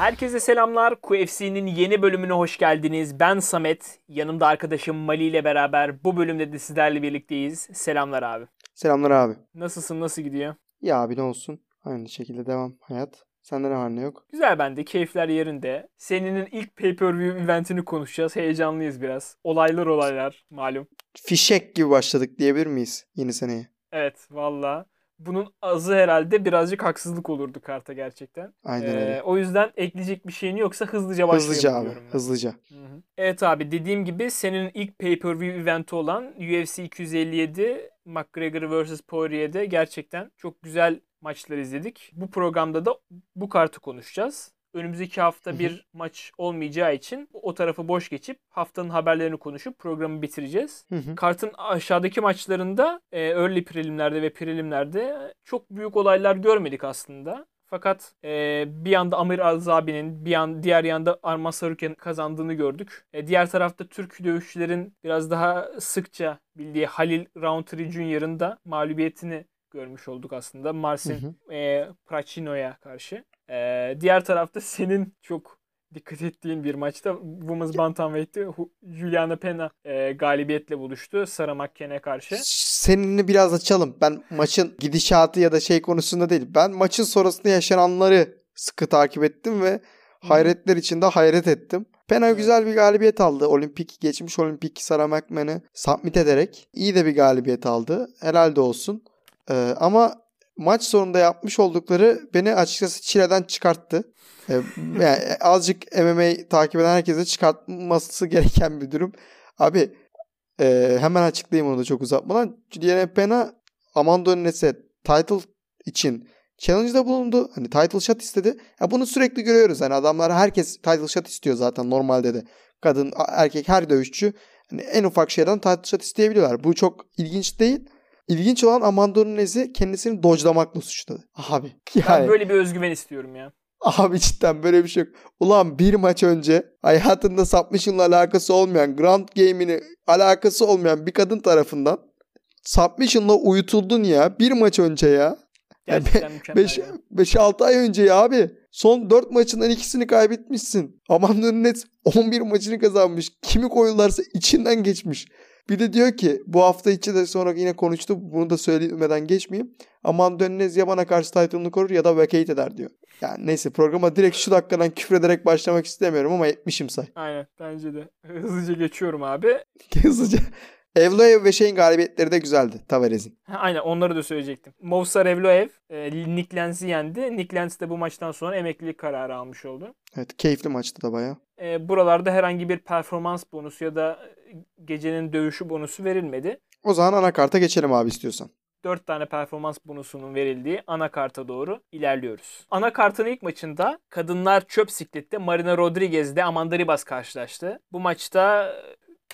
Herkese selamlar. QFC'nin yeni bölümüne hoş geldiniz. Ben Samet. Yanımda arkadaşım Mali ile beraber bu bölümde de sizlerle birlikteyiz. Selamlar abi. Selamlar abi. Nasılsın? Nasıl gidiyor? Ya abi ne olsun. Aynı şekilde devam hayat. Sende ne var ne yok? Güzel bende. Keyifler yerinde. Senin'in ilk pay-per-view eventini konuşacağız. Heyecanlıyız biraz. Olaylar olaylar malum. Fişek gibi başladık diyebilir miyiz yeni seneye? Evet valla. Bunun azı herhalde birazcık haksızlık olurdu karta gerçekten. Aynen Ee, öyle. o yüzden ekleyecek bir şeyin yoksa hızlıca başlayalım Hızlıca abi. ben. Hızlıca. Hı hı. Evet abi dediğim gibi senin ilk pay-per-view eventi olan UFC 257 McGregor vs. Poirier'de gerçekten çok güzel maçlar izledik. Bu programda da bu kartı konuşacağız. Önümüzdeki hafta bir maç olmayacağı için o tarafı boş geçip haftanın haberlerini konuşup programı bitireceğiz. Kartın aşağıdaki maçlarında e, early prelimlerde ve prelimlerde çok büyük olaylar görmedik aslında. Fakat e, bir yanda Amir Alzabi'nin bir yan, diğer yanda Arman Sarukian kazandığını gördük. E, diğer tarafta Türk dövüşçülerin biraz daha sıkça bildiği Halil Roundtree Jr.'ın da mağlubiyetini görmüş olduk aslında. Hı Marcin hı. e, Pracino'ya karşı. E, diğer tarafta senin çok dikkat ettiğin bir maçta Women's Bantamweight'te Juliana Pena e, galibiyetle buluştu Sarah McKenne'e karşı. Seninle biraz açalım. Ben maçın gidişatı ya da şey konusunda değil. Ben maçın sonrasında yaşananları sıkı takip ettim ve hayretler içinde hayret ettim. Pena güzel bir galibiyet aldı. Olimpik geçmiş olimpik Sarah McMahon'ı submit ederek iyi de bir galibiyet aldı. Helal de olsun. Ee, ama maç sonunda yapmış oldukları beni açıkçası çileden çıkarttı. Ee, yani azıcık MMA takip eden herkese çıkartması gereken bir durum. Abi e, hemen açıklayayım onu da çok uzatmadan. Juliana Pena Amanda Nunes'e title için challenge'da bulundu. Hani title shot istedi. Ya bunu sürekli görüyoruz. Hani adamlar herkes title shot istiyor zaten normalde de. Kadın, erkek her dövüşçü hani en ufak şeyden title shot isteyebiliyorlar. Bu çok ilginç değil. İlginç olan Amanda Nunes'i kendisini dodge'lamakla suçladı. Abi Ben yani böyle bir özgüven istiyorum ya. Abi cidden böyle bir şey yok. Ulan bir maç önce hayatında submission'la alakası olmayan, ground game'ini alakası olmayan bir kadın tarafından submission'la uyutuldun ya. Bir maç önce ya. Gerçekten mükemmel. 5 ya. 5-6 ay önce ya abi. Son 4 maçından ikisini kaybetmişsin. Amanda Nunes 11 maçını kazanmış. Kimi koyularsa içinden geçmiş. Bir de diyor ki bu hafta içi de sonra yine konuştu. Bunu da söylemeden geçmeyeyim. Amanda Nunes ya bana karşı title'ını korur ya da vacate eder diyor. Yani neyse programa direkt şu dakikadan küfrederek başlamak istemiyorum ama etmişim say. Aynen bence de. Hızlıca geçiyorum abi. Hızlıca. Evloev ve şeyin galibiyetleri de güzeldi Tavares'in. Aynen onları da söyleyecektim. Movsar Evloev e, Nick Lenz'i yendi. Nick Lenz de bu maçtan sonra emeklilik kararı almış oldu. Evet keyifli maçtı da baya. E, buralarda herhangi bir performans bonusu ya da e, gecenin dövüşü bonusu verilmedi. O zaman anakarta geçelim abi istiyorsan. 4 tane performans bonusunun verildiği anakarta doğru ilerliyoruz. Anakartın ilk maçında kadınlar çöp siklette Marina Rodriguez'de Amanda Ribas karşılaştı. Bu maçta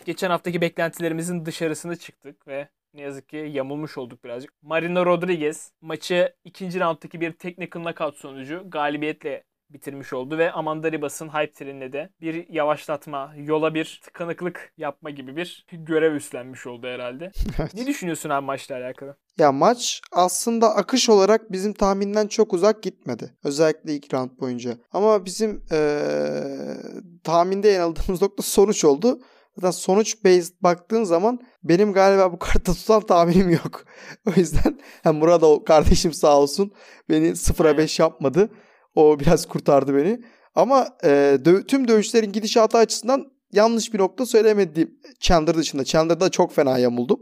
geçen haftaki beklentilerimizin dışarısına çıktık ve ne yazık ki yamulmuş olduk birazcık. Marina Rodriguez maçı ikinci rounddaki bir technical knockout sonucu galibiyetle bitirmiş oldu ve Amanda Ribas'ın hype trenine de bir yavaşlatma, yola bir tıkanıklık yapma gibi bir görev üstlenmiş oldu herhalde. Evet. Ne düşünüyorsun abi maçla alakalı? Ya maç aslında akış olarak bizim tahminden çok uzak gitmedi. Özellikle ilk round boyunca. Ama bizim eee tahminde yanıldığımız nokta sonuç oldu. Zaten sonuç based baktığın zaman benim galiba bu kartta tutan tahminim yok. o yüzden hem Murat o kardeşim sağ olsun beni 0'a 5 yapmadı. O biraz kurtardı beni. Ama eee, dö- tüm dövüşlerin gidişatı açısından yanlış bir nokta söylemediğim Chandler dışında. Chandler'da çok fena yamuldum.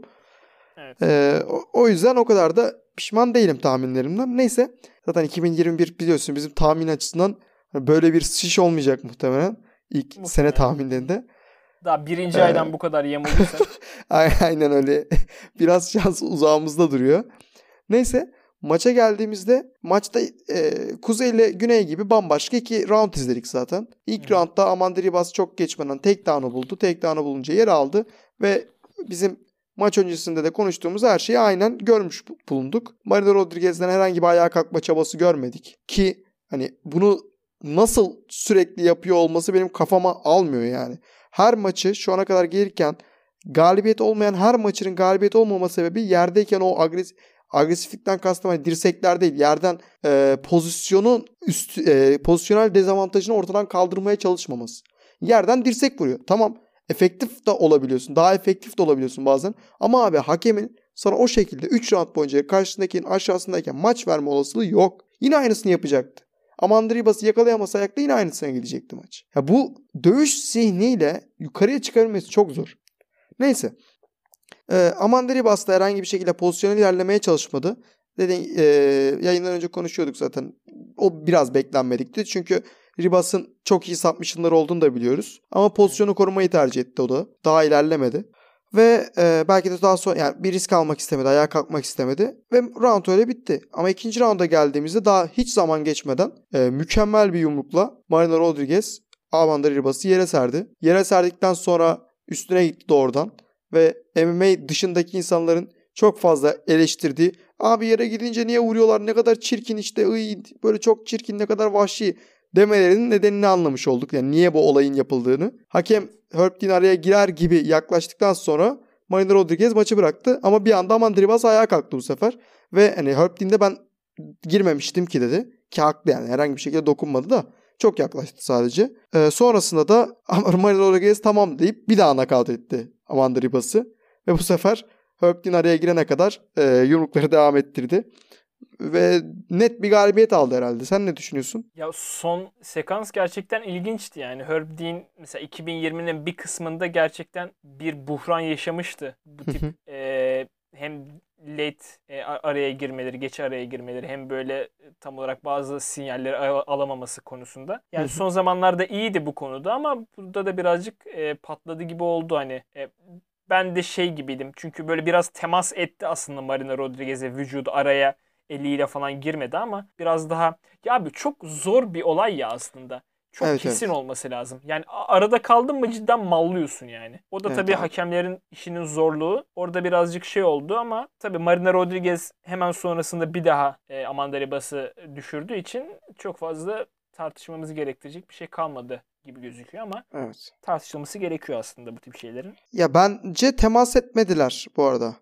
Evet. Ee, o, o yüzden o kadar da pişman değilim tahminlerimden. Neyse zaten 2021 biliyorsun bizim tahmin açısından böyle bir şiş olmayacak muhtemelen. İlk Muhtemelen. sene tahminlerinde. Daha birinci Ee, aydan bu kadar yamulduysa. Aynen öyle. Biraz şans uzağımızda duruyor. Neyse maça geldiğimizde maçta e, Kuzey ile Güney gibi bambaşka iki round izledik zaten. İlk Hı. roundda Amanda Ribas çok geçmeden takedown'u buldu. Takedown'u bulunca yer aldı ve bizim Maç öncesinde de konuştuğumuz her şeyi aynen görmüş bulunduk. Marina Rodriguez'den herhangi bir ayağa kalkma çabası görmedik. Ki hani bunu nasıl sürekli yapıyor olması benim kafama almıyor yani. Her maçı şu ana kadar gelirken galibiyet olmayan her maçının galibiyet olmama sebebi yerdeyken o agres agresiflikten kastım hani dirsekler değil yerden e, pozisyonun üst e, pozisyonel dezavantajını ortadan kaldırmaya çalışmaması. Yerden dirsek vuruyor. Tamam efektif de olabiliyorsun. Daha efektif de olabiliyorsun bazen. Ama abi hakemin sana o şekilde 3 round boyunca karşısındakinin aşağısındayken maç verme olasılığı yok. Yine aynısını yapacaktı. Ama Andribas'ı yakalayamasa ayakta yine aynısına gidecekti maç. Ya bu dövüş zihniyle yukarıya çıkarılması çok zor. Neyse. Ee, Amandribas da herhangi bir şekilde pozisyonel ilerlemeye çalışmadı. Dedi, e, yayından önce konuşuyorduk zaten. O biraz beklenmedikti. Çünkü Ribas'ın çok iyi submission'ları olduğunu da biliyoruz. Ama pozisyonu korumayı tercih etti o da. Daha ilerlemedi. Ve e, belki de daha sonra yani bir risk almak istemedi. Ayağa kalkmak istemedi. Ve round öyle bitti. Ama ikinci rounda geldiğimizde daha hiç zaman geçmeden e, mükemmel bir yumrukla Marina Rodriguez Amanda Ribas'ı yere serdi. Yere serdikten sonra üstüne gitti doğrudan. Ve MMA dışındaki insanların çok fazla eleştirdiği abi yere gidince niye vuruyorlar ne kadar çirkin işte ıy, böyle çok çirkin ne kadar vahşi demelerinin nedenini anlamış olduk. Yani niye bu olayın yapıldığını. Hakem Herb Dean araya girer gibi yaklaştıktan sonra Marina Rodriguez maçı bıraktı. Ama bir anda Amandribas ayağa kalktı bu sefer. Ve hani Herb Dean'de ben girmemiştim ki dedi. Ki haklı yani herhangi bir şekilde dokunmadı da. Çok yaklaştı sadece. Ee, sonrasında da Marina Rodriguez tamam deyip bir daha nakavt etti Amandribas'ı. Ve bu sefer Herb Dean araya girene kadar e, yumrukları devam ettirdi ve net bir galibiyet aldı herhalde. Sen ne düşünüyorsun? Ya son sekans gerçekten ilginçti yani. Herb Dean mesela 2020'nin bir kısmında gerçekten bir buhran yaşamıştı. Bu tip e, hem late e, araya girmeleri, geç araya girmeleri hem böyle tam olarak bazı sinyalleri alamaması konusunda. Yani son zamanlarda iyiydi bu konuda ama burada da birazcık e, patladı gibi oldu hani. E, ben de şey gibiydim. Çünkü böyle biraz temas etti aslında Marina Rodriguez'e vücudu araya eliyle falan girmedi ama biraz daha ya abi çok zor bir olay ya aslında. Çok evet, kesin evet. olması lazım. Yani arada kaldın mı cidden mallıyorsun yani. O da evet, tabii abi. hakemlerin işinin zorluğu. Orada birazcık şey oldu ama tabii Marina Rodriguez hemen sonrasında bir daha e, Amanda Ribas'ı düşürdüğü için çok fazla tartışmamızı gerektirecek bir şey kalmadı gibi gözüküyor ama evet. tartışılması gerekiyor aslında bu tip şeylerin. Ya bence temas etmediler bu arada.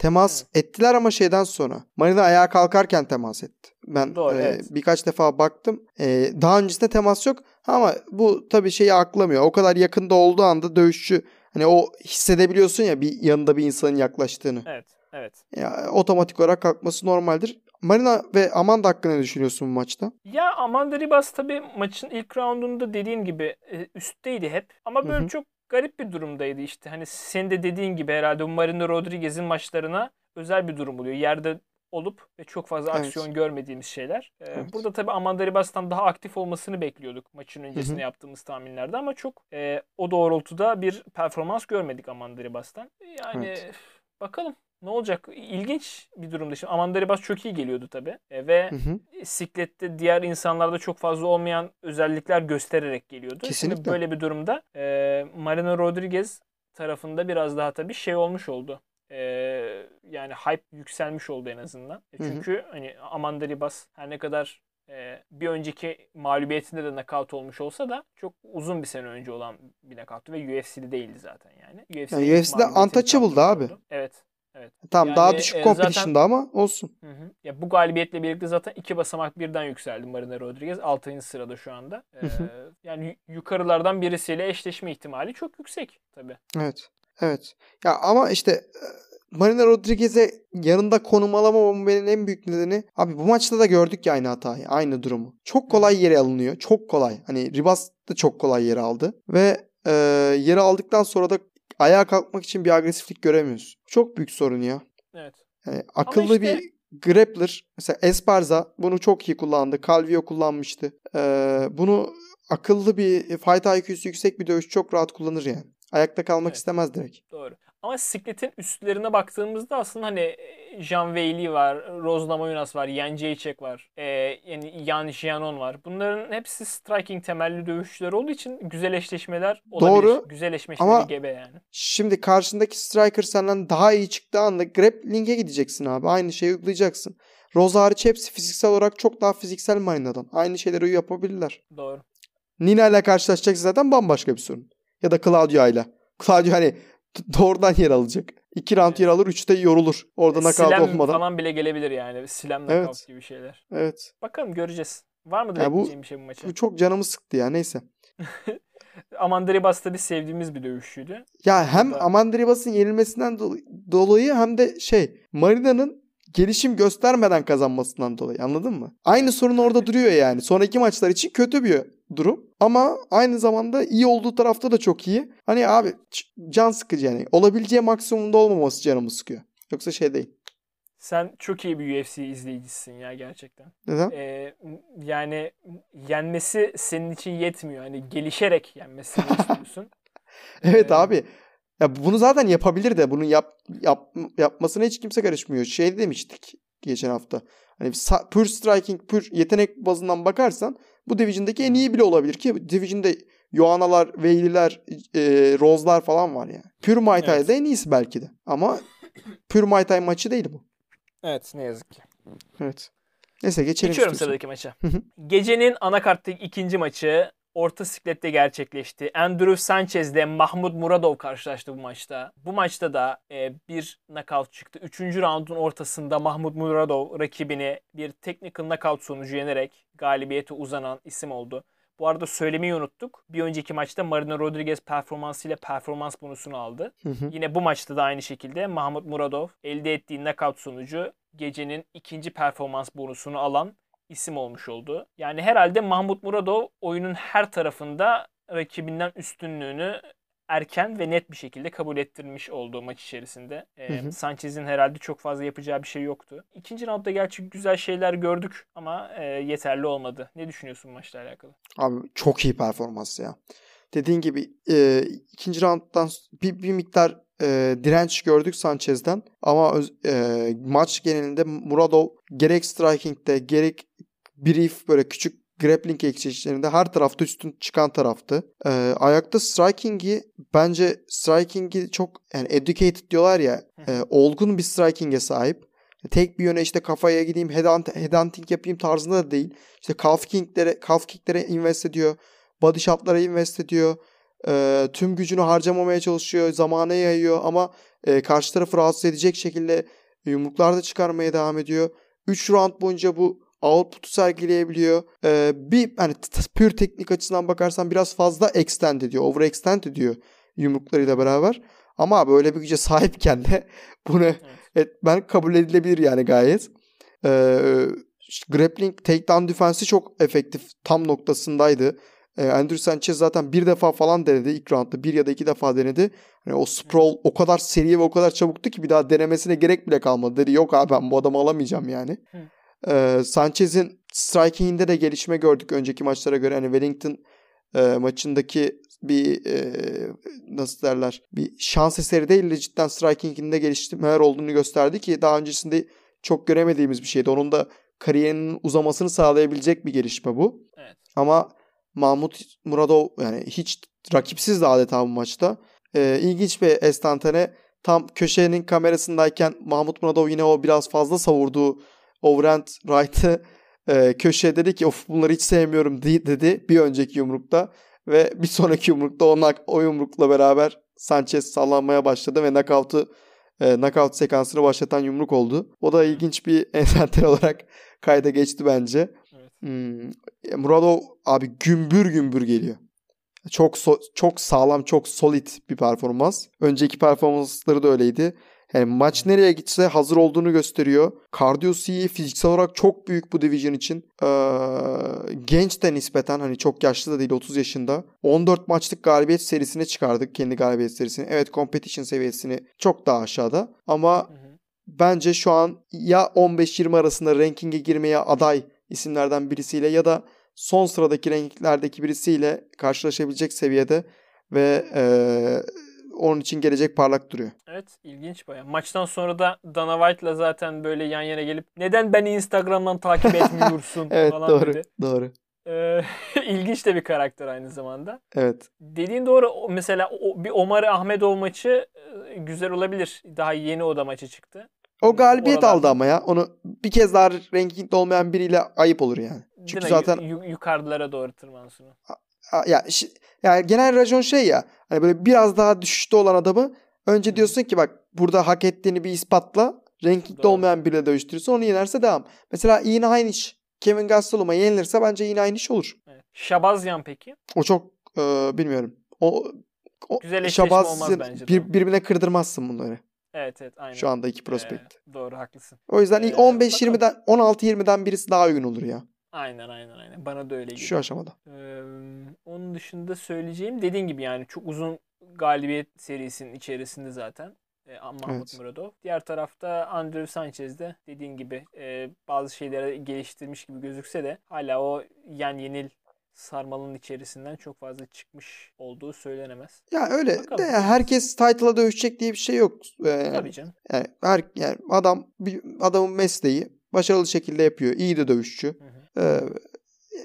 Temas ettiler ama şeyden sonra. Marina ayağa kalkarken temas etti. Ben Doğru, e, evet. birkaç defa baktım. E, daha öncesinde temas yok. Ama bu tabii şeyi aklamıyor. O kadar yakında olduğu anda dövüşçü hani o hissedebiliyorsun ya bir yanında bir insanın yaklaştığını. Evet. Evet. Ya, otomatik olarak kalkması normaldir. Marina ve Amanda hakkında ne düşünüyorsun bu maçta? Ya Amanda Ribas tabii maçın ilk roundunda dediğin gibi e, üstteydi hep. Ama böyle Hı-hı. çok garip bir durumdaydı işte. Hani senin de dediğin gibi herhalde Marino Rodriguez'in maçlarına özel bir durum oluyor. Yerde olup ve çok fazla aksiyon evet. görmediğimiz şeyler. Ee, evet. Burada tabii Amanda Ribas'tan daha aktif olmasını bekliyorduk maçın öncesinde Hı-hı. yaptığımız tahminlerde ama çok e, o doğrultuda bir performans görmedik Amanda Ribas'tan. Yani evet. bakalım ne olacak? İlginç bir durumda. Şimdi Amanda Ribas çok iyi geliyordu tabii. E, ve hı hı. siklette diğer insanlarda çok fazla olmayan özellikler göstererek geliyordu. Kesinlikle. Şimdi böyle bir durumda e, Marina Rodriguez tarafında biraz daha tabii şey olmuş oldu. E, yani hype yükselmiş oldu en azından. E, çünkü hı hı. hani Amanda Ribas her ne kadar e, bir önceki mağlubiyetinde de nakavt olmuş olsa da çok uzun bir sene önce olan bir nakavttı ve UFC'de değildi zaten yani. UFC'de, yani UFC'de untouchable'dı abi. Evet. Evet. Tamam yani, daha düşük e, competition'da zaten, ama olsun. Hı hı. Ya bu galibiyetle birlikte zaten iki basamak birden yükseldi Marina Rodriguez. 6. sırada şu anda. Ee, yani yukarılardan birisiyle eşleşme ihtimali çok yüksek tabii. Evet. Evet. Ya ama işte e, Marina Rodriguez'e yanında konum alamamamın benim en büyük nedeni abi bu maçta da gördük ya aynı hatayı, aynı durumu. Çok kolay yere alınıyor. Çok kolay. Hani Ribas da çok kolay yere aldı ve e, yere aldıktan sonra da ayağa kalkmak için bir agresiflik göremiyoruz. Çok büyük sorun ya. Evet. Yani akıllı işte... bir grappler mesela Esparza bunu çok iyi kullandı. Calvio kullanmıştı. Ee, bunu akıllı bir fight IQ'su yüksek bir dövüş çok rahat kullanır yani. Ayakta kalmak evet. istemez direkt. Doğru. Ama sikletin üstlerine baktığımızda aslında hani e, Jean Weili var, Rose Namajunas var, Yen Jacek var, e, yani Yan Jianon var. Bunların hepsi striking temelli dövüşçüler olduğu için güzel eşleşmeler olabilir. Doğru. Güzel eşleşmeleri Ama- gebe yani. Şimdi karşındaki striker senden daha iyi çıktığı anda grappling'e gideceksin abi. Aynı şeyi uygulayacaksın. Rose hariç hepsi fiziksel olarak çok daha fiziksel maynadan. Aynı şeyleri yapabilirler. Doğru. Nina ile karşılaşacaksın zaten bambaşka bir sorun. Ya da Claudio ile. Claudio hani doğrudan yer alacak. 2 round yer alır 3'te yorulur. Orada nakavt Silem olmadan. falan bile gelebilir yani. Silem Evet. knockout gibi şeyler. Evet. Bakalım göreceğiz. Var mı Ya bu- bir şey bu maça? Bu çok canımı sıktı ya neyse. Amanda Ribas tabii sevdiğimiz bir dövüşçüydü. Ya hem Burada- Amanda Ribas'ın yenilmesinden do- dolayı hem de şey Marina'nın gelişim göstermeden kazanmasından dolayı anladın mı? Aynı sorun orada duruyor yani. Sonraki maçlar için kötü bir durum ama aynı zamanda iyi olduğu tarafta da çok iyi. Hani abi can sıkıcı yani. Olabileceği maksimumda olmaması canımı sıkıyor. Yoksa şey değil. Sen çok iyi bir UFC izleyicisisin ya gerçekten. Neden? Ee, yani yenmesi senin için yetmiyor. Hani gelişerek yenmesini istiyorsun. Evet Ee, abi. Ya bunu zaten yapabilir de bunu yap, yap yapmasına hiç kimse karışmıyor. Şey demiştik geçen hafta. Hani pure striking, pure yetenek bazından bakarsan bu division'daki en iyi bile olabilir ki division'da Yohana'lar, Weili'ler, e, Rose'lar falan var yani. Pure Muay Thai'de en iyisi belki de. Ama Pure Muay Thai maçı değil bu. Evet ne yazık ki. Evet. Neyse geçelim. Geçiyorum istiyorsan. sıradaki maça. Gecenin anakarttaki ikinci maçı orta siklette gerçekleşti. Andrew Sanchez ile Mahmut Muradov karşılaştı bu maçta. Bu maçta da e, bir knockout çıktı. Üçüncü roundun ortasında Mahmut Muradov rakibini bir technical knockout sonucu yenerek galibiyete uzanan isim oldu. Bu arada söylemeyi unuttuk. Bir önceki maçta Marina Rodriguez performansıyla performans bonusunu aldı. Hı hı. Yine bu maçta da aynı şekilde Mahmut Muradov elde ettiği knockout sonucu gecenin ikinci performans bonusunu alan isim olmuş oldu. Yani herhalde Mahmut Muradov oyunun her tarafında rakibinden üstünlüğünü erken ve net bir şekilde kabul ettirmiş olduğu maç içerisinde. Ee. Sanchez'in herhalde çok fazla yapacağı bir şey yoktu. İkinci roundda gerçi güzel şeyler gördük ama e, yeterli olmadı. Ne düşünüyorsun maçla alakalı? Abi çok iyi performans ya. Dediğin gibi e, ikinci rounddan bir, bir miktar e, direnç gördük Sanchez'den ama öz- e, maç genelinde Muradov gerek striking'de gerek brief böyle küçük grappling eşleşmelerinde her tarafta üstün çıkan taraftı. E, ayakta striking'i bence striking'i çok yani educated diyorlar ya e, olgun bir striking'e sahip. Tek bir yöne işte kafaya gideyim headhunt, headhunting yapayım tarzında da değil. İşte calf kicklere, calf kicklere invest ediyor. Body shotlara invest ediyor. Ee, tüm gücünü harcamamaya çalışıyor. Zamana yayıyor ama e, karşı tarafı rahatsız edecek şekilde yumruklar da çıkarmaya devam ediyor. 3 round boyunca bu output'u sergileyebiliyor. Ee, bir hani pure teknik açısından bakarsan biraz fazla extend ediyor. Overextend ediyor yumruklarıyla beraber. Ama böyle bir güce sahipken de bunu evet, ben kabul edilebilir yani gayet. Ee, grappling takedown defense'i çok efektif. Tam noktasındaydı. Ee, Andrew Sanchez zaten bir defa falan denedi ilk roundda. Bir ya da iki defa denedi. Hani o sprawl o kadar seri ve o kadar çabuktu ki bir daha denemesine gerek bile kalmadı. Dedi yok abi ben bu adamı alamayacağım yani. Ee, Sanchez'in striking'inde de gelişme gördük önceki maçlara göre. Hani Wellington e, maçındaki bir e, nasıl derler bir şans eseri değil de cidden striking'inde geliştirmeler olduğunu gösterdi ki daha öncesinde çok göremediğimiz bir şeydi. Onun da kariyerinin uzamasını sağlayabilecek bir gelişme bu. Evet. Ama Mahmut Muradov yani hiç rakipsiz de adeta bu maçta. Ee, ilginç bir estantane. Tam köşenin kamerasındayken Mahmut Muradov yine o biraz fazla savurduğu overhand right'ı e, köşeye dedi ki of bunları hiç sevmiyorum di- dedi bir önceki yumrukta. Ve bir sonraki yumrukta ona, o yumrukla beraber Sanchez sallanmaya başladı ve knockout'u e, knockout sekansını başlatan yumruk oldu. O da ilginç bir envanter olarak kayda geçti bence. Hmm, Muradov abi gümbür gümbür geliyor. Çok so- çok sağlam, çok solid bir performans. Önceki performansları da öyleydi. Yani maç nereye gitse hazır olduğunu gösteriyor. Kardiyosu iyi, fiziksel olarak çok büyük bu division için. Ee, genç de nispeten hani çok yaşlı da değil 30 yaşında. 14 maçlık galibiyet serisine çıkardık kendi galibiyet serisini. Evet competition seviyesini çok daha aşağıda ama Hı hı. bence şu an ya 15-20 arasında ranking'e girmeye aday isimlerden birisiyle ya da son sıradaki rankinglerdeki birisiyle karşılaşabilecek seviyede ve e, onun için gelecek parlak duruyor. Evet ilginç baya. Maçtan sonra da Dana White'la zaten böyle yan yana gelip neden beni Instagram'dan takip etmiyorsun Evet falan doğru. dedi. Doğru. Ee, ilginç de bir karakter aynı zamanda. Evet. Dediğin doğru. Mesela o, bir Omar Ahmedov maçı e, güzel olabilir. Daha yeni o da maça çıktı. O galibiyet Oralarda. aldı ama ya. Onu bir kez daha rankingde olmayan biriyle ayıp olur yani. Çünkü Değil zaten yu- yukarılara doğru tırmansın. ya yani genel rajon şey ya. Hani böyle biraz daha düşüşte olan adamı önce diyorsun ki bak burada hak ettiğini bir ispatla. Rankingde Doğru. olmayan biriyle dövüştürürsün. Onu yenerse devam. Mesela aynı iş. Kevin Gastelum'a yenilirse bence aynı iş olur. Evet. Şabazyan peki? O çok e, bilmiyorum. O, o Güzel eşleşme olmaz bence bir, birbirine kırdırmazsın bunları. Evet evet aynen. Şu anda iki prospekt. Ee, doğru haklısın. O yüzden Ee, 15-20'den 16-20'den birisi daha uygun olur ya. Aynen aynen aynen. Bana da öyle geliyor. Şu aşamada. Ee, onun dışında söyleyeceğim dediğin gibi yani çok uzun galibiyet serisinin içerisinde zaten. E, Mahmut Evet. Muradov. Diğer tarafta Andrew Sanchez de dediğin gibi e, bazı şeyleri geliştirmiş gibi gözükse de hala o yen yenil sarmalın içerisinden çok fazla çıkmış olduğu söylenemez. Ya öyle Bakalım. de herkes title'a dövüşecek diye bir şey yok. Ee, Tabii canım. Yani her yani adam bir adamın mesleği başarılı şekilde yapıyor. İyi de dövüşçü. Hı hı. Ee,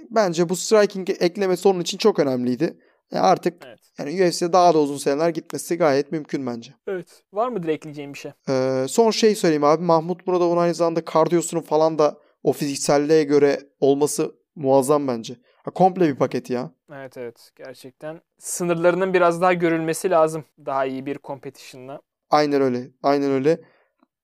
bence bu striking eklemesi onun için çok önemliydi. Yani artık Evet. yani UFC'de daha da uzun seneler gitmesi gayet mümkün bence. Evet. Var mı ekleyeceğim bir şey? Ee, son şey söyleyeyim abi. Mahmut Muradov'un aynı zamanda kardiyosunun falan da o fizikselliğe göre olması muazzam bence. Ha, komple bir paket ya. Evet evet. Gerçekten sınırlarının biraz daha görülmesi lazım. Daha iyi bir competition'la. Aynen öyle. Aynen öyle.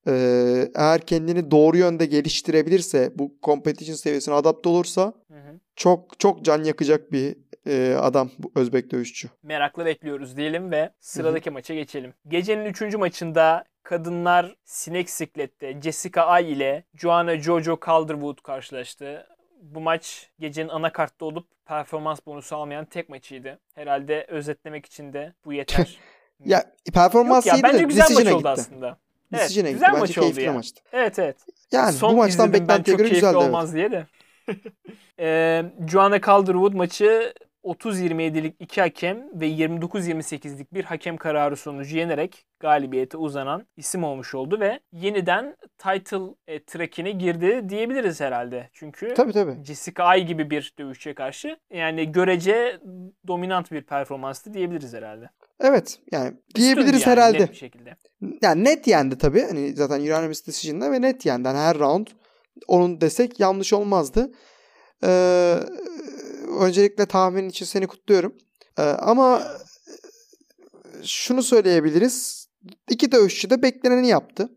Ee, eğer kendini doğru yönde geliştirebilirse, bu competition seviyesine adapte olursa Hı hı. çok çok can yakacak bir e, adam bu Özbek dövüşçü. Merakla bekliyoruz diyelim ve sıradaki maça geçelim. Gecenin 3. maçında kadınlar sinek siklette Jessica Ay ile Joanna Jojo Calderwood karşılaştı. Bu maç gecenin anakartta olup performans bonusu almayan tek maçıydı. Herhalde özetlemek için de bu yeter. Ya performans Yok ya iyiydi bence de güzel maç oldu gitti. aslında. Evet, güzel gitti. maç Bence oldu ya. maçtı. Evet evet. Yani Son bu maçtan beklentiye göre güzeldi. evet. olmaz diye de. Ee, Joanna Calderwood maçı 30-27'lik iki hakem ve 29-28'lik bir hakem kararı sonucu yenerek galibiyete uzanan isim olmuş oldu ve yeniden title e, track'ine girdi diyebiliriz herhalde. Çünkü Tabii tabii. Jessica Ay gibi bir dövüşçüye karşı yani görece dominant bir performanstı diyebiliriz herhalde. Evet yani diyebiliriz Üstündü yani, herhalde. Net bir şekilde. Yani net yendi tabii. Hani zaten unanimous decision'da ve net yendi. Yani her round onun desek yanlış olmazdı. Ee, öncelikle tahminin için seni kutluyorum. Ee, ama şunu söyleyebiliriz. İki dövüşçü de bekleneni yaptı.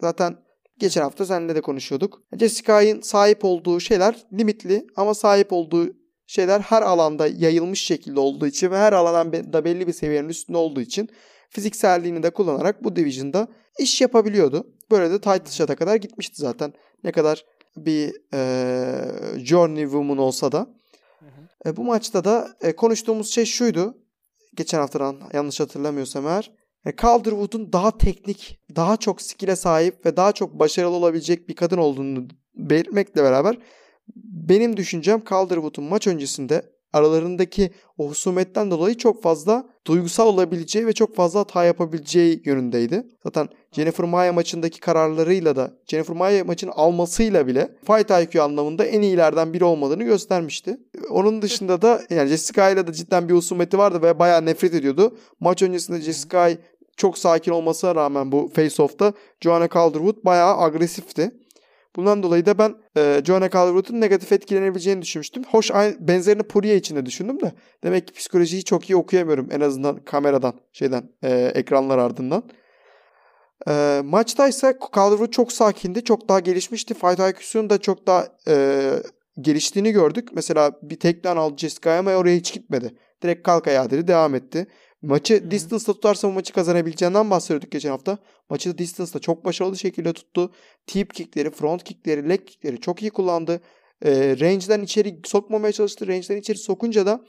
Zaten geçen hafta seninle de konuşuyorduk. Jessica'nın sahip olduğu şeyler limitli ama sahip olduğu şeyler her alanda yayılmış şekilde olduğu için ve her alandan be- da belli bir seviyenin üstünde olduğu için fizikselliğini de kullanarak bu division'da iş yapabiliyordu. Böyle de title shot'a kadar gitmişti zaten. Ne kadar bir e, journey woman olsa da. E, bu maçta da e, konuştuğumuz şey şuydu. Geçen haftadan yanlış hatırlamıyorsam eğer. E, Calderwood'un daha teknik, daha çok skill'e sahip ve daha çok başarılı olabilecek bir kadın olduğunu belirtmekle beraber benim düşüncem Calderwood'un maç öncesinde aralarındaki o husumetten dolayı çok fazla duygusal olabileceği ve çok fazla hata yapabileceği yönündeydi. Zaten Jennifer Maia maçındaki kararlarıyla da Jennifer Maia maçın almasıyla bile fight IQ anlamında en iyilerden biri olmadığını göstermişti. Onun dışında da yani Jessica ile de cidden bir husumeti vardı ve bayağı nefret ediyordu. Maç öncesinde Jessica çok sakin olmasına rağmen bu face-off'ta Joanna Calderwood bayağı agresifti. Bundan dolayı da ben e, Joanna Calderwood'un negatif etkilenebileceğini düşünmüştüm. Hoş aynı, benzerini Poirier için de düşündüm de. Demek ki psikolojiyi çok iyi okuyamıyorum en azından kameradan şeyden e, ekranlar ardından. E, maçta ise Calderwood çok sakindi. Çok daha gelişmişti. Fight IQ'sunun da çok daha e, geliştiğini gördük. Mesela bir takedown aldı Jessica'ya ama oraya hiç gitmedi. Direkt kalk ayağı dedi devam etti. Maçı Hı hı. distance'da tutarsa bu maçı kazanabileceğinden bahsediyorduk geçen hafta. Maçı da distance'da çok başarılı şekilde tuttu. Tip kickleri, front kickleri, leg kickleri çok iyi kullandı. E, range'den içeri sokmamaya çalıştı. Range'den içeri sokunca da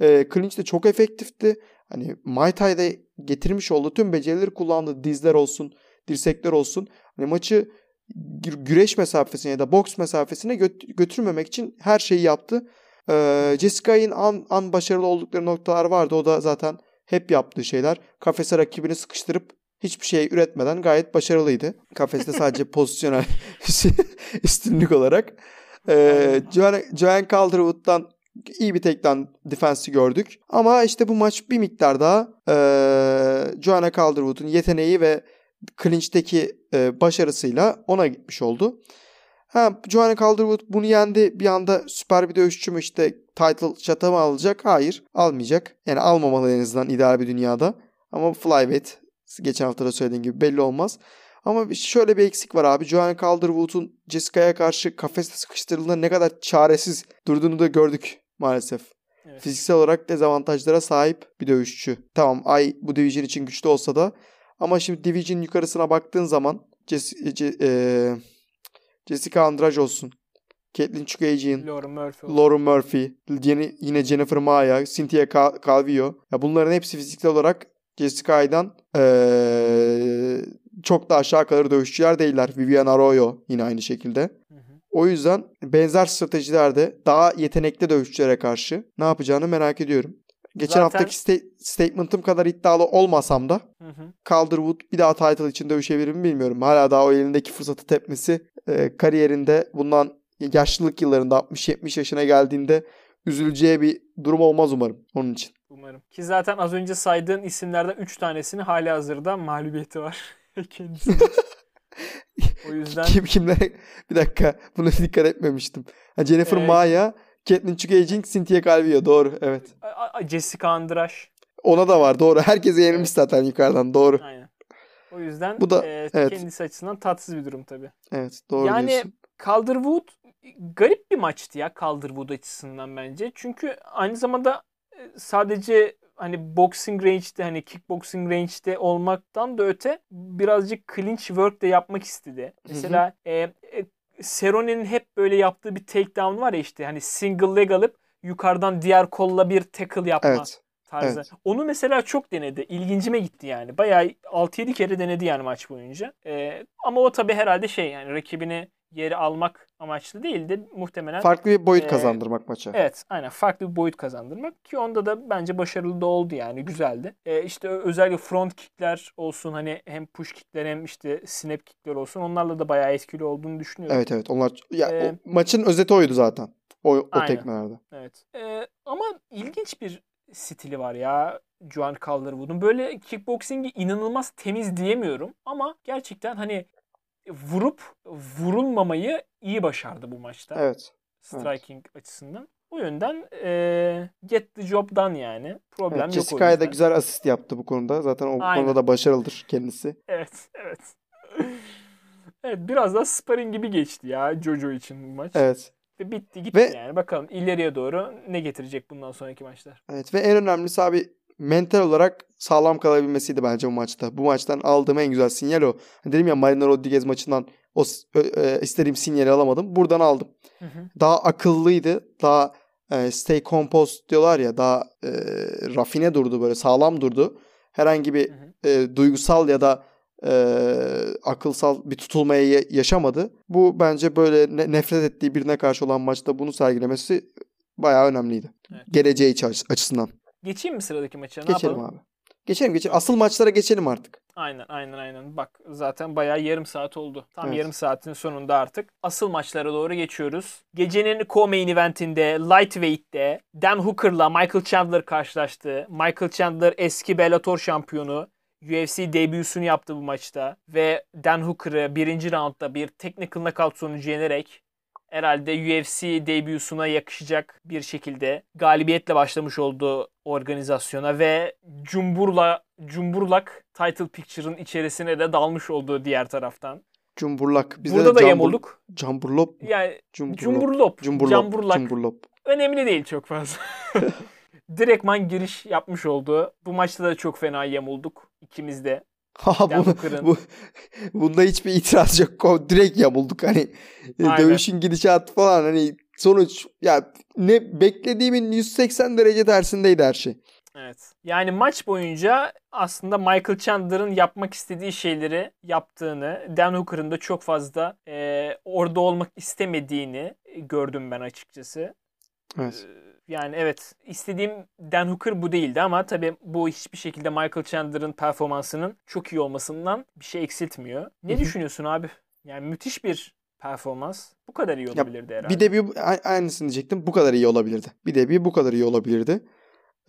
e, clinch de çok efektifti. Hani Muay Thai'de getirmiş olduğu tüm becerileri kullandı. Dizler olsun, dirsekler olsun. Hani maçı gü- güreş mesafesine ya da boks mesafesine göt- götürmemek için her şeyi yaptı. Ee, Jessica'nın an, an başarılı oldukları noktalar vardı. O da zaten hep yaptığı şeyler. Kafese rakibini sıkıştırıp hiçbir şey üretmeden gayet başarılıydı. Kafeste sadece pozisyonel üstünlük olarak. Ee, Joanne Calderwood'dan iyi bir takedown defensi gördük. Ama işte bu maç bir miktar daha e, Joanna Calderwood'un yeteneği ve clinch'teki e, başarısıyla ona gitmiş oldu. Ha, Joanna Calderwood bunu yendi. Bir anda süper bir dövüşçü mü işte title shot'a mı alacak? Hayır almayacak. Yani almamalı en azından ideal bir dünyada. Ama flyweight geçen hafta da söylediğim gibi belli olmaz. Ama şöyle bir eksik var abi. Joanna Calderwood'un Jessica'ya karşı kafeste sıkıştırıldığında ne kadar çaresiz durduğunu da gördük maalesef. Evet. Fiziksel olarak dezavantajlara sahip bir dövüşçü. Tamam Ay bu division için güçlü olsa da ama şimdi division yukarısına baktığın zaman Jess- C- e- Jessica Andrade olsun. Caitlyn Chukagian, Lauren Murphy, Lauren Murphy, yine, yine Jennifer Maia, Cynthia Calvillo. Ya bunların hepsi fiziksel olarak Jessica Ay'dan ee, çok da aşağı kalır dövüşçüler değiller. Vivian Arroyo yine aynı şekilde. Hı hı. O yüzden benzer stratejilerde daha yetenekli dövüşçülere karşı ne yapacağını merak ediyorum. Geçen Zaten... haftaki sta- statement'ım kadar iddialı olmasam da hı hı. Calderwood bir daha title için dövüşebilir mi bilmiyorum. Hala daha o elindeki fırsatı tepmesi e, kariyerinde bundan yaşlılık yıllarında 60-70 yaşına geldiğinde üzüleceği bir durum olmaz umarım onun için. Umarım. Ki zaten az önce saydığın isimlerden 3 tanesini hali hazırda mağlubiyeti var kendisi. o yüzden... Kim kimlere? Bir dakika buna dikkat etmemiştim. Ha, Jennifer ee... Maya, Caitlyn Chukagian, Cynthia Calvillo. Doğru evet. Jessica Andrade. Ona da var doğru. Herkese yenilmiş evet. zaten yukarıdan doğru. Aynen. O yüzden Bu da, e, evet. kendisi açısından tatsız bir durum tabii. Evet doğru yani, diyorsun. Yani Calderwood garip bir maçtı ya Calderwood açısından bence. Çünkü aynı zamanda sadece hani boxing range'de hani kickboxing range'de olmaktan da öte birazcık clinch work de yapmak istedi. Mesela e, e, Cerrone'nin hep böyle yaptığı bir takedown var ya işte hani single leg alıp yukarıdan diğer kolla bir tackle yapma. Evet tarzı. Evet. Onu mesela çok denedi. İlgincime gitti yani. Bayağı 6-7 kere denedi yani maç boyunca. Ee, ama o tabii herhalde şey yani rakibini yeri almak amaçlı değil de muhtemelen farklı bir boyut e, kazandırmak maça. Evet, aynen farklı bir boyut kazandırmak ki onda da bence başarılı da oldu yani güzeldi. E, işte özellikle front kickler olsun hani hem push kickler hem işte snap kickler olsun onlarla da bayağı etkili olduğunu düşünüyorum. Evet evet onlar ya ee, o, maçın özeti oydu zaten. O o aynen. tekmelerde. Evet. E, ama ilginç bir stili var ya Juan Calderwood'un. Böyle kickboxing'i inanılmaz temiz diyemiyorum ama gerçekten hani vurup vurulmamayı iyi başardı bu maçta. Evet. Striking evet. açısından. O yönden e, get the job done yani. Problem evet, yok Jessica'ya da güzel asist yaptı bu konuda. Zaten o Aynen. konuda da başarılıdır kendisi. Evet, evet. evet biraz daha sparring gibi geçti ya Jojo için bu maç. Evet. Ve bitti gitti ve, yani. Bakalım ileriye doğru ne getirecek bundan sonraki maçlar. Evet ve en önemlisi abi mental olarak sağlam kalabilmesiydi bence bu maçta. Bu maçtan aldığım en güzel sinyal o. Hani dedim ya Marina Rodriguez maçından o e, istediğim sinyali alamadım. Buradan aldım. Hı hı. Daha akıllıydı. Daha e, stay composed diyorlar ya daha e, rafine durdu böyle sağlam durdu. Herhangi bir hı hı. E, duygusal ya da e, akılsal bir tutulmaya yaşamadı. Bu bence böyle ne, nefret ettiği birine karşı olan maçta bunu sergilemesi bayağı önemliydi. Evet. Geleceği açısından. Geçeyim mi sıradaki maça? Ne geçelim yapalım? abi. Geçelim geçelim. Asıl maçlara geçelim artık. Aynen aynen aynen. Bak zaten bayağı yarım saat oldu. Tam evet. yarım saatin sonunda artık. Asıl maçlara doğru geçiyoruz. Gecenin co-main eventinde Lightweight'te Dan Hooker'la Michael Chandler karşılaştı. Michael Chandler eski Bellator şampiyonu. UFC debüsünü yaptı bu maçta ve Dan Hooker'ı birinci roundda bir technical knockout sonucu yenerek herhalde UFC debüsuna yakışacak bir şekilde galibiyetle başlamış olduğu organizasyona ve Cumburla Cumburlak title picture'ın içerisine de dalmış olduğu diğer taraftan. Cumburlak. Bizde Burada da Cambur, yamulduk. Camburlop. Yani Cumburlop. Cumburlop. Cumburlop. Camburlak. Cumburlop. Önemli değil çok fazla. Direktman giriş yapmış oldu. Bu maçta da çok fena yamulduk. ikimiz de. Ha bu, bu, bunda hiçbir itiraz yok. Direkt yamulduk hani. Aynen. Dövüşün gidişatı falan hani sonuç ya ne beklediğimin 180 derece tersindeydi her şey. Evet. Yani maç boyunca aslında Michael Chandler'ın yapmak istediği şeyleri yaptığını, Dan Hooker'ın da çok fazla e, orada olmak istemediğini gördüm ben açıkçası. Evet. Yani evet istediğim Dan Hooker bu değildi ama tabii bu hiçbir şekilde Michael Chandler'ın performansının çok iyi olmasından bir şey eksiltmiyor. Ne düşünüyorsun abi? Yani müthiş bir performans. Bu kadar iyi olabilirdi herhalde. Bir debut a- aynısını diyecektim. Bu kadar iyi olabilirdi. Bir debut bu kadar iyi olabilirdi.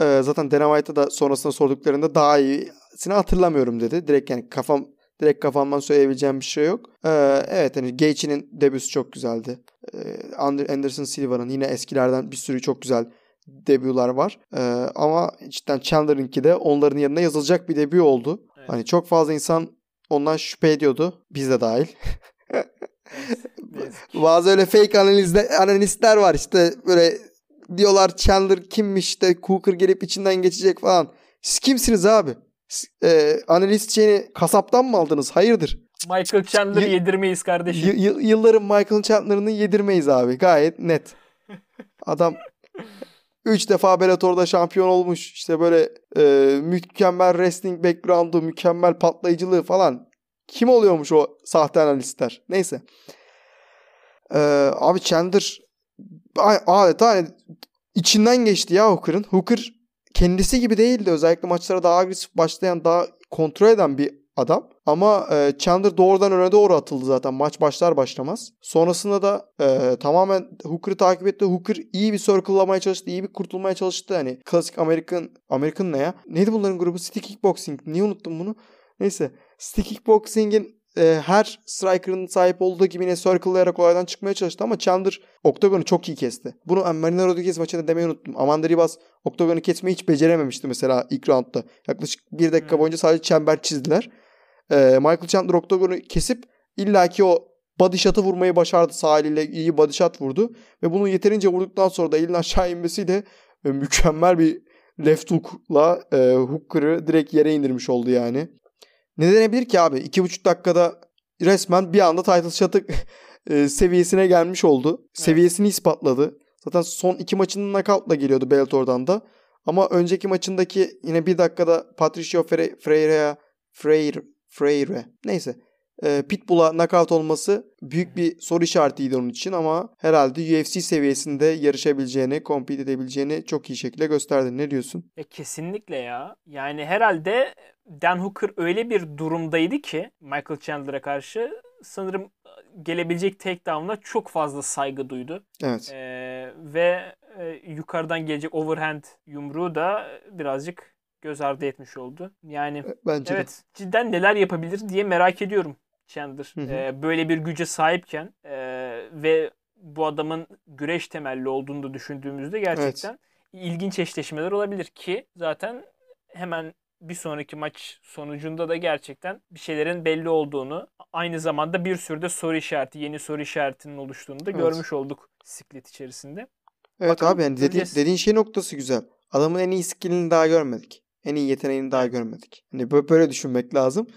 Ee, zaten Dana White'a da sonrasında sorduklarında daha iyisini hatırlamıyorum dedi. Direkt yani kafam direkt kafamdan söyleyebileceğim bir şey yok. Ee, evet hani Gaethje'nin debüsü çok güzeldi. Ee, Ander- Anderson Silva'nın yine eskilerden bir sürü çok güzel debüler var. Ee, ama cidden Chandler'ınki de onların yanına yazılacak bir debü oldu. Evet. Hani çok fazla insan ondan şüphe ediyordu. Biz de dahil. Bazı öyle fake analizde, analistler var işte böyle diyorlar Chandler kimmiş işte Cooker gelip içinden geçecek falan. Siz kimsiniz abi? E, analist şeyini kasaptan mı aldınız? Hayırdır? Michael Chandler'ı Y- yedirmeyiz kardeşim. Y- y- yılların Michael Chandler'ını yedirmeyiz abi. Gayet net. Adam 3 defa Bellator'da şampiyon olmuş. İşte böyle e, mükemmel wrestling background'u, mükemmel patlayıcılığı falan. Kim oluyormuş o sahte analistler? Neyse. E, abi Chandler adeta hani içinden geçti ya Hooker'ın. Hooker kendisi gibi değildi. Özellikle maçlara daha agresif başlayan, daha kontrol eden bir adam. Ama e, Chandler doğrudan öne doğru atıldı zaten maç başlar başlamaz. Sonrasında da e, tamamen Hooker'ı takip etti. Hooker iyi bir circle'lamaya çalıştı, iyi bir kurtulmaya çalıştı. Hani klasik American, American ne ya? Neydi bunların grubu? Stick Kickboxing. Niye unuttum bunu? Neyse. Stick Kickboxing'in e, her striker'ın sahip olduğu gibi yine circle'layarak olaydan çıkmaya çalıştı ama Chandler Octagon'u çok iyi kesti. Bunu ben Marina Rodriguez maçında demeyi unuttum. Amanda Ribas Octagon'u kesmeyi hiç becerememişti mesela ilk roundda. Yaklaşık bir dakika Hmm. boyunca sadece çember çizdiler. Ee, Michael Chandler Octagon'u kesip illaki o body shot'ı vurmayı başardı. Sağ eliyle iyi body shot vurdu. Ve bunu yeterince vurduktan sonra da elin aşağı inmesiyle e, mükemmel bir left hook'la e, Hooker'ı direkt yere indirmiş oldu yani. Ne denebilir ki abi? 2,5 dakikada resmen bir anda title shot'ı e, seviyesine gelmiş oldu. Seviyesini ispatladı. Zaten son iki maçının knockout'la geliyordu Bellator'dan da. Ama önceki maçındaki yine bir dakikada Patricio Fre- Freire Freire Freire neyse e, Pitbull'a knockout olması büyük bir soru işaretiydi onun için ama herhalde UFC seviyesinde yarışabileceğini, compete edebileceğini çok iyi şekilde gösterdi. Ne diyorsun? Ya kesinlikle ya. Yani herhalde Dan Hooker öyle bir durumdaydı ki Michael Chandler'a karşı sanırım gelebilecek takedown'a çok fazla saygı duydu. Evet. Ee, ve e, yukarıdan gelecek overhand yumruğu da birazcık göz ardı etmiş oldu. Yani Bence de. evet cidden neler yapabilir diye merak ediyorum Chandler. Hı hı. Ee, böyle bir güce sahipken e, ve bu adamın güreş temelli olduğunu da düşündüğümüzde gerçekten ilginç eşleşmeler olabilir ki zaten hemen bir sonraki maç sonucunda da gerçekten bir şeylerin belli olduğunu aynı zamanda bir sürü de soru işareti, yeni soru işaretinin oluştuğunu da Evet. görmüş olduk siklet içerisinde. Evet Bakalım, abi yani dedi- dediğin şey noktası güzel. Adamın en iyi skillini daha görmedik. En iyi yeteneğini daha görmedik. Hani bö- böyle düşünmek lazım.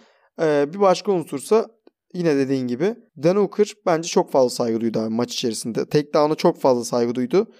Ee, bir başka unsursa yine dediğin gibi Dan Hooker bence çok fazla saygı duydu abi maç içerisinde. Takedown'a çok fazla saygı duydu.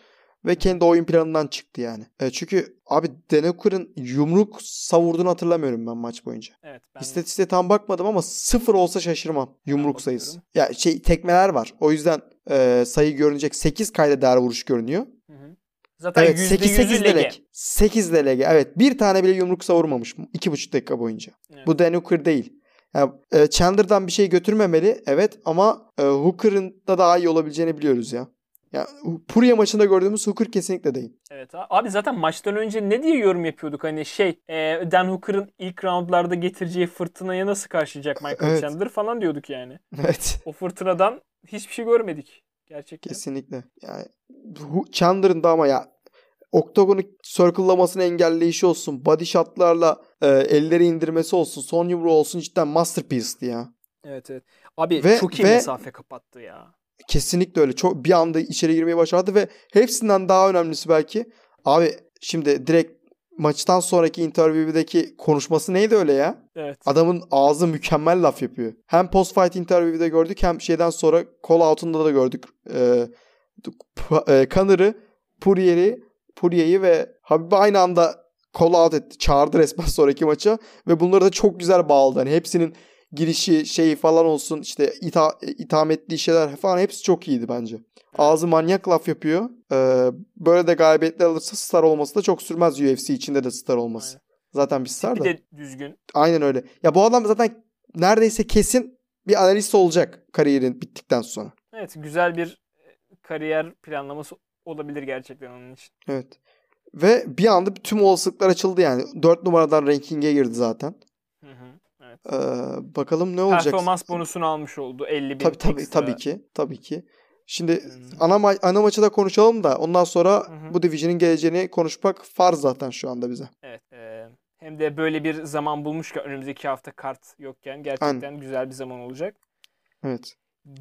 Ve kendi oyun planından çıktı yani. E, çünkü abi Dan Hooker'ın yumruk savurduğunu hatırlamıyorum ben maç boyunca. Evet ben İstatistiğe tam bakmadım ama sıfır olsa şaşırmam yumruk sayısı. Ya şey tekmeler var. O yüzden e, sayı görünecek. 8 kayda değer vuruş görünüyor. Hı hı. Zaten Evet yüzde 8 8 yüzü lege. delek. 8 delege. Evet bir tane bile yumruk savurmamış 2,5 dakika boyunca. Evet. Bu Dan Hooker değil. Ya, e, Chandler'dan bir şey götürmemeli evet ama e, Hooker'ın da daha iyi olabileceğini biliyoruz ya. Ya Purya maçında gördüğümüz Hooker kesinlikle değil. Evet abi zaten maçtan önce ne diye yorum yapıyorduk hani şey e, Dan Hooker'ın ilk roundlarda getireceği fırtınaya nasıl karşılayacak Michael Evet. Chandler falan diyorduk yani. Evet. O fırtınadan hiçbir şey görmedik gerçekten. Kesinlikle. Yani Chandler'ın da ama ya Octagon'u circle'lamasını engelleyişi olsun. Body shot'larla e, elleri indirmesi olsun. Son yumruğu olsun cidden masterpiece'ti ya. Evet evet. Abi Ve- çok iyi ve- mesafe kapattı ya. Kesinlikle öyle. Çok bir anda içeri girmeyi başardı ve hepsinden daha önemlisi belki. Abi şimdi direkt maçtan sonraki interview'deki konuşması neydi öyle ya? Evet. Adamın ağzı mükemmel laf yapıyor. Hem post fight interview'de gördük hem şeyden sonra call out'unda da gördük. Ee, Connor'ı, Poirier'i, Poirier'i ve Habib'i aynı anda call out etti. Çağırdı resmen sonraki maça ve bunları da çok güzel bağladı. Hani hepsinin girişi şeyi falan olsun işte ita, itham ettiği şeyler falan hepsi çok iyiydi bence. Ağzı manyak laf yapıyor. Ee, böyle de galibiyetler alırsa star olması da çok sürmez UFC içinde de star olması. Aynen. Zaten bir star Tipi da. de düzgün. Aynen öyle. Ya bu adam zaten neredeyse kesin bir analist olacak kariyerin bittikten sonra. Evet güzel bir e, kariyer planlaması olabilir gerçekten onun için. Evet. Ve bir anda tüm olasılıklar açıldı yani. 4 numaradan ranking'e girdi zaten. Hı hı. Evet. Ee, bakalım ne olacak. Performans bonusunu almış oldu 50 bin Tabii tabii ekstra. tabii ki. Tabii ki. Şimdi Hmm. ana, ma- ana maçı da konuşalım da ondan sonra Hı hı. bu division'ın geleceğini konuşmak farz zaten şu anda bize. Evet. e, hem de böyle bir zaman bulmuşken önümüzdeki hafta kart yokken gerçekten güzel bir zaman olacak. Evet.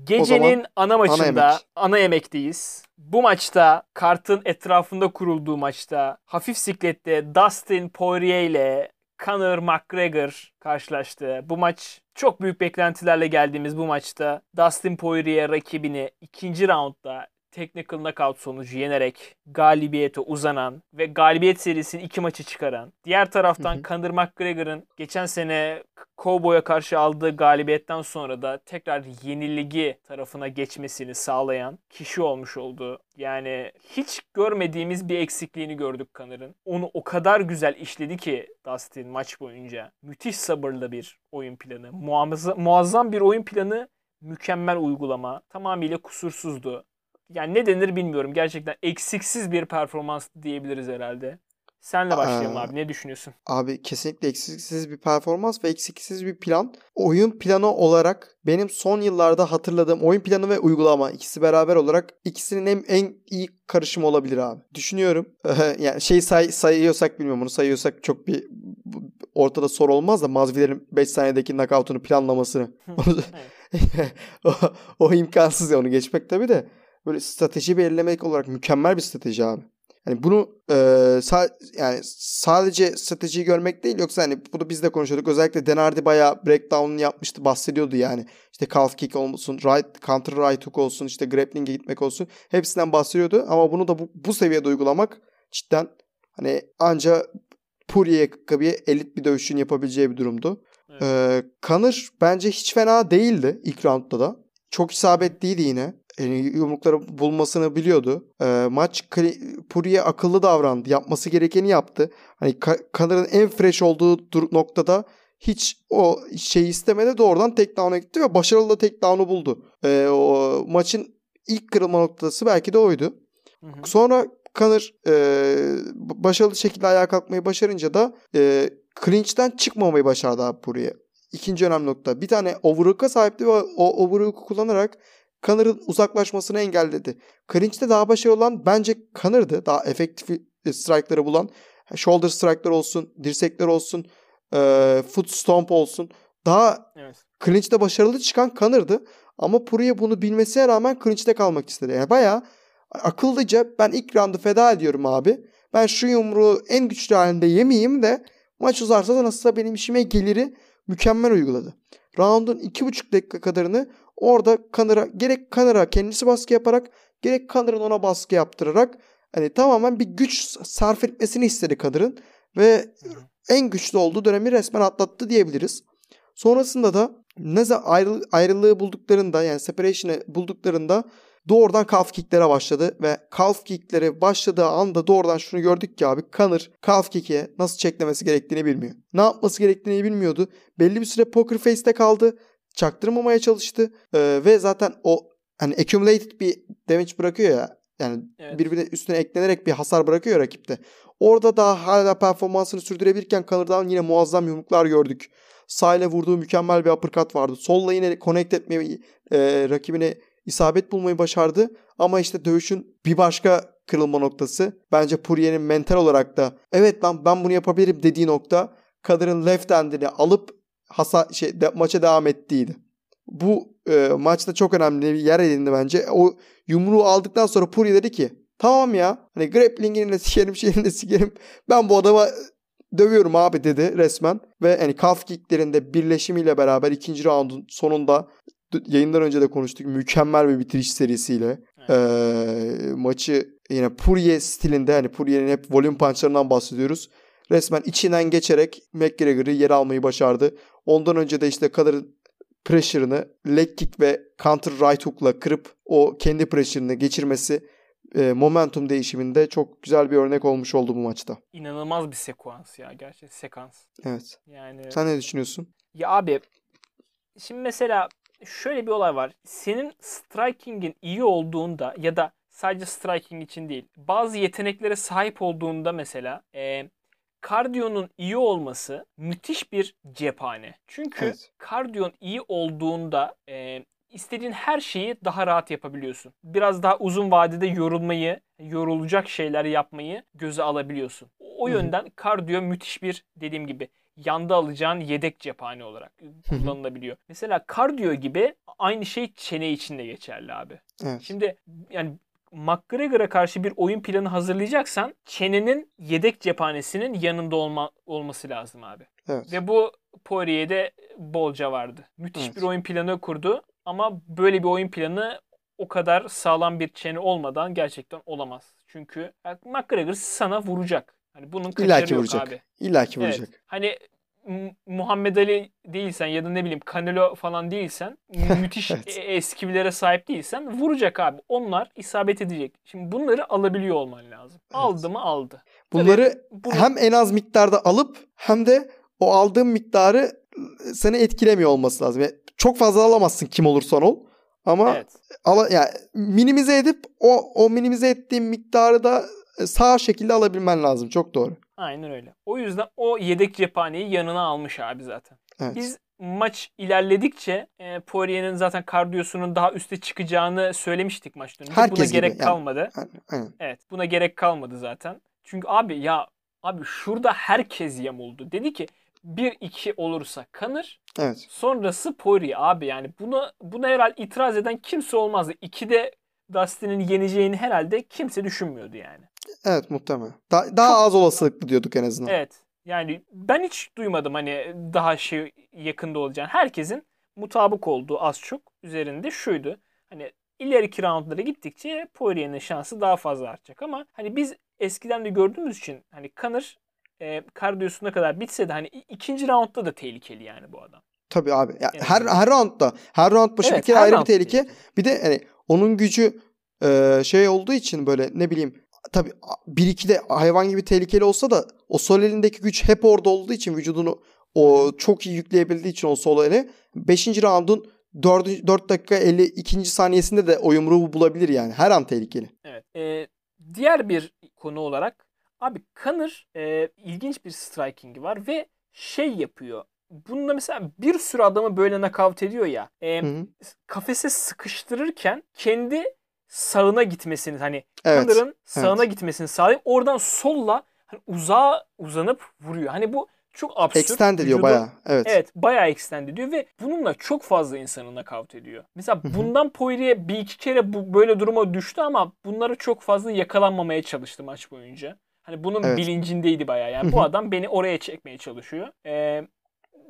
Gecenin ana maçında yemek. ana yemekteyiz. Bu maçta kartın etrafında kurulduğu maçta hafif siklette Dustin Poirier ile Conor McGregor karşılaştı. Bu maç çok büyük beklentilerle geldiğimiz bu maçta Dustin Poirier rakibini ikinci roundda technical knockout sonucu yenerek galibiyete uzanan ve galibiyet serisinin iki maçı çıkaran. Diğer taraftan Hı hı. Conor McGregor'ın geçen sene Cowboy'a karşı aldığı galibiyetten sonra da tekrar yeniligi tarafına geçmesini sağlayan kişi olmuş oldu. Yani hiç görmediğimiz bir eksikliğini gördük Connor'ın. Onu o kadar güzel işledi ki Dustin maç boyunca. Müthiş sabırlı bir oyun planı. Muazzam, muazzam bir oyun planı. Mükemmel uygulama. Tamamıyla kusursuzdu. Yani ne denir bilmiyorum. Gerçekten eksiksiz bir performans diyebiliriz herhalde. Senle başlayalım Aa. abi. Ne düşünüyorsun? Abi kesinlikle eksiksiz bir performans ve eksiksiz bir plan. Oyun planı olarak benim son yıllarda hatırladığım oyun planı ve uygulama ikisi beraber olarak ikisinin en, en iyi karışımı olabilir abi. Düşünüyorum. yani şey say, sayıyorsak bilmiyorum bunu sayıyorsak çok bir ortada soru olmaz da Mazviler'in 5 saniyedeki knockout'unu planlamasını. O, o imkansız ya onu geçmek tabii de. Böyle strateji belirlemek olarak mükemmel bir strateji abi. Hani bunu e, sa- yani sadece stratejiyi görmek değil yoksa hani bunu biz de konuşuyorduk. Özellikle Denardi bayağı breakdown'unu yapmıştı bahsediyordu yani. İşte calf kick olsun, right, counter right hook olsun, işte grappling'e gitmek olsun. Hepsinden bahsediyordu ama bunu da bu, bu seviyede uygulamak cidden hani anca Poirier gibi elit bir dövüşün yapabileceği bir durumdu. Evet. Ee, Conor bence hiç fena değildi ilk roundda da. Çok isabetliydi yine. Yani yumrukları bulmasını biliyordu. Ee, maç Poirier akıllı davrandı. Yapması gerekeni yaptı. Hani Ka- Conor'ın en fresh olduğu noktada hiç o şeyi istemedi. Doğrudan takedown'a gitti ve başarılı da takedown'u buldu. Ee, o maçın ilk kırılma noktası belki de oydu. Hı hı. Sonra Conor e, başarılı şekilde ayağa kalkmayı başarınca da e, clinch'ten çıkmamayı başardı abi Poirier. İkinci önemli nokta. Bir tane overhook'a sahipti ve o overhook'u kullanarak Conor'ın uzaklaşmasını engelledi. Clinch'te daha başarılı olan bence Conor'dı. Daha efektif strike'ları bulan. Shoulder strike'lar olsun, dirsekler olsun, e, foot stomp olsun. Daha Evet. clinch'te başarılı çıkan Connor'dı. Ama Poirier bunu bilmesine rağmen clinch'te kalmak istedi. Yani bayağı akıllıca ben ilk roundu feda ediyorum abi. Ben şu yumruğu en güçlü halinde yemeyeyim de maç uzarsa da nasılsa benim işime geliri mükemmel uyguladı. Round'un 2,5 dakika kadarını orada Connor'a gerek Connor'a kendisi baskı yaparak gerek Connor'ın ona baskı yaptırarak hani tamamen bir güç sarf etmesini istedi Connor'ın ve en güçlü olduğu dönemi resmen atlattı diyebiliriz. Sonrasında da zaman ayrı, ayrılığı bulduklarında yani separation'ı bulduklarında doğrudan calf kick'lere başladı ve calf kick'lere başladığı anda doğrudan şunu gördük ki abi Conor calf kick'e nasıl çeklemesi gerektiğini bilmiyor. Ne yapması gerektiğini bilmiyordu. Belli bir süre poker face'te kaldı. Çaktırmamaya çalıştı. Ee, ve zaten o hani accumulated bir damage bırakıyor ya. Yani Evet. birbirine üstüne eklenerek bir hasar bırakıyor rakipte. Orada daha hala performansını sürdürebilirken Connor'dan yine muazzam yumruklar gördük. Sağ ile vurduğu mükemmel bir uppercut vardı. Solla yine connect etmeyi, e, rakibine isabet bulmayı başardı. Ama işte dövüşün bir başka kırılma noktası. Bence Poirier'in mental olarak da evet lan ben bunu yapabilirim dediği nokta Connor'ın left hand'ini alıp hasa, şey, de, maça devam ettiğiydi. Bu e, maçta çok önemli bir yer edindi bence. O yumruğu aldıktan sonra Poirier dedi ki tamam ya hani grappling'ini de sikerim şeyini de sikerim. Ben bu adama dövüyorum abi dedi resmen. Ve hani calf kicklerinde birleşimiyle beraber ikinci roundun sonunda yayından önce de konuştuk. Mükemmel bir bitiriş serisiyle. Ee, maçı yine Poirier stilinde hani Poirier'in hep volume punchlarından bahsediyoruz. Resmen içinden geçerek McGregor'ı yer almayı başardı. Ondan önce de işte Connor'ın pressure'ını leg kick ve counter right hook'la kırıp o kendi pressure'ını geçirmesi e, momentum değişiminde çok güzel bir örnek olmuş oldu bu maçta. İnanılmaz bir sekans ya gerçekten sekans. Evet. Yani Sen ne düşünüyorsun? ya abi şimdi mesela şöyle bir olay var. Senin striking'in iyi olduğunda ya da sadece striking için değil. Bazı yeteneklere sahip olduğunda mesela e, kardiyonun iyi olması müthiş bir cephane. Çünkü Evet. kardiyon iyi olduğunda e, istediğin her şeyi daha rahat yapabiliyorsun. Biraz daha uzun vadede yorulmayı, yorulacak şeyler yapmayı göze alabiliyorsun. O Hı hı. yönden kardiyo müthiş bir dediğim gibi yanda alacağın yedek cephane olarak kullanılabiliyor. Mesela kardiyo gibi aynı şey çene için de geçerli abi. Evet. Şimdi yani McGregor'a karşı bir oyun planı hazırlayacaksan çenenin yedek cephanesinin yanında olma, olması lazım abi. Evet. Ve bu Poirier'de bolca vardı. Müthiş Evet. bir oyun planı kurdu ama böyle bir oyun planı o kadar sağlam bir çene olmadan gerçekten olamaz. Çünkü McGregor sana vuracak. Hani bunun kaçarı yok vuracak. abi. İlla ki Evet. vuracak. Hani M- Muhammed Ali değilsen ya da ne bileyim Canelo falan değilsen müthiş Evet. e- eskivilere sahip değilsen vuracak abi. Onlar isabet edecek. Şimdi bunları alabiliyor olman lazım. Aldı mı aldı. Bunları Bunu- hem en az miktarda alıp hem de o aldığın miktarı seni etkilemiyor olması lazım. Yani çok fazla alamazsın kim olursan ol. Ama evet. ala, yani minimize edip o o minimize ettiğin miktarı da sağ şekilde alabilmen lazım. Çok doğru. Aynen öyle. O yüzden o yedek cephaneyi yanına almış abi zaten. Evet. Biz maç ilerledikçe e, Poirier'in zaten kardiyosunun daha üste çıkacağını söylemiştik maçtan önce. Herkes Buna gibi gerek yani. kalmadı. Aynen. Evet buna gerek kalmadı zaten. Çünkü abi ya abi şurada herkes yamuldu. Dedi ki 1-2 olursa kanır. Evet. Sonrası Poirier abi yani buna buna herhalde itiraz eden kimse olmazdı. 2'de Dustin'in yeneceğini herhalde kimse düşünmüyordu yani. Evet muhtemelen. Da- daha az olasılıklı diyorduk en azından. Evet. Yani ben hiç duymadım hani daha şey yakında olacağını. Herkesin mutabık olduğu az çok üzerinde şuydu. Hani ileriki roundlara gittikçe Poirier'in şansı daha fazla artacak ama hani biz eskiden de gördüğümüz için hani Kanır e, kardiyosuna kadar bitse de hani ikinci roundda da tehlikeli yani bu adam. Tabii abi. Ya En her her roundda, her round başı Evet, bir kere ayrı bir tehlike. tehlikeli. Bir de hani onun gücü e, şey olduğu için böyle ne bileyim tabii 1-2'de hayvan gibi tehlikeli olsa da o sol elindeki güç hep orada olduğu için vücudunu o çok iyi yükleyebildiği için o sol eli 5. roundun 4, 4 dakika 52. saniyesinde de o yumruğu bulabilir yani. Her an tehlikeli. Evet. E, diğer bir konu olarak abi Kanır e, ilginç bir striking'i var ve şey yapıyor. Bunda mesela bir sürü adamı böyle knockout ediyor ya. E, Hı hı. kafese sıkıştırırken kendi sağına gitmesini hani Evet. Kanır'ın sağına gitmesini sağlayıp oradan solla hani uzağa uzanıp vuruyor. Hani bu çok absürt. Extend ediyor bayağı. Evet. Evet bayağı extend ediyor ve bununla çok fazla insanı knockout ediyor. Mesela bundan Poirier bir iki kere bu böyle duruma düştü ama bunlara çok fazla yakalanmamaya çalıştı maç boyunca. Hani bunun Evet. bilincindeydi bayağı. Yani bu adam beni oraya çekmeye çalışıyor. Ee,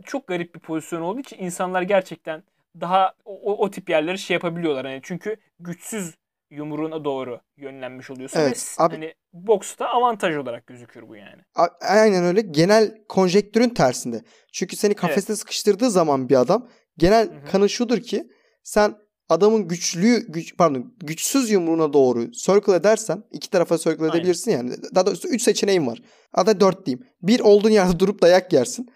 çok garip bir pozisyon olduğu için insanlar gerçekten daha o, o- o tip yerleri şey yapabiliyorlar. Hani çünkü güçsüz yumruğuna doğru yönlenmiş oluyorsun. Evet, Ve abi- hani boksta avantaj olarak gözükür bu yani. Aynen öyle. Genel konjektürün tersinde. Çünkü seni kafeste sıkıştırdığı zaman bir adam genel Hı hı. kanı şudur ki sen adamın güçlü güç pardon güçsüz yumruğuna doğru circle edersen iki tarafa circle Aynen. edebilirsin yani. Daha doğrusu 3 seçeneğin var. Hatta 4 diyeyim. Bir olduğun yerde durup dayak yersin.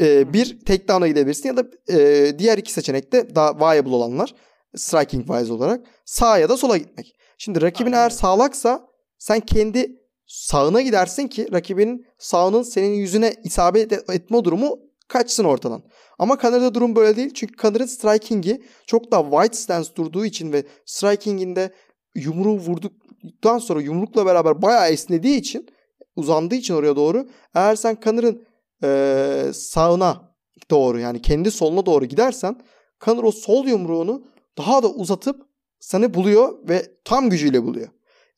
Ee, bir takedown'a gidebilirsin ya da e, diğer iki seçenek de daha viable olanlar striking wise olarak sağa ya da sola gitmek. Şimdi rakibin Aynen eğer sağlaksa sen kendi sağına gidersin ki rakibinin sağının senin yüzüne isabet et- etme durumu kaçsın ortadan. Ama Connor'da durum böyle değil. Çünkü Connor'ın striking'i çok daha wide stance durduğu için ve striking'inde yumruğu vurduktan sonra yumrukla beraber bayağı esnediği için uzandığı için oraya doğru eğer sen Connor'ın eee, sağına doğru yani kendi soluna doğru gidersen Connor o sol yumruğunu daha da uzatıp seni buluyor ve tam gücüyle buluyor.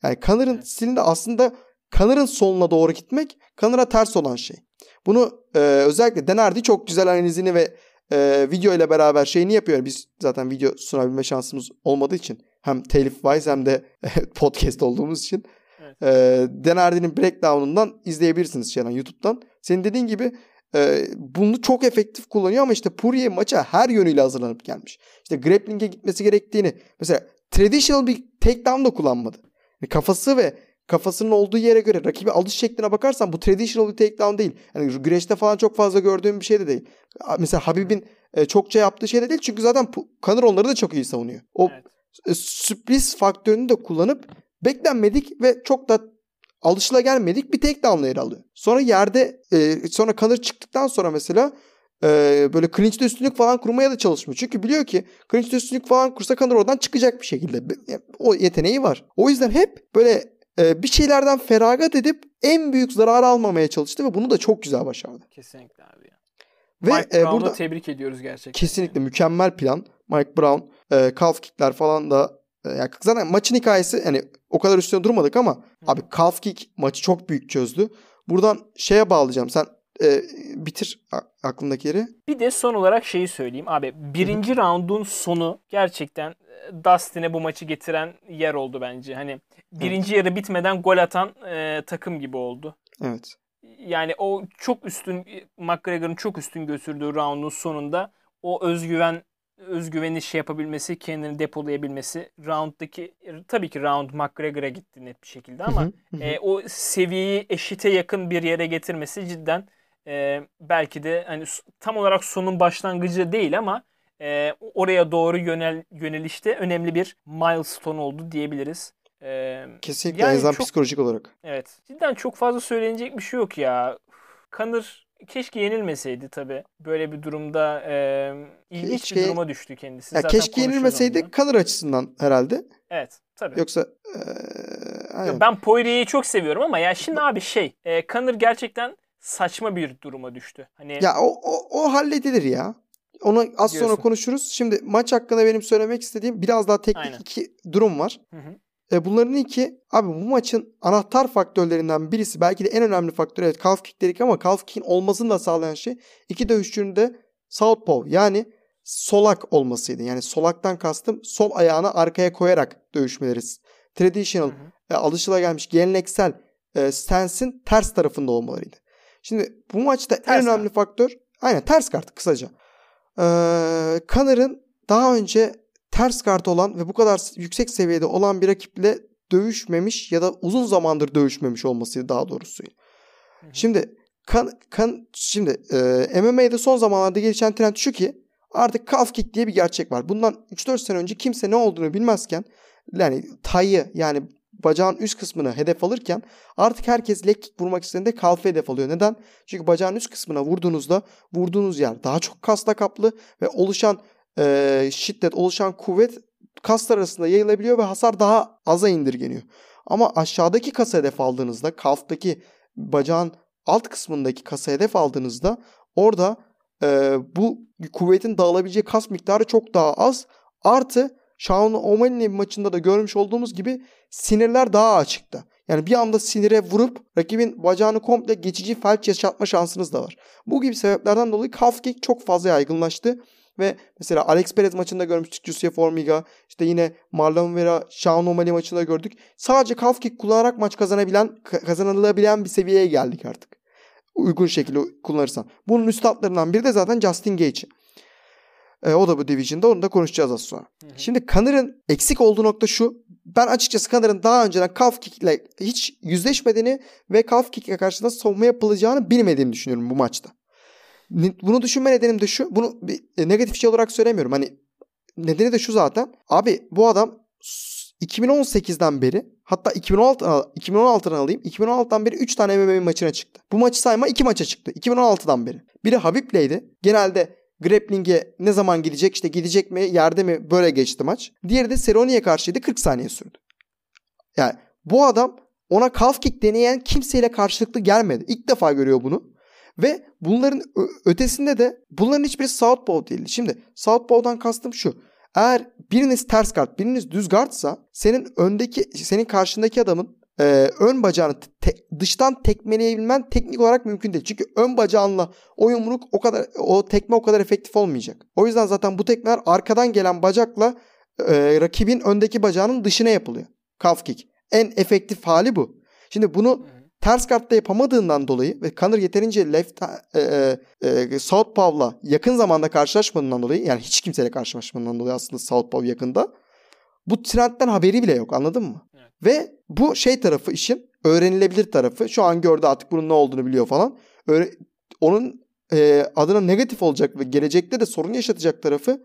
Yani Connor'ın stilinde aslında Connor'ın soluna doğru gitmek Connor'a ters olan şey. Bunu e, özellikle Denerdi çok güzel analizini ve e, video ile beraber şeyini yapıyor. Biz zaten video sunabilme şansımız olmadığı için hem telif wise hem de podcast olduğumuz için Evet. e, Denerdi'nin breakdown'undan izleyebilirsiniz yani YouTube'dan. Senin dediğin gibi e, bunu çok efektif kullanıyor ama işte Poirier maça her yönüyle hazırlanıp gelmiş. İşte grappling'e gitmesi gerektiğini mesela traditional bir takedown da kullanmadı. Yani kafası ve kafasının olduğu yere göre rakibi alış şekline bakarsan bu traditional bir takedown değil. Yani güreşte falan çok fazla gördüğüm bir şey de değil. Mesela Habib'in e, çokça yaptığı şey de değil. Çünkü zaten Conor onları da çok iyi savunuyor. O evet. E, sürpriz faktörünü de kullanıp beklenmedik ve çok da alışılagelmedik bir takedown'la yer alıyor. Sonra yerde e, sonra Conor çıktıktan sonra mesela e, böyle clinch'te üstünlük falan kurmaya da çalışmıyor. Çünkü biliyor ki clinch'te üstünlük falan kursa Conor oradan çıkacak bir şekilde. O yeteneği var. O yüzden hep böyle e, bir şeylerden feragat edip en büyük zararı almamaya çalıştı ve bunu da çok güzel başardı. Kesinlikle abi ya. Ve Mike e, burada tebrik ediyoruz gerçekten. Kesinlikle yani. mükemmel plan. Mike Brown, e, calf kickler falan da yani zaten maçın hikayesi hani o kadar üstüne durmadık ama abi calf kick maçı çok büyük çözdü. Buradan şeye bağlayacağım. Sen e, bitir aklındaki yeri. Bir de son olarak şeyi söyleyeyim. Abi birinci roundun sonu gerçekten e, Dustin'e bu maçı getiren yer oldu bence. Hani birinci yarı bitmeden gol atan e, takım gibi oldu. Evet. Yani o çok üstün McGregor'ın çok üstün götürdüğü roundun sonunda o özgüven özgüveni şey yapabilmesi, kendini depolayabilmesi. Round'daki tabii ki round McGregor'a gitti net bir şekilde ama e, o seviyeyi eşite yakın bir yere getirmesi cidden e, belki de hani tam olarak sonun başlangıcı değil ama e, oraya doğru yönel yönelişte önemli bir milestone oldu diyebiliriz. E, Kesinlikle yani en azından çok, psikolojik olarak. Evet. Cidden çok fazla söylenecek bir şey yok ya. Kanır keşke yenilmeseydi tabi. Böyle bir durumda e, ilginç keşke, bir duruma düştü kendisi. Ya Zaten keşke yenilmeseydi Kanır açısından herhalde. Evet tabi. Yoksa e, ben Poirier'i çok seviyorum ama ya şimdi abi şey e, Kanır gerçekten saçma bir duruma düştü. Hani Ya o o, o halledilir ya. Onu az Diyorsun. sonra konuşuruz. Şimdi maç hakkında benim söylemek istediğim biraz daha teknik Aynen. iki durum var. Hı hı. E bunların iki abi bu maçın anahtar faktörlerinden birisi belki de en önemli faktör evet calf kick dedik ama calf kick'in olmasını da sağlayan şey iki dövüşçünün de southpaw yani solak olmasıydı. Yani solaktan kastım sol ayağını arkaya koyarak dövüşmeleri. Traditional, hı hı. E, alışılagelmiş, geleneksel e, stance'in ters tarafında olmalarıydı. Şimdi bu maçta ters en önemli kart. faktör aynen ters kart kısaca. Ee, Connor'ın daha önce ters kart olan ve bu kadar yüksek seviyede olan bir rakiple dövüşmemiş ya da uzun zamandır dövüşmemiş olması daha doğrusu. Şimdi kan, kan şimdi e, MMA'de son zamanlarda gelişen trend şu ki artık calf kick diye bir gerçek var. Bundan 3-4 sene önce kimse ne olduğunu bilmezken yani tayı yani bacağın üst kısmını hedef alırken artık herkes leg kick vurmak istediğinde calf'ı hedef alıyor. Neden? Çünkü bacağın üst kısmına vurduğunuzda vurduğunuz yer daha çok kasla kaplı ve oluşan e, şiddet, oluşan kuvvet kaslar arasında yayılabiliyor ve hasar daha aza indirgeniyor. Ama aşağıdaki kasa hedef aldığınızda, kalftaki bacağın alt kısmındaki kasa hedef aldığınızda orada e, bu kuvvetin dağılabileceği kas miktarı çok daha az. Artı Sean O'Malley maçında da görmüş olduğumuz gibi sinirler daha açıkta. Yani bir anda sinire vurup rakibin bacağını komple geçici felç yaşatma şansınız da var. Bu gibi sebeplerden dolayı calf kick çok fazla yaygınlaştı. Ve mesela Alex Perez maçında görmüştük Jussi Formiga. İşte yine Marlon Vera, Sean O'Malley maçında gördük. Sadece calf kick kullanarak maç kazanabilen, kazanılabilen bir seviyeye geldik artık. Uygun şekilde kullanırsan. Bunun üstadlarından biri de zaten Justin Gage. E, o da bu division'da onu da konuşacağız az sonra. Hı hı. Şimdi Connor'ın eksik olduğu nokta şu. Ben açıkçası Connor'ın daha önceden calf kick ile hiç yüzleşmediğini ve calf kick'e karşısında savunma yapılacağını bilmediğimi düşünüyorum bu maçta. Bunu düşünme nedenim de şu. Bunu bir e, negatif şey olarak söylemiyorum. Hani nedeni de şu zaten. Abi bu adam 2018'den beri hatta 2016 2016'dan alayım. 2016'dan beri 3 tane MMA maçına çıktı. Bu maçı sayma 2 maça çıktı. 2016'dan beri. Biri Habib'leydi. Genelde grappling'e ne zaman gidecek işte gidecek mi yerde mi böyle geçti maç. Diğeri de Cerrone'ye karşıydı 40 saniye sürdü. Yani bu adam ona calf kick deneyen kimseyle karşılıklı gelmedi. İlk defa görüyor bunu. Ve bunların ötesinde de bunların hiçbiri Southpaw değil. Şimdi Southpaw'dan kastım şu. Eğer biriniz ters guard, biriniz düz guardsa senin öndeki, senin karşındaki adamın e, ön bacağını te, dıştan tekmeleyebilmen teknik olarak mümkün değil. Çünkü ön bacağınla o yumruk o kadar o tekme o kadar efektif olmayacak. O yüzden zaten bu tekmeler arkadan gelen bacakla e, rakibin öndeki bacağının dışına yapılıyor. Calf kick. En efektif hali bu. Şimdi bunu ters kartta yapamadığından dolayı ve Conor yeterince left e, e, e, Southpaw'la yakın zamanda karşılaşmadığından dolayı yani hiç kimseyle karşılaşmadığından dolayı aslında Southpaw yakında bu trendten haberi bile yok anladın mı? Evet. Ve bu şey tarafı işin öğrenilebilir tarafı. Şu an gördü artık bunun ne olduğunu biliyor falan. Öyle, onun e, adına negatif olacak ve gelecekte de sorun yaşatacak tarafı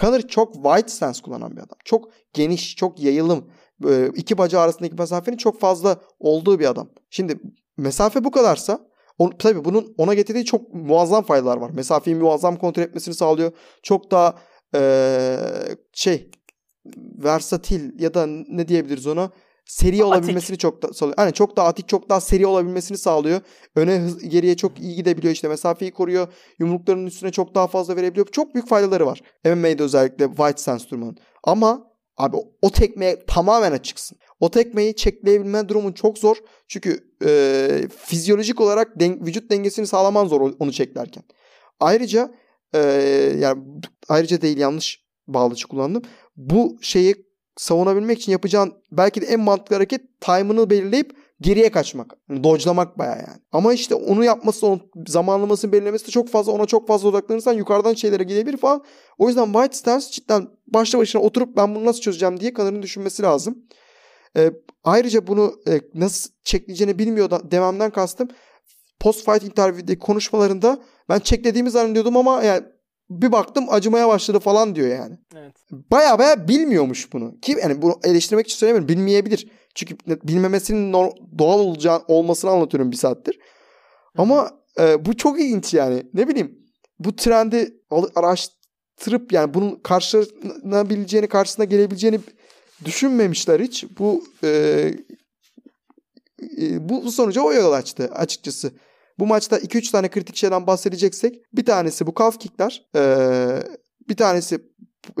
Conor çok wide stance kullanan bir adam. Çok geniş, çok yayılım. E, iki bacağı arasındaki mesafenin çok fazla olduğu bir adam. Şimdi mesafe bu kadarsa on, tabii bunun ona getirdiği çok muazzam faydalar var. Mesafeyi muazzam kontrol etmesini sağlıyor. Çok daha e, şey versatil ya da ne diyebiliriz ona seri Atik. olabilmesini çok da sağlıyor. Yani çok daha atik, çok daha seri olabilmesini sağlıyor. Öne hız, geriye çok iyi gidebiliyor işte mesafeyi koruyor. Yumruklarının üstüne çok daha fazla verebiliyor. Çok büyük faydaları var. MMA'de özellikle White Sands durmanın. Ama abi o tekmeye tamamen açıksın. O tekmeyi çekleyebilme durumun çok zor. Çünkü e, fizyolojik olarak den- vücut dengesini sağlaman zor onu çeklerken. Ayrıca e, yani ayrıca değil yanlış bağlaç kullandım. Bu şeyi savunabilmek için yapacağın belki de en mantıklı hareket time'ını belirleyip geriye kaçmak. Yani dodge'lamak bayağı yani. Ama işte onu yapması, onun zamanlamasını belirlemesi de çok fazla ona çok fazla odaklanırsan yukarıdan şeylere gidebilir falan. O yüzden White Stance cidden başlı başına oturup ben bunu nasıl çözeceğim diye Connor'ın düşünmesi lazım. Ee, ayrıca bunu e, nasıl çekleyeceğini bilmiyor da dememden kastım post fight interview'deki konuşmalarında ben çeklediğimi zannediyordum ama yani bir baktım acımaya başladı falan diyor yani. Evet. Baya baya bilmiyormuş bunu. Ki yani bunu eleştirmek için söylemiyorum. Bilmeyebilir. Çünkü bilmemesinin doğal olacağı olmasını anlatıyorum bir saattir. Ama e, bu çok ilginç yani. Ne bileyim bu trendi araştırıp yani bunun karşılanabileceğini, karşısına gelebileceğini düşünmemişler hiç. Bu e, e, bu sonuca o yol açtı açıkçası. Bu maçta 2-3 tane kritik şeyden bahsedeceksek bir tanesi bu calf kickler. Ee, bir tanesi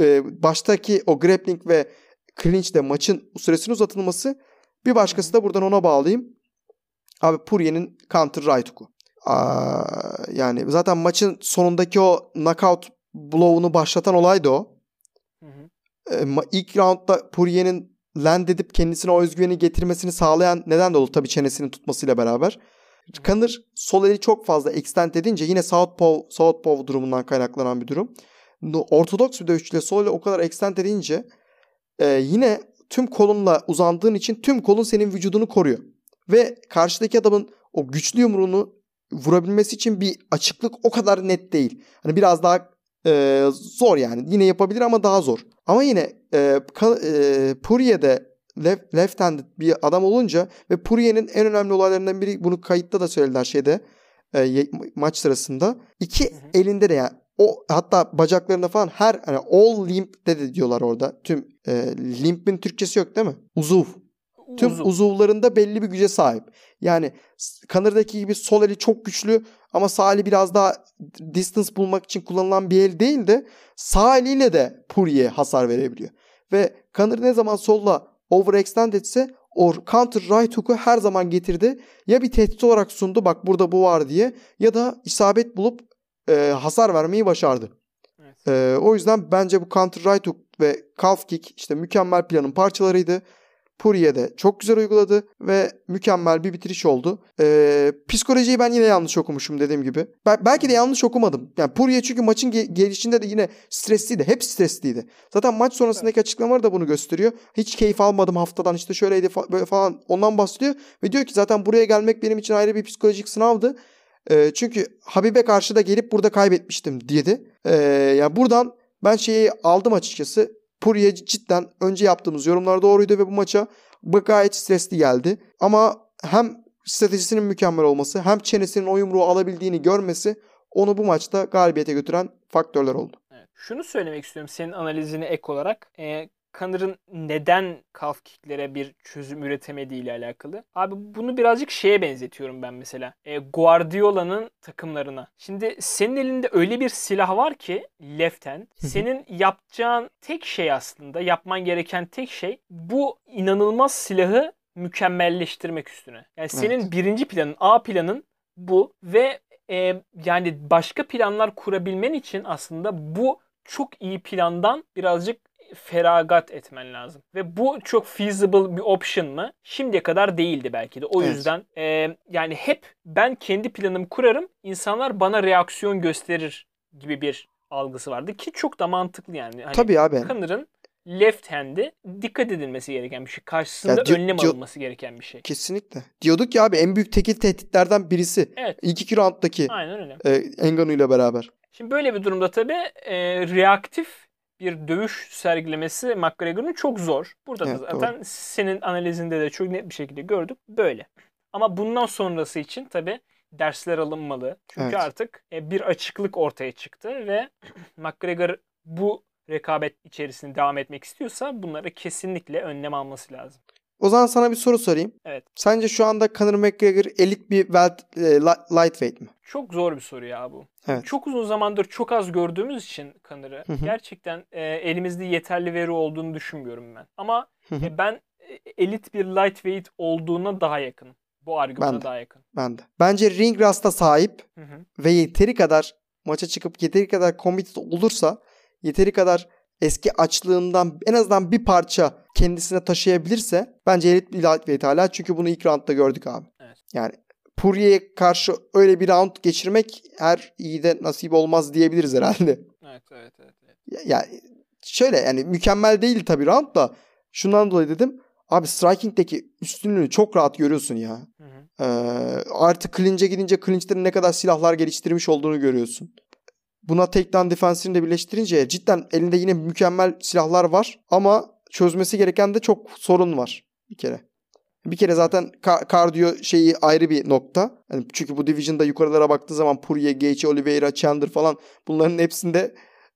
e, baştaki o grappling ve clinch'te maçın süresinin uzatılması. Bir başkası da buradan ona bağlayayım. Abi Purye'nin counter right hook'u. Yani zaten maçın sonundaki o knockout blow'unu başlatan olay da o. Hı hı. Ma- ilk roundda Purye'nin land edip kendisine o özgüveni getirmesini sağlayan neden de olur tabii çenesini tutmasıyla beraber. Conor sol eli çok fazla extend edince yine southpaw, southpaw durumundan kaynaklanan bir durum. Ortodoks bir dövüşçüyle sol eli o kadar extend edince e, yine tüm kolunla uzandığın için tüm kolun senin vücudunu koruyor. Ve karşıdaki adamın o güçlü yumruğunu vurabilmesi için bir açıklık o kadar net değil. Hani biraz daha e, zor yani. Yine yapabilir ama daha zor. Ama yine e, Ka- e, Poirier'de left, left-handed bir adam olunca ve Poirier'in en önemli olaylarından biri bunu kayıtta da söylediler şeyde e, maç sırasında. İki Hı hı. elinde de yani o hatta bacaklarında falan her hani all limp de, de diyorlar orada. Tüm e, limp'in Türkçesi yok değil mi? Uzuv. Tüm Uzun. uzuvlarında belli bir güce sahip. Yani Connor'daki gibi sol eli çok güçlü ama sağ eli biraz daha distance bulmak için kullanılan bir el değil de sağ eliyle de Poirier hasar verebiliyor. Ve Conor ne zaman solla overextend etse o counter right hook'u her zaman getirdi. Ya bir tehdit olarak sundu bak burada bu var diye ya da isabet bulup e, hasar vermeyi başardı. Evet. E, o yüzden bence bu counter right hook ve calf kick işte mükemmel planın parçalarıydı. Poirier de çok güzel uyguladı ve mükemmel bir bitiriş oldu. Ee, psikolojiyi ben yine yanlış okumuşum dediğim gibi. Ben, belki de yanlış okumadım. Yani Poirier çünkü maçın ge- gelişinde de yine stresliydi. Hep stresliydi. Zaten maç sonrasındaki açıklamaları da bunu gösteriyor. Hiç keyif almadım haftadan işte şöyleydi fa- böyle falan ondan bahsediyor. Ve diyor ki zaten buraya gelmek benim için ayrı bir psikolojik sınavdı. Ee, çünkü Habib'e karşı da gelip burada kaybetmiştim dedi. Ee, yani buradan ben şeyi aldım açıkçası. Poirier cidden önce yaptığımız yorumlar doğruydu ve bu maça gayet stresli geldi. Ama hem stratejisinin mükemmel olması hem çenesinin o yumruğu alabildiğini görmesi onu bu maçta galibiyete götüren faktörler oldu. Evet. Şunu söylemek istiyorum senin analizine ek olarak. E, Connor'ın neden calf kicklere bir çözüm üretemediği ile alakalı. Abi bunu birazcık şeye benzetiyorum ben mesela. E, Guardiola'nın takımlarına. Şimdi senin elinde öyle bir silah var ki left hand. Senin yapacağın tek şey aslında yapman gereken tek şey bu inanılmaz silahı mükemmelleştirmek üstüne. Yani senin Evet. birinci planın A planın bu ve e, yani başka planlar kurabilmen için aslında bu çok iyi plandan birazcık feragat etmen lazım. Ve bu çok feasible bir option mı? Şimdiye kadar değildi belki de. O Evet. yüzden e, yani hep ben kendi planımı kurarım. insanlar bana reaksiyon gösterir gibi bir algısı vardı ki çok da mantıklı yani. Hani Tabii abi. Connor'ın left hand'i dikkat edilmesi gereken bir şey. Karşısında Ya di- önlem alınması gereken bir şey. Kesinlikle. Diyorduk ya abi en büyük tekil tehditlerden birisi. Evet. İlk iki rounddaki Aynen öyle. e, Ngannou ile beraber. Şimdi böyle bir durumda tabii e, reaktif bir dövüş sergilemesi McGregor'ın çok zor. Burada Evet, da zaten senin analizinde de çok net bir şekilde gördük. Böyle. Ama bundan sonrası için tabii dersler alınmalı. Çünkü Evet. artık e, bir açıklık ortaya çıktı ve McGregor bu rekabet içerisinde devam etmek istiyorsa bunlara kesinlikle önlem alması lazım. O zaman sana bir soru sorayım. Evet. Sence şu anda Conor McGregor elit bir welt, e, li- lightweight mi? Çok zor bir soru ya bu. Evet. Çok uzun zamandır çok az gördüğümüz için hı. gerçekten e, elimizde yeterli veri olduğunu düşünmüyorum ben. Ama e, ben e, elit bir lightweight olduğuna daha yakınım. Bu argümana daha yakın. Ben de. Bence ring rust'a sahip ve yeteri kadar maça çıkıp yeteri kadar committed olursa yeteri kadar eski açlığından en azından bir parça kendisine taşıyabilirse bence elit bir lightweight hala. Çünkü bunu ilk roundda gördük abi. Evet. Yani Poirier'e karşı öyle bir round geçirmek her iyi de nasip olmaz diyebiliriz herhalde. Evet, evet, evet. evet. Ya- Yani şöyle yani mükemmel değil tabii round da şundan dolayı dedim. Abi striking'deki üstünlüğünü çok rahat görüyorsun ya. Hı hı. Ee, artık clinch'e gidince clinch'lerin ne kadar silahlar geliştirmiş olduğunu görüyorsun. Buna takedown defense'ini de birleştirince cidden elinde yine mükemmel silahlar var ama çözmesi gereken de çok sorun var bir kere. Bir kere zaten ka- kardiyo şeyi ayrı bir nokta. Yani çünkü bu division'da yukarılara baktığı zaman Poirier, Gaethje, Oliveira, Chandler falan bunların hepsinde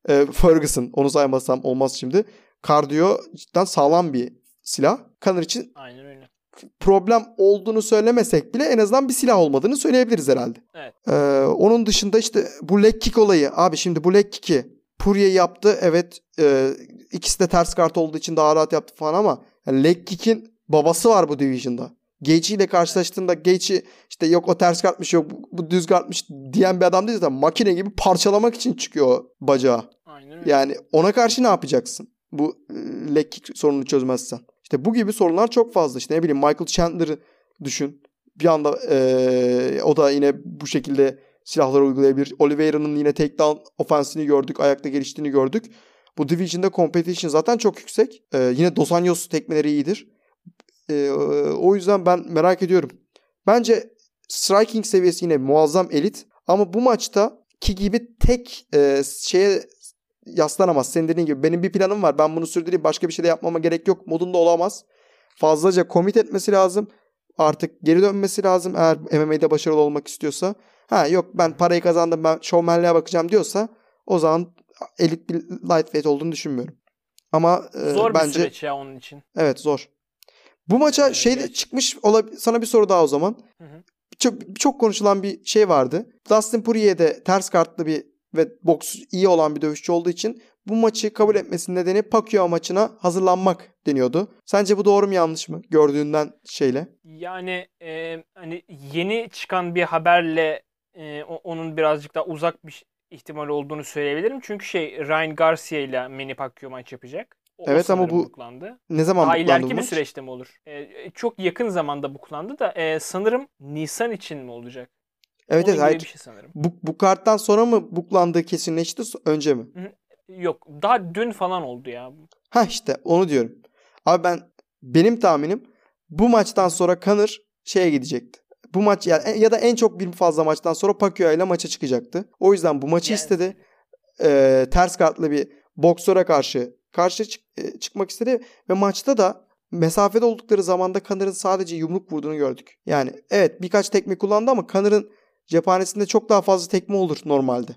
e, Ferguson onu saymazsam olmaz şimdi. Kardiyo cidden sağlam bir silah. Conor için Aynen öyle. Problem olduğunu söylemesek bile en azından bir silah olmadığını söyleyebiliriz herhalde. Evet. Ee, onun dışında işte bu leg kick olayı. Abi şimdi bu leg kick'i Poirier yaptı. Evet e, ikisi de ters kart olduğu için daha rahat yaptı falan ama yani leg kick'in babası var bu division'da. Gaethje ile karşılaştığında Gaethje işte yok o ters kartmış yok bu, bu düz kartmış diyen bir adam değil zaten makine gibi parçalamak için çıkıyor o bacağı. Aynen öyle. Yani ona karşı ne yapacaksın? Bu e, leg kick sorununu çözmezsen. İşte bu gibi sorunlar çok fazla. İşte ne bileyim Michael Chandler'ı düşün. Bir anda e, o da yine bu şekilde silahları uygulayabilir. Oliveira'nın yine takedown ofensini gördük. Ayakta geliştiğini gördük. Bu division'da competition zaten çok yüksek. E, yine Dos Anjos tekmeleri iyidir. E, o yüzden ben merak ediyorum. Bence striking seviyesi yine muazzam elit. Ama bu maçta ki gibi tek e, şeye yaslanamaz. Senin dediğin gibi benim bir planım var. Ben bunu sürdüreyim. Başka bir şey de yapmama gerek yok. Modunda olamaz. Fazlaca commit etmesi lazım. Artık geri dönmesi lazım. Eğer MMA'de başarılı olmak istiyorsa. Ha yok ben parayı kazandım. Ben şovmenliğe bakacağım diyorsa o zaman elit bir lightweight olduğunu düşünmüyorum. Ama e, Zor bir bence süreç ya onun için. evet zor. Bu maça Ee, şeyde geç- çıkmış olab- sana bir soru daha o zaman. Hı hı. Çok çok konuşulan bir şey vardı. Dustin Poirier de ters kartlı bir ve boks iyi olan bir dövüşçü olduğu için bu maçı kabul etmesinin nedeni Pacquiao maçına hazırlanmak deniyordu. Sence bu doğru mu yanlış mı gördüğünden şeyle? Yani e, hani yeni çıkan bir haberle e, onun birazcık daha uzak bir ihtimal olduğunu söyleyebilirim. Çünkü şey Ryan Garcia ile Manny Pacquiao maç yapacak. O, Evet ama bu- buklandı. Ne zaman Daha buklandı ileriki bir süreçte mi olur? E, çok yakın zamanda buklandı da e, sanırım Nisan için mi olacak? Evet evet hayır. bir şey sanırım. Bu, bu karttan sonra mı buklandığı kesinleşti önce mi? Yok daha dün falan oldu ya. Ha işte onu diyorum. Abi ben benim tahminim bu maçtan sonra Conor şeye gidecekti. Bu maç ya, ya da en çok bir fazla maçtan sonra Pacquiao ile maça çıkacaktı. O yüzden bu maçı Yani- istedi. Ee, ters kartlı bir boksöre karşı karşı çık- e, çıkmak istedi ve maçta da mesafede oldukları zamanda Connor'ın sadece yumruk vurduğunu gördük. Yani evet birkaç tekme kullandı ama Connor'ın cephanesinde çok daha fazla tekme olur normalde.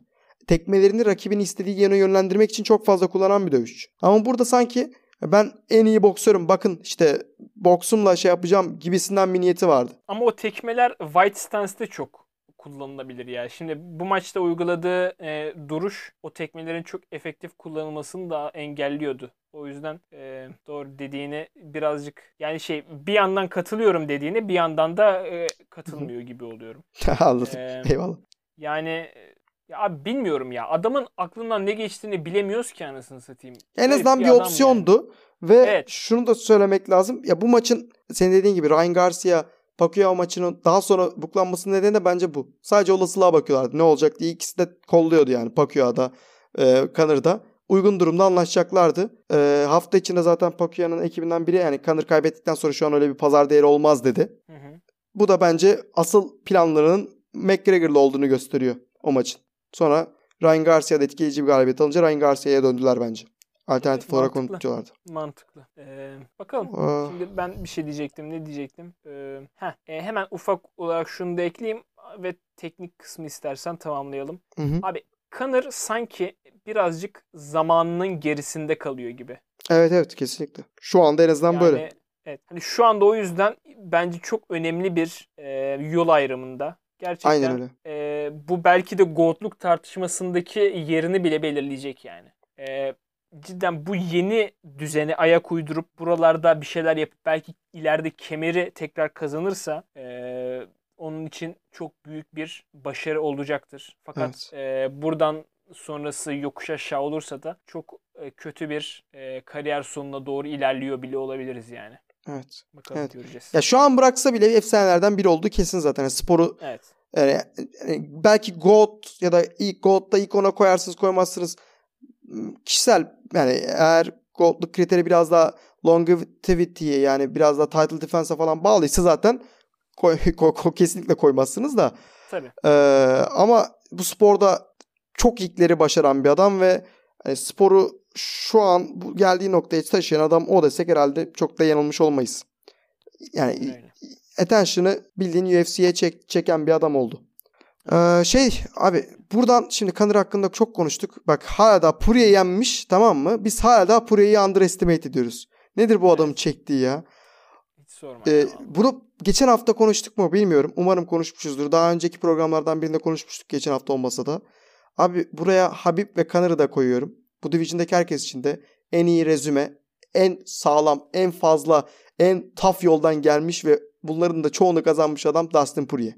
Tekmelerini rakibin istediği yöne yönlendirmek için çok fazla kullanan bir dövüşçü. Ama burada sanki ben en iyi boksörüm bakın işte boksumla şey yapacağım gibisinden bir niyeti vardı. Ama o tekmeler White Stance'de çok kullanılabilir ya. Şimdi bu maçta uyguladığı e, duruş o tekmelerin çok efektif kullanılmasını da engelliyordu. O yüzden e, doğru dediğine birazcık yani şey bir yandan katılıyorum dediğine bir yandan da e, katılmıyor gibi oluyorum. Anladım. Ee, Eyvallah. Yani e, Ya abi bilmiyorum ya. Adamın aklından ne geçtiğini bilemiyoruz ki anasını satayım. En Herif azından bir, adam opsiyondu ve Evet. şunu da söylemek lazım. Ya bu maçın senin dediğin gibi Ryan Garcia Pacquiao maçının daha sonra buklanmasının nedeni de bence bu. Sadece olasılığa bakıyorlardı. Ne olacak diye ikisi de kolluyordu yani Pacquiao'da, e, Connor'da. Uygun durumda anlaşacaklardı. E, hafta içinde zaten Pacquiao'nun ekibinden biri yani Conor kaybettikten sonra şu an öyle bir pazar değeri olmaz dedi. Hı hı. Bu da bence asıl planlarının McGregor'la olduğunu gösteriyor o maçın. Sonra Ryan Garcia'da etkileyici bir galibiyet alınca Ryan Garcia'ya döndüler bence. Alternatif olarak onu tutuyorlardı. Mantıklı. Ee, bakalım. Aa, Şimdi ben bir şey diyecektim. Ne diyecektim? Ee, heh, e, hemen ufak olarak şunu da ekleyeyim ve teknik kısmı istersen tamamlayalım. hı hı. Abi Conor sanki birazcık zamanının gerisinde kalıyor gibi. Evet evet kesinlikle. Şu anda en azından Yani, böyle. Evet. Hani şu anda o yüzden bence çok önemli bir e, yol ayrımında. Gerçekten Aynen öyle. e, bu belki de GOAT'luk tartışmasındaki yerini bile belirleyecek yani. E, cidden bu yeni düzene ayak uydurup buralarda bir şeyler yapıp belki ileride kemeri tekrar kazanırsa e, onun için çok büyük bir başarı olacaktır. Fakat e, buradan sonrası yokuş aşağı olursa da çok e, kötü bir e, kariyer sonuna doğru ilerliyor bile olabiliriz yani. Evet. Bakalım Evet. göreceğiz. Ya şu an bıraksa bile efsanelerden biri olduğu kesin zaten. Yani sporu Evet. yani, yani belki GOAT ya da ilk GOAT'ta ilk ona koyarsınız koymazsınız. Kişisel yani eğer GOAT'luk kriteri biraz daha longevity'ye yani biraz daha title defense'a falan bağlıysa zaten koy, koy- koy- kesinlikle koymazsınız da. Tabii. Ee, ama bu sporda çok ilkleri başaran bir adam ve hani sporu şu an bu geldiği noktaya taşıyan adam o desek herhalde çok da yanılmış olmayız. Yani Öyle. attention'ı bildiğin UFC'ye çek, çeken bir adam oldu. Ee, şey abi buradan şimdi Conor hakkında çok konuştuk. Bak hala da Poirier yenmiş tamam mı? Biz hala da Poirier'i underestimate ediyoruz. Nedir bu adamın çektiği ya? Sorma. Ee, bunu geçen hafta konuştuk mu bilmiyorum. Umarım konuşmuşuzdur. Daha önceki programlardan birinde konuşmuştuk geçen hafta olmasa da. Abi buraya Habib ve Connor'ı da koyuyorum. Bu division'daki herkes için de en iyi rezüme, en sağlam, en fazla, en tough yoldan gelmiş ve bunların da çoğunu kazanmış adam Dustin Poirier.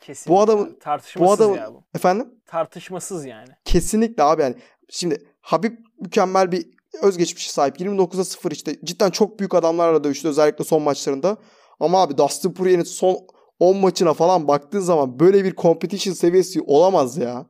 Kesinlikle. bu adamın- tartışmasız bu adamın- ya bu. Efendim? Tartışmasız yani. Kesinlikle abi yani. Şimdi Habib mükemmel bir özgeçmişe sahip. 29'a 0 işte. Cidden çok büyük adamlarla dövüştü özellikle son maçlarında. Ama abi Dustin Poirier'in son 10 maçına falan baktığın zaman böyle bir competition seviyesi olamaz ya.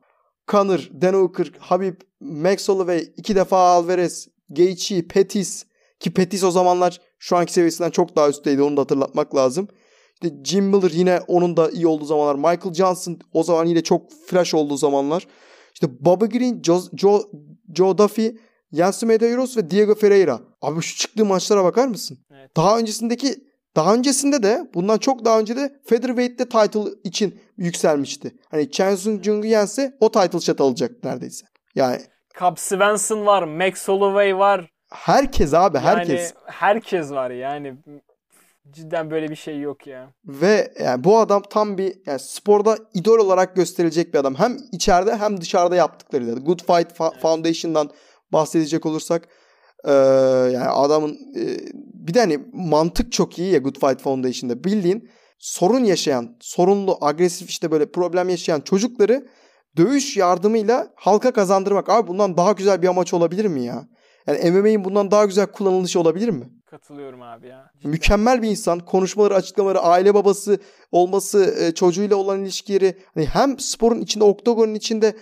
Conor, Dan Hooker, Habib, Max Holloway, iki defa Alvarez, Gaethje, Pettis ki Pettis o zamanlar şu anki seviyesinden çok daha üstteydi onu da hatırlatmak lazım. İşte Jim Miller yine onun da iyi olduğu zamanlar. Michael Johnson o zaman yine çok flash olduğu zamanlar. İşte Bobby Green, Joe, Joe, Joe Duffy, Yancy Medeiros ve Diego Ferreira. Abi şu çıktığı maçlara bakar mısın? Evet. Daha öncesindeki daha öncesinde de bundan çok daha önce de Featherweight'te title için yükselmişti. Hani Chen Sung Jung'u yense o title shot alacak neredeyse. Yani Cub Svensson var, Max Holloway var. herkes abi herkes. Yani herkes var yani. Cidden böyle bir şey yok ya. Ve yani bu adam tam bir yani sporda idol olarak gösterilecek bir adam. Hem içeride hem dışarıda yaptıklarıyla. Good Fight Fa- Evet. Foundation'dan bahsedecek olursak eee, yani adamın eee, bir de hani mantık çok iyi ya Good Fight Foundation'da. Bildiğin sorun yaşayan, sorunlu, agresif işte böyle problem yaşayan çocukları dövüş yardımıyla halka kazandırmak. Abi bundan daha güzel bir amaç olabilir mi ya? Yani MMA'in bundan daha güzel kullanılışı olabilir mi? Katılıyorum abi ya. Cidden. Mükemmel bir insan. Konuşmaları, açıklamaları, aile babası olması, e, çocuğuyla olan ilişkileri. Hani hem sporun içinde, oktagonun içinde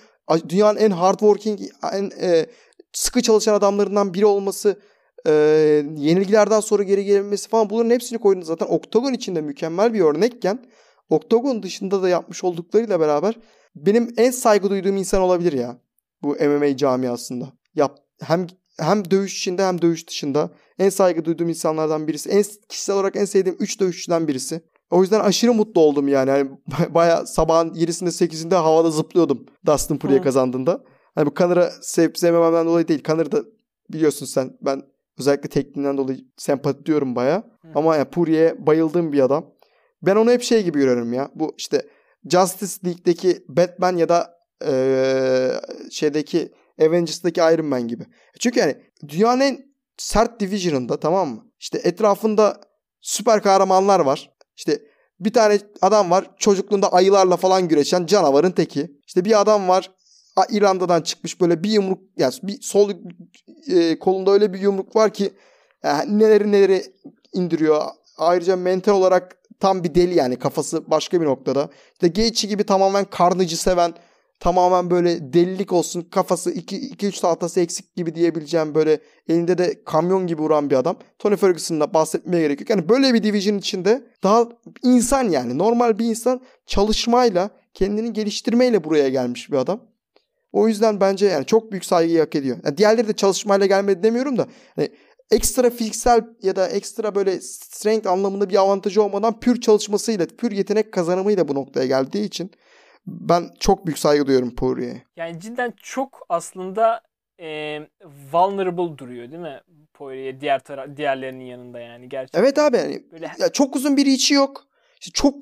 dünyanın en hardworking, en e, sıkı çalışan adamlarından biri olması, e, yenilgilerden sonra geri gelebilmesi falan bunların hepsini koyduğunda zaten oktagon içinde mükemmel bir örnekken oktagon dışında da yapmış olduklarıyla beraber benim en saygı duyduğum insan olabilir ya. Bu MMA camiasında. Yap, hem hem dövüş içinde hem dövüş dışında en saygı duyduğum insanlardan birisi. En kişisel olarak en sevdiğim 3 dövüşçüden birisi. O yüzden aşırı mutlu oldum yani. yani Baya sabahın 7'sinde 8'inde havada zıplıyordum Dustin Poirier kazandığında. Hani bu Connor'ı sevip sevmememden dolayı değil. Connor'ı da biliyorsun sen ben özellikle tekniğinden dolayı sempati diyorum baya. Ama yani Poirier'e bayıldığım bir adam. Ben onu hep şey gibi görüyorum ya. Bu işte Justice League'deki Batman ya da eee, şeydeki Avengers'daki Iron Man gibi. Çünkü yani dünyanın en sert division'ında tamam mı? İşte etrafında süper kahramanlar var. İşte bir tane adam var çocukluğunda ayılarla falan güreşen canavarın teki. İşte bir adam var İrlanda'dan çıkmış böyle bir yumruk yani bir sol e, kolunda öyle bir yumruk var ki yani neleri neleri indiriyor. Ayrıca mental olarak tam bir deli yani kafası başka bir noktada. İşte Gaethje gibi tamamen karnıcı seven tamamen böyle delilik olsun kafası 2-3 tahtası eksik gibi diyebileceğim böyle elinde de kamyon gibi vuran bir adam. Tony Ferguson'da bahsetmeye gerek yok. Yani böyle bir division içinde daha insan yani normal bir insan çalışmayla kendini geliştirmeyle buraya gelmiş bir adam. O yüzden bence yani çok büyük saygıyı hak ediyor. Yani diğerleri de çalışmayla gelmedi demiyorum da hani ekstra fiziksel ya da ekstra böyle strength anlamında bir avantajı olmadan pür çalışmasıyla, pür yetenek kazanımıyla bu noktaya geldiği için ben çok büyük saygı duyuyorum Poirier'e. Yani cidden çok aslında e, vulnerable duruyor değil mi? Poirier diğer tara- diğerlerinin yanında yani gerçekten. Evet abi yani Böyle... ya çok uzun bir içi yok. İşte çok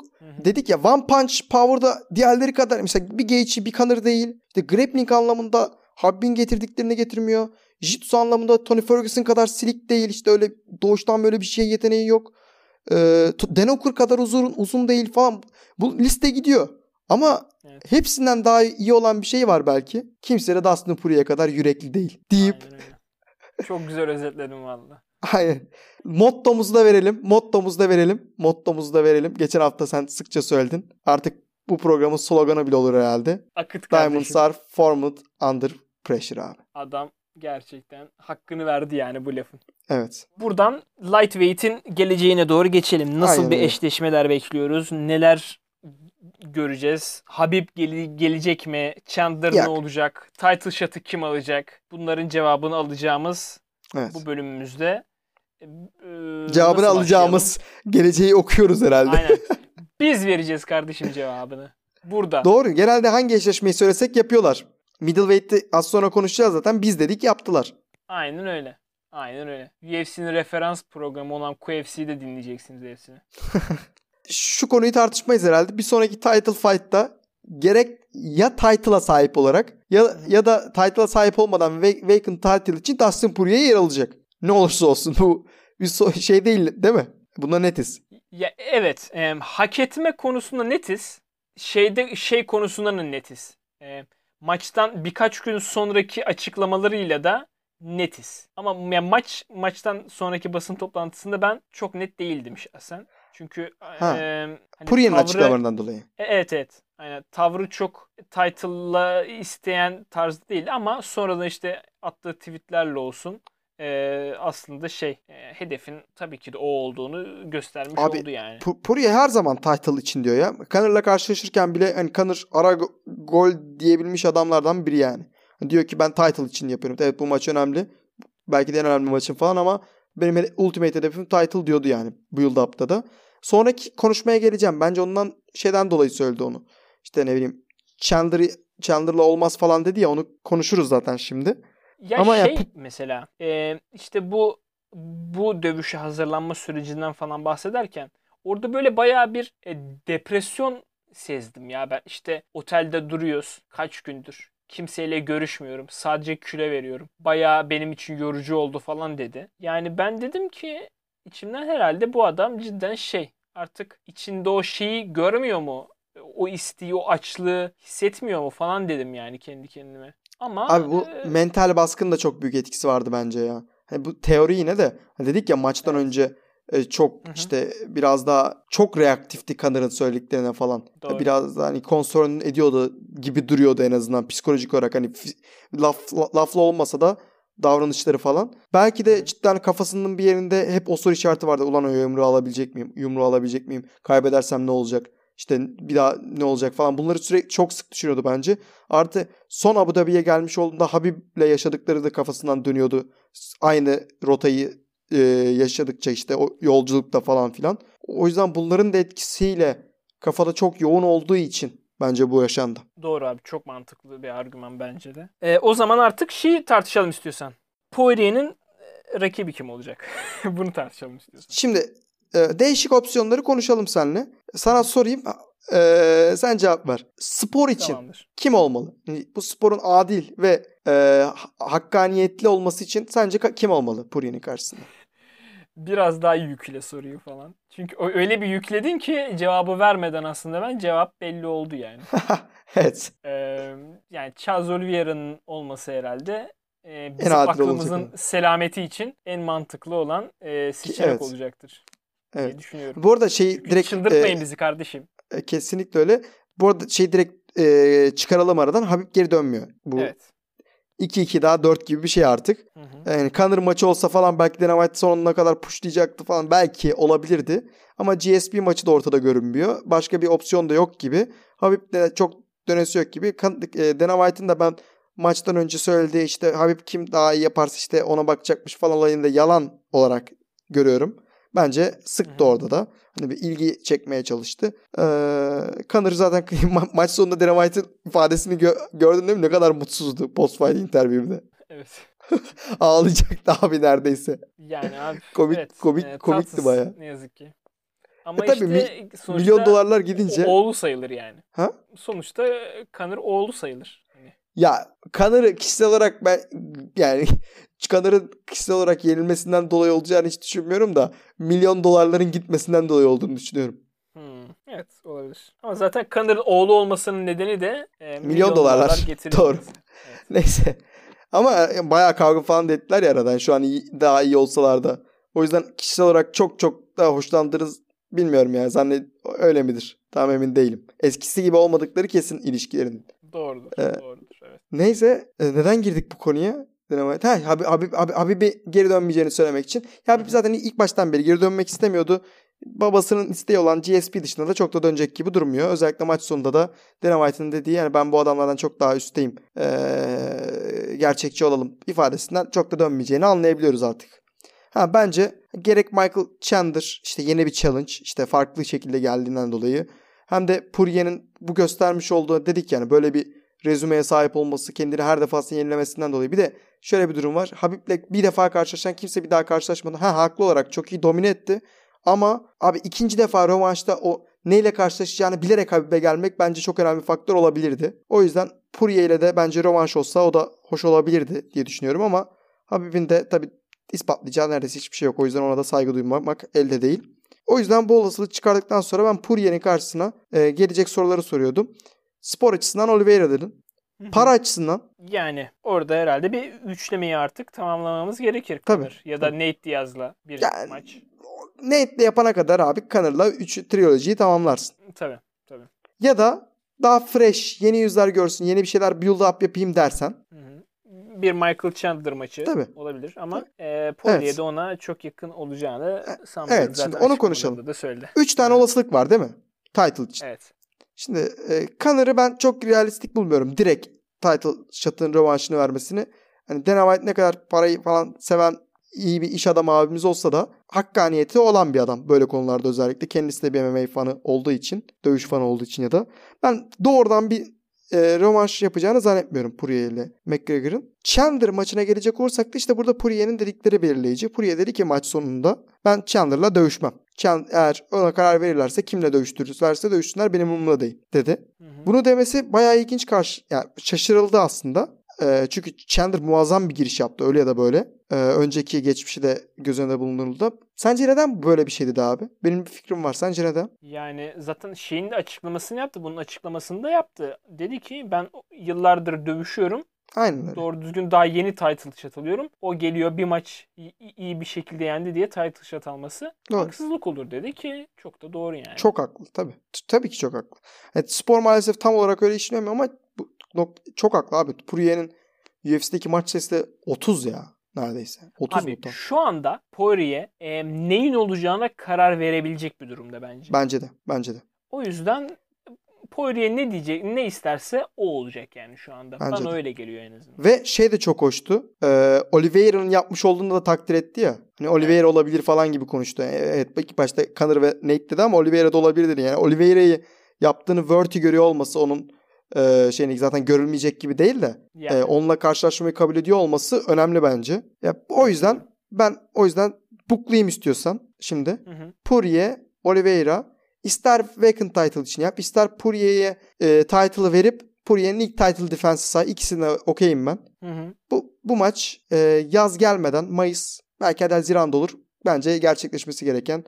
dedik ya One Punch Power'da diğerleri kadar mesela bir Gaethje bir Conor değil. İşte grappling anlamında Habib'in getirdiklerini getirmiyor. Jitsu anlamında Tony Ferguson kadar silik değil. İşte öyle doğuştan böyle bir şey yeteneği yok. Ee, Denokur kadar uzun uzun değil falan. Bu liste gidiyor. Ama evet. hepsinden daha iyi olan bir şey var belki. Kimse de Dustin Poirier'e kadar yürekli değil deyip. Çok güzel özetledin valla. Aynen. Mottomuzu da verelim. Mottomuzu da verelim. Mottomuzu da verelim. Geçen hafta sen sıkça söyledin. Artık bu programın sloganı bile olur herhalde. Akıt kardeşim. Diamonds are formed under pressure abi. Adam gerçekten hakkını verdi yani bu lafın. Evet. Buradan lightweight'in geleceğine doğru geçelim. Nasıl Aynen bir öyle. eşleşmeler bekliyoruz? Neler göreceğiz. Habib gel- gelecek mi? Chandler Yok. ne olacak? Title shot'ı kim alacak? Bunların cevabını alacağımız evet. bu bölümümüzde. Cevabını alacağımız başlayalım? geleceği okuyoruz herhalde. Aynen. Biz vereceğiz kardeşim cevabını. Burada. Doğru. Genelde hangi eşleşmeyi söylesek yapıyorlar. Middleweight'te az sonra konuşacağız zaten. Biz dedik yaptılar. Aynen öyle. Aynen öyle. UFC'nin referans programı olan QFC'de dinleyeceksiniz hepsini. şu konuyu tartışmayız herhalde. Bir sonraki title fight'ta gerek ya title'a sahip olarak ya ya da title'a sahip olmadan vacant title için Dustin Poirier'e yer alacak. Ne olursa olsun bu bir so- şey değil değil mi? Buna netiz. Ya evet, e, hak etme konusunda netiz. Şeyde şey konusunda da netiz. E, maçtan birkaç gün sonraki açıklamalarıyla da netiz. Ama yani maç maçtan sonraki basın toplantısında ben çok net değildim şahsen. Çünkü ha. e, hani Puriye'nin tavrı, açıklamalarından dolayı. E, evet evet. Aynen. Tavrı çok title'la isteyen tarzda değil ama sonradan işte attığı tweetlerle olsun e, aslında şey e, hedefin tabii ki de o olduğunu göstermiş Abi, oldu yani. P- Poirier her zaman title için diyor ya. Connor'la karşılaşırken bile hani Conor ara gol diyebilmiş adamlardan biri yani. Diyor ki ben title için yapıyorum. Evet bu maç önemli. Belki de en önemli maçım falan ama benim ultimate hedefim title diyordu yani bu build up'ta da. Sonraki konuşmaya geleceğim. Bence ondan şeyden dolayı söyledi onu. İşte ne bileyim Chandler Chandler'la olmaz falan dedi ya onu konuşuruz zaten şimdi. Ya Ama şey ya... mesela e, işte bu bu dövüşe hazırlanma sürecinden falan bahsederken orada böyle bayağı bir e, depresyon sezdim ya ben. İşte otelde duruyoruz kaç gündür kimseyle görüşmüyorum sadece küle veriyorum bayağı benim için yorucu oldu falan dedi. Yani ben dedim ki içimden herhalde bu adam cidden şey artık içinde o şeyi görmüyor mu? O isteği o açlığı hissetmiyor mu falan dedim yani kendi kendime ama Abi bu e... mental baskının da çok büyük etkisi vardı bence ya. Hani bu teori yine de hani dedik ya maçtan evet. önce e, çok Hı-hı. işte biraz daha çok reaktifti Connor'ın söylediklerine falan. Doğru. Biraz da hani konsörün ediyordu gibi duruyordu en azından psikolojik olarak hani laf, laflı olmasa da davranışları falan. Belki de cidden kafasının bir yerinde hep o soru işareti vardı. Ulan o yumruğu alabilecek miyim? Yumruğu alabilecek miyim? Kaybedersem ne olacak? İşte bir daha ne olacak falan. Bunları sürekli çok sık düşünüyordu bence. Artı son Abu Dhabi'ye gelmiş olduğunda Habib'le yaşadıkları da kafasından dönüyordu. Aynı rotayı e, yaşadıkça işte o yolculukta falan filan. O yüzden bunların da etkisiyle kafada çok yoğun olduğu için bence bu yaşandı. Doğru abi çok mantıklı bir argüman bence de. E, o zaman artık şeyi tartışalım istiyorsan. Poirier'in e, rakibi kim olacak? Bunu tartışalım istiyorsan. Şimdi e, değişik opsiyonları konuşalım seninle. Sana sorayım. E, sen cevap ver. Spor için Tamamdır. kim olmalı? Bu sporun adil ve e, hakkaniyetli olması için sence kim olmalı Puri'nin karşısında? Biraz daha yükle soruyu falan. Çünkü öyle bir yükledin ki cevabı vermeden aslında ben cevap belli oldu yani. evet. Ee, yani Charles Oliveira'nın olması herhalde e, bizim aklımızın selameti için en mantıklı olan e, seçenek evet. olacaktır Evet. diye düşünüyorum. Bu arada şey Çünkü direkt çıldırtmayın e, bizi kardeşim. e, kesinlikle öyle. Bu arada şey direkt e, çıkaralım aradan. Habib geri dönmüyor. Bu Evet. 2-2 daha 4 gibi bir şey artık. Hı hı. Yani Conor maçı olsa falan belki Dana White sonuna kadar pushlayacaktı falan. Belki olabilirdi. Ama GSP maçı da ortada görünmüyor. Başka bir opsiyon da yok gibi. Habib de çok dönesi yok gibi. E, Dana White'ın da ben maçtan önce söylediği işte Habib kim daha iyi yaparsa işte ona bakacakmış falan olayını da yalan olarak görüyorum. Bence sıktı orada da. Hani bir ilgi çekmeye çalıştı. Ee, Conor zaten ma- maç sonunda Dana White'ın ifadesini gö- gördün değil mi? Ne kadar mutsuzdu post-fight interview'de. Evet. Ağlayacaktı abi neredeyse. Yani abi Komik- evet, komik- komikti tatsız bayağı. Ne yazık ki. Ama E tabii işte sonuçta Milyon dolarlar gidince oğlu sayılır yani. Ha? Sonuçta Kanır oğlu sayılır. Hani ya Connor'ı kişisel olarak ben yani Connor'ın kişisel olarak yenilmesinden dolayı olacağını hiç düşünmüyorum da milyon dolarların gitmesinden dolayı olduğunu düşünüyorum. hmm, evet olabilir. Ama zaten Kanır'ın oğlu olmasının nedeni de e, milyon, dolarlar. dolarlar getirir Doğru. Evet. Neyse. Ama e, bayağı kavga falan da ettiler ya aradan. Şu an iyi, daha iyi olsalar da. O yüzden kişisel olarak çok çok daha hoşlandınız bilmiyorum yani. Zannet öyle midir? Tam emin değilim. Eskisi gibi olmadıkları kesin ilişkilerinin. Doğrudur. Evet. Doğrudur. Evet. Neyse e, neden girdik bu konuya? Dinamite. Ha, Habib, Habib, Habib, Habib'i geri dönmeyeceğini söylemek için. Ya Habib zaten ilk baştan beri geri dönmek istemiyordu. Babasının isteği olan GSP dışında da çok da dönecek gibi durmuyor. Özellikle maç sonunda da Dana White'ın dediği yani ben bu adamlardan çok daha üstteyim. Ee, gerçekçi olalım ifadesinden çok da dönmeyeceğini anlayabiliyoruz artık. Ha bence gerek Michael Chandler işte yeni bir challenge işte farklı şekilde geldiğinden dolayı hem de Poirier'in bu göstermiş olduğu dedik yani böyle bir rezümeye sahip olması, kendini her defasında yenilemesinden dolayı. Bir de şöyle bir durum var. Habib'le bir defa karşılaşan kimse bir daha karşılaşmadı. Ha haklı olarak çok iyi domine etti. Ama abi ikinci defa rövanşta o neyle karşılaşacağını bilerek Habib'e gelmek bence çok önemli bir faktör olabilirdi. O yüzden Poirier ile de bence rövanş olsa o da hoş olabilirdi diye düşünüyorum ama Habib'in de tabii ispatlayacağı neredeyse hiçbir şey yok. O yüzden ona da saygı duymak elde değil. O yüzden bu olasılığı çıkardıktan sonra ben Poirier'in karşısına e, gelecek soruları soruyordum. Spor açısından Oliveira dedim. Para açısından Yani orada herhalde bir üçlemeyi artık tamamlamamız gerekir. Tabii. Ya da Nate Diaz'la bir Yani- maç. Nate'le yapana kadar abi Connor'la 3 trilojiyi tamamlarsın. Tabii. Ya da daha fresh, yeni yüzler görsün, yeni bir şeyler build up yapayım dersen. Hı hı. Bir Michael Chandler maçı Tabii. olabilir ama e, Poirier Evet. de ona çok yakın olacağını sanmıyorum. evet, şimdi Zaten onu açıklamalarında konuşalım. Da söyledi. 3 tane olasılık var değil mi? Title için. Evet. Şimdi e, Connor'ı ben çok realistik bulmuyorum. Direkt title shot'ın rövanşını vermesini. Hani Dana White ne kadar parayı falan seven iyi bir iş adamı abimiz olsa da hakkaniyeti olan bir adam böyle konularda özellikle. Kendisi de bir MMA fanı olduğu için, dövüş fanı olduğu için ya da ben doğrudan bir e, rövanş yapacağını zannetmiyorum Poirier ile McGregor'ın. Chandler maçına gelecek olursak da işte burada Poirier'in dedikleri belirleyici. Poirier dedi ki maç sonunda ben Chandler'la dövüşmem. Chan- eğer ona karar verirlerse kimle dövüştürürlerse dövüşsünler benim umurumda değil dedi. Hı hı. Bunu demesi bayağı ilginç karşı yani şaşırıldı aslında. Ee, çünkü Chandler muazzam bir giriş yaptı öyle ya da böyle. Ee, önceki geçmişi de göz önünde bulunduruldu. Sence neden böyle bir şey dedi abi? Benim bir fikrim var. Sence neden? Yani zaten şeyin de açıklamasını yaptı. Bunun açıklamasını da yaptı. Dedi ki ben yıllardır dövüşüyorum. Aynen öyle. Doğru düzgün daha yeni title shot alıyorum. O geliyor bir maç iyi bir şekilde yendi diye title shot alması Doğru. haksızlık olur dedi ki çok da doğru yani. Çok haklı tabii. T- Tabii ki çok haklı. Evet, spor maalesef tam olarak öyle işlemiyor ama bu, çok haklı abi. Poirier'in UFC'deki maç sayısı da 30 ya neredeyse. 30 Abi tam? şu anda Poirier e, neyin olacağına karar verebilecek bir durumda bence. Bence de. Bence de. O yüzden Poirier ne diyecek, ne isterse o olacak yani şu anda. Bence Bana de. öyle geliyor en azından. Ve şey de çok hoştu. Ee, Oliveira'nın yapmış olduğunu da takdir etti ya. Hani Oliveira olabilir falan gibi konuştu. Yani Evet ilk başta Conor ve Nate dedi ama Oliveira da olabilir dedi. Yani Oliveira'yı yaptığını Verti görüyor olması onun e, şeyini zaten görülmeyecek gibi değil de Yani. e, onunla karşılaşmayı kabul ediyor olması önemli bence. Ya o yüzden ben o yüzden booklayayım istiyorsan şimdi. Hı hı. Poirier, Oliveira ister vacant title için yap ister Poirier'e e, title'ı verip Poirier'in ilk title defense'i say. İkisine okeyim ben. Hı hı. Bu, bu maç e, yaz gelmeden Mayıs belki de Haziran'da olur. bence gerçekleşmesi gereken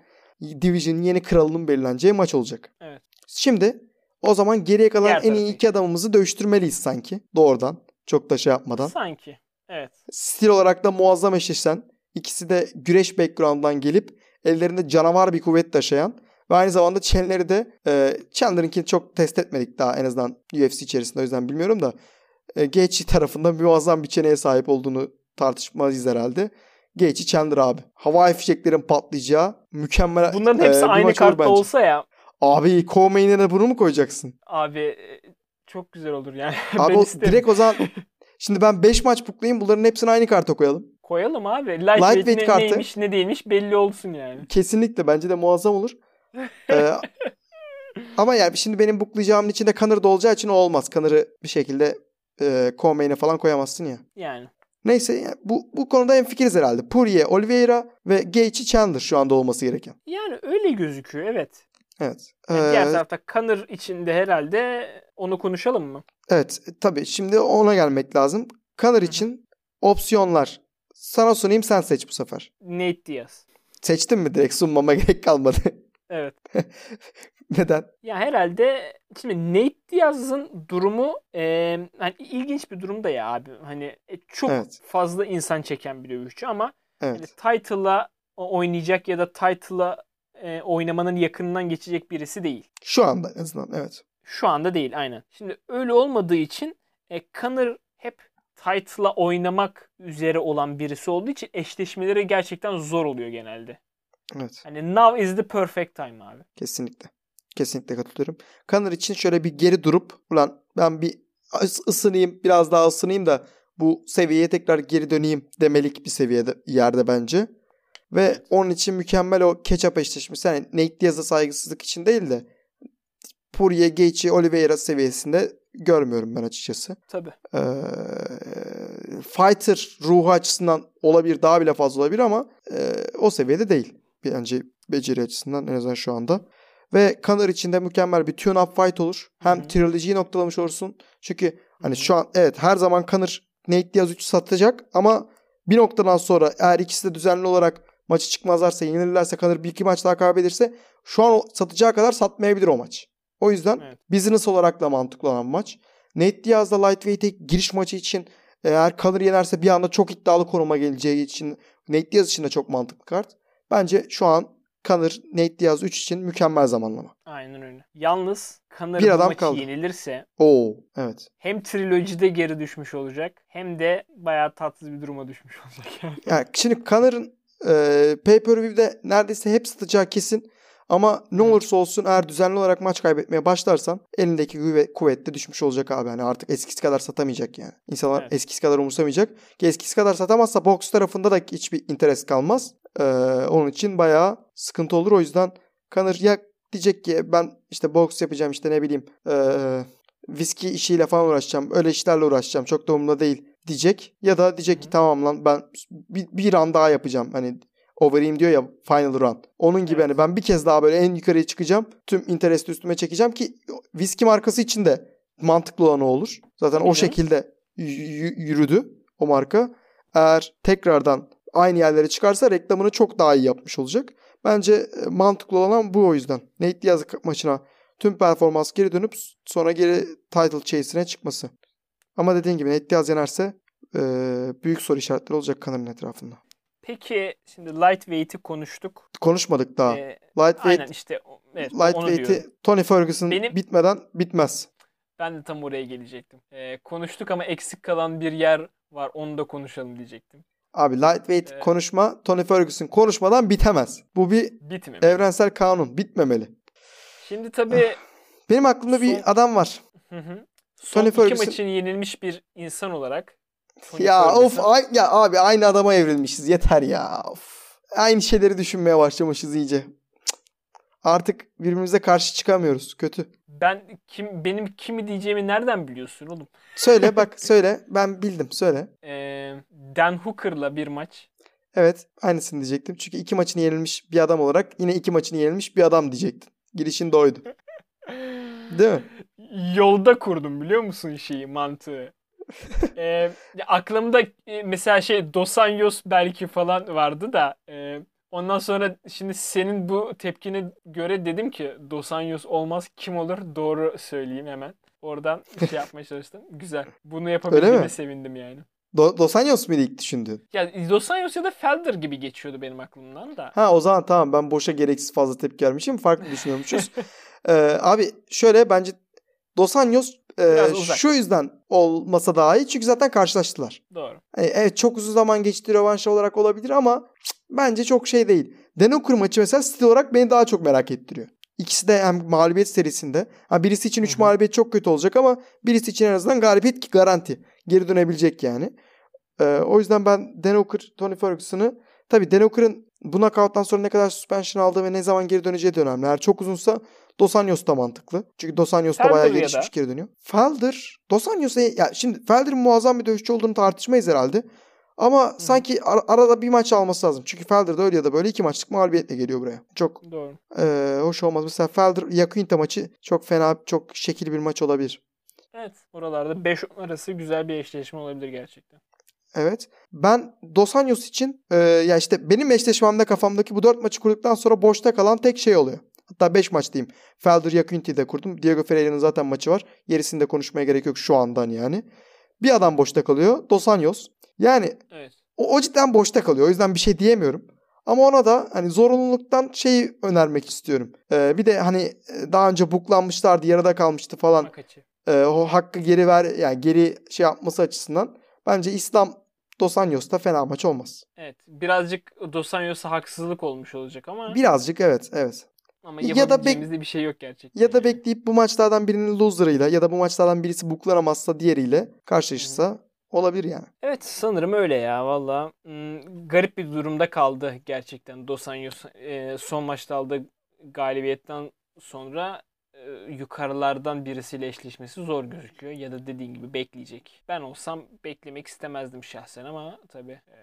Division'ın yeni kralının belirleneceği maç olacak. Evet. Şimdi o zaman geriye kalan Diğer en iyi iki adamımızı dövüştürmeliyiz sanki. Doğrudan. Çok da şey yapmadan. Sanki. Evet. Stil olarak da muazzam eşleşen. ikisi de güreş background'dan gelip ellerinde canavar bir kuvvet taşıyan ve aynı zamanda Chandler'ı da e, Chandler'ınkini çok test etmedik daha en azından UFC içerisinde o yüzden bilmiyorum da e, Gaethje tarafında muazzam bir çeneye sahip olduğunu tartışmalıyız herhalde. Gaethje Chandler abi. Havai fişeklerin patlayacağı mükemmel Bunların e, hepsi bir aynı kartta olsa ya Abi co-main'e de bunu mu koyacaksın? abi e, çok güzel olur yani. Abi o direkt o zaman şimdi ben 5 maç buklayayım bunların hepsini aynı karta koyalım. Koyalım abi. Lightweight, Lightweight ne, kartı. neymiş ne değilmiş belli olsun yani. Kesinlikle bence de muazzam olur. Ee, ama yani şimdi benim buklayacağımın içinde Conor da olacağı için o olmaz. Connor'ı bir şekilde e, co-main'e falan koyamazsın ya. Yani. Neyse yani bu, bu konuda en fikiriz herhalde. Poirier, Oliveira ve Gaethje Chandler şu anda olması gereken. Yani öyle gözüküyor evet. Evet. Yani diğer Ee, tarafta Conor içinde herhalde onu konuşalım mı? evet tabii şimdi ona gelmek lazım. Hı. için opsiyonlar. Sana sunayım sen seç bu sefer. Nate Diaz. Seçtin mi direkt sunmama gerek kalmadı. Evet. Neden? Ya herhalde şimdi Nate Diaz'ın durumu e, hani ilginç bir durumda ya abi. Hani e, çok Evet. fazla insan çeken bir dövüşçü ama hani Evet. title'a oynayacak ya da title'a e, oynamanın yakınından geçecek birisi değil. Şu anda en azından evet. Şu anda değil aynen. Şimdi öyle olmadığı için e, Conor hep title'la oynamak üzere olan birisi olduğu için eşleşmeleri gerçekten zor oluyor genelde. Evet. Hani now is the perfect time abi. Kesinlikle. Kesinlikle katılıyorum. Conor için şöyle bir geri durup ulan ben bir ıs- ısınayım biraz daha ısınayım da bu seviyeye tekrar geri döneyim demelik bir seviyede yerde bence. Ve Evet. onun için mükemmel o ketchup eşleşmesi. Yani Nate Diaz'a saygısızlık için değil de Poirier, Gaethje, Oliveira seviyesinde görmüyorum ben açıkçası. Tabii. Ee, fighter ruhu açısından olabilir daha bile fazla olabilir ama e, o seviyede değil. Bence beceri açısından en azından şu anda. Ve Conor için de mükemmel bir tune-up fight olur. Hem Hı hı. trilogy'yi noktalamış olursun. Çünkü hani şu an evet her zaman Conor Nate Diaz 3'ü satacak ama bir noktadan sonra eğer ikisi de düzenli olarak maçı çıkmazlarsa yenilirlerse Conor bir iki maç daha kaybederse şu an o satacağı kadar satmayabilir o maç. O yüzden Evet. business olarak da mantıklı olan bir maç. Nate Diaz'la lightweight'e giriş maçı için eğer Conor yenerse bir anda çok iddialı konuma geleceği için Nate Diaz için de çok mantıklı kart. Bence şu an Conor Nate Diaz 3 için mükemmel zamanlama. Aynen öyle. Yalnız Conor Bir adam maçı kaldı. yenilirse Oo evet. hem trilojide geri düşmüş olacak hem de bayağı tatsız bir duruma düşmüş olacak yani. Yani şimdi Connor'ın e, pay-per-view'de neredeyse hep satacağı kesin. Ama ne olursa olsun eğer düzenli olarak maç kaybetmeye başlarsan elindeki güve, kuvvet de düşmüş olacak abi. Yani artık eskisi kadar satamayacak yani. İnsanlar Evet. eskisi kadar umursamayacak. Ki eskisi kadar satamazsa boks tarafında da hiçbir interes kalmaz. Ee, onun için bayağı sıkıntı olur. O yüzden Conor ya diyecek ki ben işte boks yapacağım işte ne bileyim ee, viski işiyle falan uğraşacağım. Öyle işlerle uğraşacağım. Çok da umurumda değil diyecek. Ya da diyecek ki tamam lan ben bir, bir run daha yapacağım. Hani overeem diyor ya final run. Onun gibi hani ben bir kez daha böyle en yukarıya çıkacağım. Tüm interesti üstüme çekeceğim ki viski markası için de mantıklı olan o olur. Zaten Tabii o şekilde yürüdü o marka. Eğer tekrardan aynı yerlere çıkarsa reklamını çok daha iyi yapmış olacak. Bence e, mantıklı olan bu o yüzden. Nate Diaz maçına tüm performans geri dönüp sonra geri title chase'ine çıkması. Ama dediğin gibi Nate Diaz yenerse e, büyük soru işaretleri olacak Connor'ın etrafında. Peki şimdi lightweight'i konuştuk. Konuşmadık daha. Ee, Lightweight, aynen işte evet. Lightweight'i Tony Ferguson Benim- bitmeden bitmez. Ben de tam oraya gelecektim. Ee, konuştuk ama eksik kalan bir yer var. Onu da konuşalım diyecektim. Abi lightweight Ee, konuşma Tony Ferguson konuşmadan bitemez. Bu bir Bitmedi. evrensel kanun. Bitmemeli. Şimdi tabii Benim aklımda Son- bir adam var. hı hı. son Tony iki Ferguson- maçın yenilmiş bir insan olarak Tony ya Ferguson- of ay, ya abi aynı adama evrilmişiz. Yeter ya. Of. Aynı şeyleri düşünmeye başlamışız iyice. Artık birbirimize karşı çıkamıyoruz. Kötü. ben kim benim kimi diyeceğimi nereden biliyorsun oğlum? Söyle bak söyle. Ben bildim söyle. Ee, Dan Hooker'la bir maç. Evet aynısını diyecektim. Çünkü iki maçını yenilmiş bir adam olarak yine iki maçını yenilmiş bir adam diyecektin. Girişin de oydu. Değil mi? Yolda kurdum biliyor musun şeyi mantığı. Ee, aklımda e, mesela şey Dos Anjos belki falan vardı da e, Ondan sonra şimdi senin bu tepkine göre dedim ki Dos Anjos olmaz kim olur doğru söyleyeyim hemen. Oradan şey yapmaya çalıştım. Güzel. Bunu yapabildiğime sevindim yani. Do- Dos Anjos muydu ilk düşündüğün? Ya Dos Anjos ya da Felder gibi geçiyordu benim aklımdan da. Ha o zaman tamam ben boşa gereksiz fazla tepki vermişim. Farklı düşünüyormuşuz. Ee, abi şöyle bence Dos Anjos e, şu yüzden olmasa daha iyi. Çünkü zaten karşılaştılar. Doğru. E, evet çok uzun zaman geçti rövanş olarak olabilir ama cık, bence çok şey değil. Denokur maçı mesela stil olarak beni daha çok merak ettiriyor. İkisi de hem mağlubiyet serisinde. Ha, birisi için 3 Hı hı. mağlubiyet çok kötü olacak ama birisi için en azından galibiyet ki garanti. Geri dönebilecek yani. Ee, o yüzden ben Denokur, Tony Ferguson'ı tabii Denokur'un bu knockout'tan sonra ne kadar suspension aldığı ve ne zaman geri döneceği de önemli. Eğer çok uzunsa Dos Anjos da mantıklı. Çünkü Dos Anjos da bayağı gelişmiş geri dönüyor. Felder, Dos Anjos'a ya şimdi Felder'in muazzam bir dövüşçü olduğunu tartışmayız herhalde. Ama sanki ar- arada bir maç alması lazım. Çünkü Felder de öyle ya da böyle iki maçlık mağlubiyetle geliyor buraya. Çok Doğru. e, hoş olmaz. Mesela Felder Yakuinta maçı çok fena, çok şekil bir maç olabilir. Evet. Oralarda 5 arası güzel bir eşleşme olabilir gerçekten. Evet. Ben Dos Anjos için e, ya işte benim eşleşmemde kafamdaki bu dört maçı kurduktan sonra boşta kalan tek şey oluyor. Hatta 5 maç diyeyim. Felder Yakuinti'yi de kurdum. Diego Ferreira'nın zaten maçı var. Gerisini de konuşmaya gerek yok şu andan yani. Bir adam boşta kalıyor. Dos Anjos. Yani Evet. o, o cidden boşta kalıyor. O yüzden bir şey diyemiyorum. Ama ona da hani zorunluluktan şeyi önermek istiyorum. Ee, bir de hani e, daha önce buklanmışlardı, yarıda kalmıştı falan. Makaçı. Ee, o hakkı geri ver yani geri şey yapması açısından bence İslam Dos Anjos'ta fena maç olmaz. Evet. Birazcık Dos Anjos'a haksızlık olmuş olacak ama Birazcık evet evet. ama ya da de bir şey yok gerçekten. Ya da bekleyip bu maçlardan birinin loser'ıyla ya da bu maçlardan birisi buklanamazsa diğeriyle karşılaşırsa olabilir yani. Evet sanırım öyle ya valla. Hmm, garip bir durumda kaldı gerçekten Dos Anjos. Ee, son maçta aldığı galibiyetten sonra e, yukarılardan birisiyle eşleşmesi zor gözüküyor. Ya da dediğin gibi bekleyecek. Ben olsam beklemek istemezdim şahsen ama tabii e,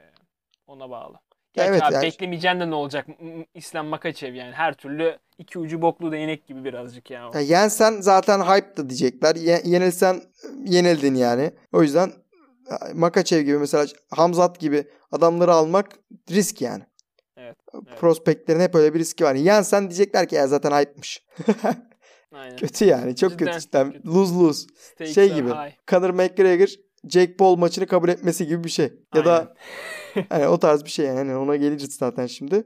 ona bağlı. Gerçi Evet, abi yani- beklemeyeceksin de ne olacak? İslam Makaçev yani her türlü iki ucu boklu değnek gibi birazcık ya. Ya yensen zaten hype da diyecekler. Ye- yenilsen e, yenildin yani. O yüzden Makachev gibi mesela Hamzat gibi adamları almak risk yani. Evet, evet. Prospektlerin hep öyle bir riski var. Yensen diyecekler ki ya zaten hype'mış. Aynen. kötü yani. Çok Cidden kötü. Cidden. kötü. Lose lose. Stakes Şey gibi. high. Conor McGregor Jake Paul maçını kabul etmesi gibi bir şey. Ya da hani o tarz bir şey yani. Hani ona geliriz zaten şimdi.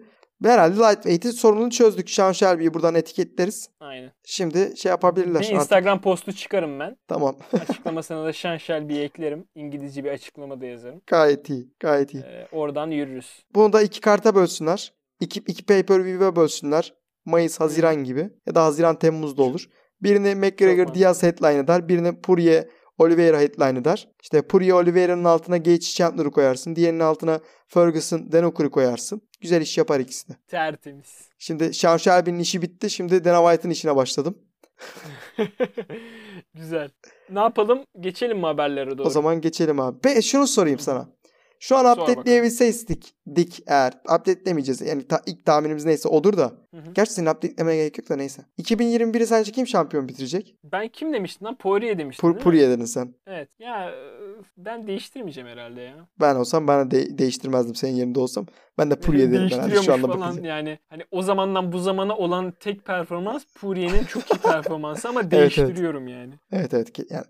Herhalde lightweight'i sorununu çözdük. Sean Shelby'yi buradan etiketleriz. Aynen. Şimdi şey yapabilirler. Bir Artık- Instagram postu çıkarım ben. Tamam. Açıklamasına da Sean Shelby'yi eklerim. İngilizce bir açıklama da yazarım. gayet iyi. Gayet iyi. Ee, oradan yürürüz. Bunu da iki karta bölsünler. İki, iki pay-per-view'e bölsünler. Mayıs, Haziran gibi. Ya da Haziran, Temmuz'da olur. Birini McGregor. Diaz headline eder. Birini Poirier, Oliveira headline eder. İşte Poirier, Oliveira'nın altına Gaethje, Chandler'ı koyarsın. Diğerinin altına Ferguson, Denokur'u koyarsın. Güzel iş yapar ikisi de. Tertemiz. Şimdi Sean Shelby'nin işi bitti. Şimdi Dana White'ın işine başladım. Güzel. Ne yapalım? Geçelim mi haberlere doğru? O zaman geçelim abi. Be şunu sorayım sana. Şu an updateleyebilseydik dik eğer updatelemeyeceğiz. Yani ta, ilk tahminimiz neyse odur da. Hı hı. Gerçi senin updatelemeye gerek yok da neyse. 2021'i sence kim şampiyon bitirecek? Ben kim demiştin lan? Poirier demiştin Pur? Poirier dedin sen. Evet. Ya ben değiştirmeyeceğim herhalde ya. Ben olsam ben de de- değiştirmezdim senin yerinde olsam. Ben de Poirier derim herhalde şu anda. falan bakınca. yani. Hani o zamandan bu zamana olan tek performans Poirier'in çok iyi performansı ama evet. değiştiriyorum yani. Evet evet. Yani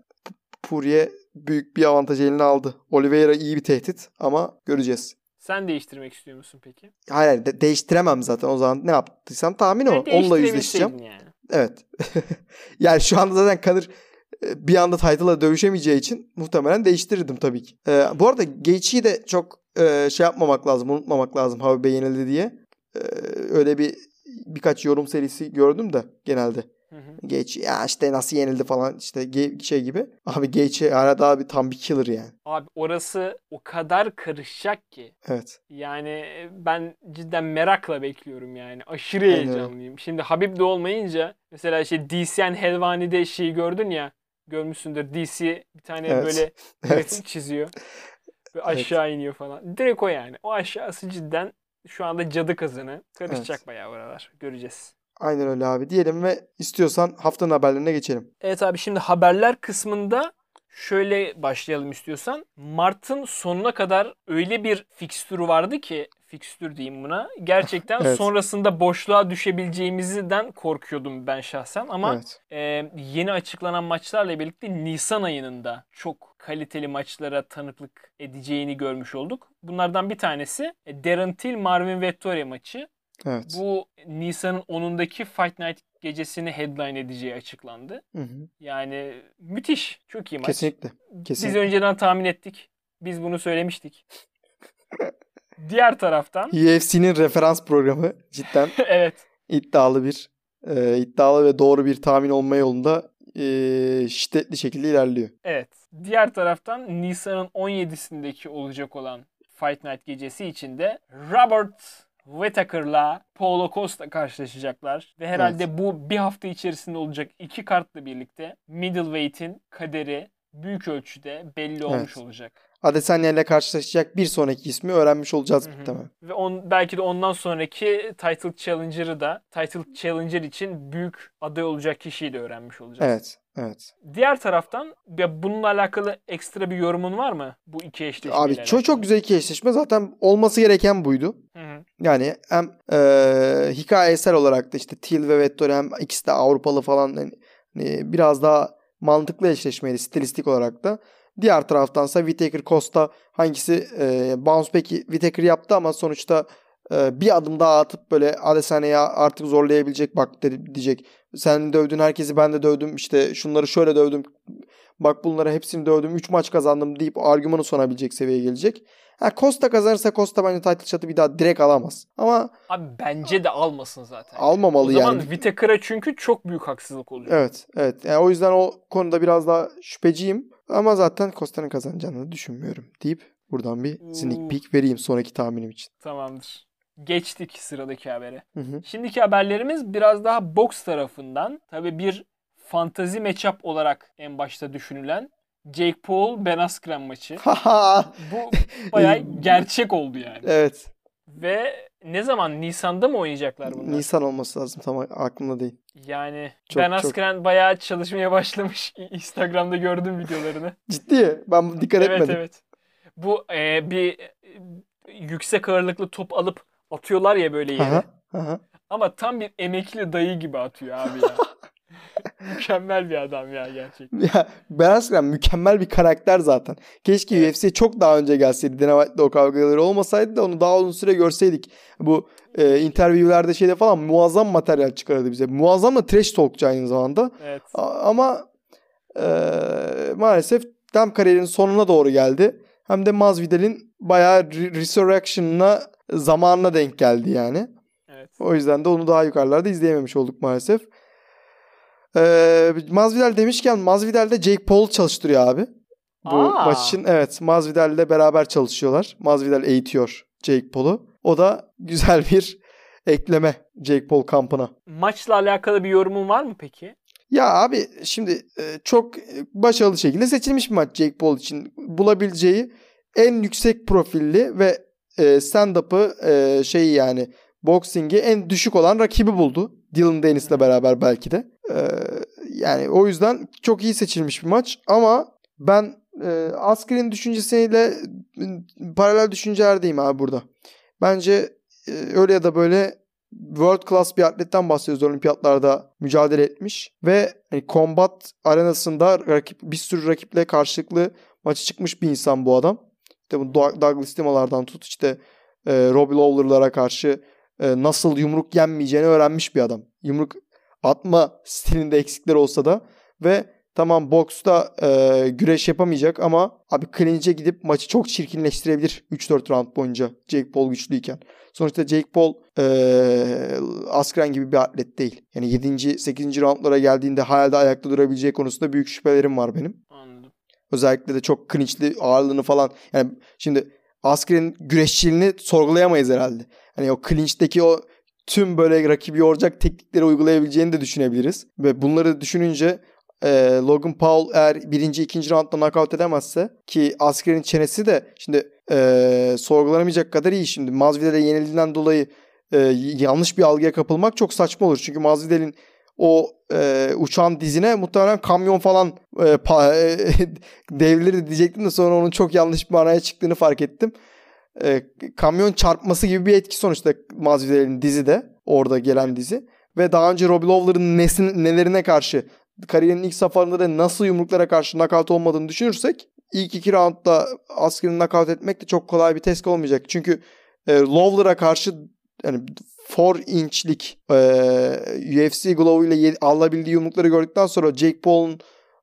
Poirier büyük bir avantaj eline aldı. Oliveira iyi bir tehdit ama göreceğiz. Sen değiştirmek istiyor musun peki? Hayır de- değiştiremem zaten o zaman ne yaptıysam tahmin o. Onunla yüzleşeceğim. Yani. Evet. yani şu anda zaten Kanır e, bir anda title'la dövüşemeyeceği için muhtemelen değiştirirdim tabii ki. Ee, bu arada Gaethje'yi de çok e, şey yapmamak lazım, unutmamak lazım Habib'e yenildi diye. Ee, öyle bir birkaç yorum serisi gördüm de genelde. Gaethje ya işte nasıl yenildi falan işte şey gibi. Abi Gaethje hala daha bir tam bir killer yani. Abi orası o kadar karışacak ki. Evet. Yani e, ben cidden merakla bekliyorum yani. Aşırı Aynen heyecanlıyım. Şimdi Habib de olmayınca mesela işte DCN Helvani'de şeyi gördün ya. Görmüşsündür DC bir tane Evet. böyle Evet. çiziyor. Ve aşağı iniyor falan. Direkt o yani. O aşağısı cidden şu anda cadı kazanı. Karışacak Evet. bayağı oralar. Göreceğiz. Aynen öyle abi diyelim ve istiyorsan haftanın haberlerine geçelim. Evet abi şimdi haberler kısmında şöyle başlayalım istiyorsan. Mart'ın sonuna kadar öyle bir fikstürü vardı ki fikstür diyeyim buna. Gerçekten Evet. sonrasında boşluğa düşebileceğimizden korkuyordum ben şahsen ama Evet. e, yeni açıklanan maçlarla birlikte Nisan ayının da çok kaliteli maçlara tanıklık edeceğini görmüş olduk. Bunlardan bir tanesi e, Darren Till Marvin Vettori maçı. Evet. Bu Nisan'ın 10'undaki Fight Night gecesini headline edeceği açıklandı. Hı hı. Yani müthiş. Çok iyi maç. Kesinlikle. Biz Kesinlikle. önceden tahmin ettik. Biz bunu söylemiştik. Diğer taraftan UFC'nin referans programı cidden evet iddialı bir e, iddialı ve doğru bir tahmin olma yolunda e, şiddetli şekilde ilerliyor. evet. Diğer taraftan Nisan'ın 17'sindeki olacak olan Fight Night gecesi içinde Robert Whittaker'la Paulo Costa karşılaşacaklar. Ve herhalde bu bir hafta içerisinde olacak iki kartla birlikte middleweight'in kaderi büyük ölçüde belli olmuş Evet. olacak. Adesanya ile karşılaşacak bir sonraki ismi öğrenmiş olacağız muhtemelen. Ve on, belki de ondan sonraki Title Challenger'ı da Title Challenger için büyük aday olacak kişiyi de öğrenmiş olacağız. Evet. Evet. Diğer taraftan ya bununla alakalı ekstra bir yorumun var mı? Bu iki eşleşmeyle Abi alakalı? çok çok güzel iki eşleşme. Zaten olması gereken buydu. Hı hı. Yani hem e, hikayesel olarak da işte Till ve Vettori hem ikisi de Avrupalı falan hani, hani biraz daha mantıklı eşleşmeydi stilistik olarak da. Diğer taraftansa Whittaker Costa hangisi e, bounce back'i Whittaker yaptı ama sonuçta e, bir adım daha atıp böyle Adesanya'ya artık zorlayabilecek bak dedi, diyecek. Sen dövdün herkesi ben de dövdüm işte şunları şöyle dövdüm. Bak bunları hepsini dövdüm 3 maç kazandım deyip argümanı sunabilecek seviyeye gelecek. Ha Costa kazanırsa Costa bence title shot'ı bir daha direkt alamaz. Ama Abi bence de almasın zaten. almamalı o zaman yani. Whittaker'a çünkü çok büyük haksızlık olacak. Evet, evet. Yani o yüzden o konuda biraz daha şüpheciyim. Ama zaten Costa'nın kazanacağını düşünmüyorum deyip buradan bir sneak peek vereyim sonraki tahminim için. Tamamdır. Geçtik sıradaki habere. Hı hı. Şimdiki haberlerimiz biraz daha boks tarafından. Tabii bir fantazi matchup olarak en başta düşünülen Jake Paul Ben Askren maçı. Bu bayağı gerçek oldu yani. evet. Ve ne zaman Nisan'da mı oynayacaklar bunlar? Nisan olması lazım. Tamam aklımda değil. Yani Çok, Ben çok. Askren bayağı çalışmaya başlamış. Instagram'da gördüm videolarını. Ciddi. Ben dikkat evet etmedim. evet. Bu e, bir e, yüksek ağırlıklı top alıp atıyorlar ya böyle yere. Aha, aha. Ama tam bir emekli dayı gibi atıyor abi ya. Mükemmel bir adam ya gerçekten. Ya, Ben Askren mükemmel bir karakter zaten. Keşke Evet. UFC'ye çok daha önce gelseydi. Dana White'la o kavgaları olmasaydı da onu daha uzun süre görseydik. Bu e, interviewlerde şeyde falan muazzam materyal çıkarırdı bize. Muazzam da trash talkçu aynı zamanda. Evet. A- Ama e, maalesef hem kariyerinin sonuna doğru geldi. Hem de Masvidal'in bayağı re- resurrection'ına zamanına denk geldi yani. Evet. O yüzden de onu daha yukarılarda izleyememiş olduk maalesef. Ee, Masvidal demişken Masvidal de Jake Paul çalıştırıyor abi. Bu Aa. maç için evet Masvidal ile beraber çalışıyorlar. Masvidal eğitiyor Jake Paul'u. O da güzel bir ekleme Jake Paul kampına. Maçla alakalı bir yorumun var mı peki? Ya abi şimdi e, çok başarılı şekilde seçilmiş bir maç Jake Paul için. Bulabileceği en yüksek profilli ve e, stand-up'ı e, şeyi yani boxing'i en düşük olan rakibi buldu. Dylan Dennis'le beraber belki de. E, yani o yüzden çok iyi seçilmiş bir maç ama ben e, Askren'in düşüncesiyle e, paralel düşüncelerdeyim abi burada. Bence e, öyle ya da böyle world class bir atletten bahsediyoruz olimpiyatlarda mücadele etmiş ve hani combat arenasında rakip bir sürü rakiple karşılıklı maçı çıkmış bir insan bu adam. İşte bu Doug- Douglas Limalardan tut işte e, Robbie Lawler'lara karşı e, nasıl yumruk yenmeyeceğini öğrenmiş bir adam. Yumruk atma stilinde eksikler olsa da ve tamam boksta e, güreş yapamayacak ama abi clinch'e gidip maçı çok çirkinleştirebilir 3-4 round boyunca Jake Paul güçlüyken. Sonuçta Jake Paul e, Askren gibi bir atlet değil. Yani 7. 8. roundlara geldiğinde hayalde ayakta durabileceği konusunda büyük şüphelerim var benim. Anladım. Özellikle de çok clinchli ağırlığını falan. Yani şimdi Askren'in güreşçiliğini sorgulayamayız herhalde. Hani o clinch'teki o tüm böyle rakibi yoracak teknikleri uygulayabileceğini de düşünebiliriz. Ve bunları düşününce e, Logan Paul eğer birinci, ikinci roundda knockout edemezse ki Askren'in çenesi de şimdi e, sorgulanamayacak kadar iyi şimdi. Masvidal'e yenildiğinden dolayı e, yanlış bir algıya kapılmak çok saçma olur. Çünkü Masvidal'in o e, uçan dizine muhtemelen kamyon falan e, pa- e, devrilir diyecektim de sonra onun çok yanlış bir manaya çıktığını fark ettim. E, kamyon çarpması gibi bir etki sonuçta Masvidal'in dizide. Orada gelen dizi. Ve daha önce Robbie Lawler'ın nesin, nelerine karşı kariyerinin ilk safharında da nasıl yumruklara karşı knockout olmadığını düşünürsek ilk iki roundda Asker'in knockout etmek de çok kolay bir test olmayacak. Çünkü e, Lawler'a karşı yani 4 inçlik e, UFC glove ile alabildiği yumrukları gördükten sonra Jake Paul'un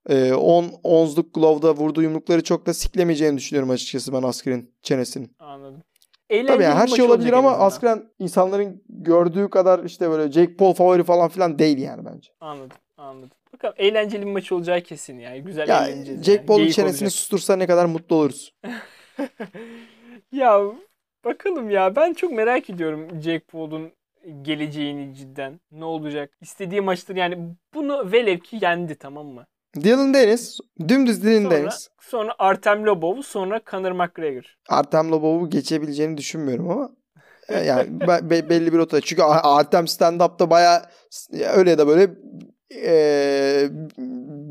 e, 10 onzluk glove'da vurduğu yumrukları çok da siklemeyeceğini düşünüyorum açıkçası ben Asker'in çenesinin. Anladım. Tabii Eğlenceli yani her şey olabilir ama. Askren insanların gördüğü kadar işte böyle Jake Paul favori falan filan değil yani bence. Anladım. Anladım. Bakalım eğlenceli bir maç olacağı kesin yani. Güzel Ya eğleneceğiz. Jake yani. Paul'un Geyik çenesini olacak. sustursa ne kadar mutlu oluruz. ya bakalım ya ben çok merak ediyorum Jake Paul'un geleceğini cidden. Ne olacak? İstediği maçtır yani bunu velev ki yendi tamam mı? Dylan Dennis, dümdüz Dylan Sonra, Dennis. sonra Artem Lobov, sonra Conor McGregor. Artem Lobov'u geçebileceğini düşünmüyorum ama e, yani be- be- belli bir rota. Çünkü Artem stand-up'ta bayağı öyle ya da böyle e,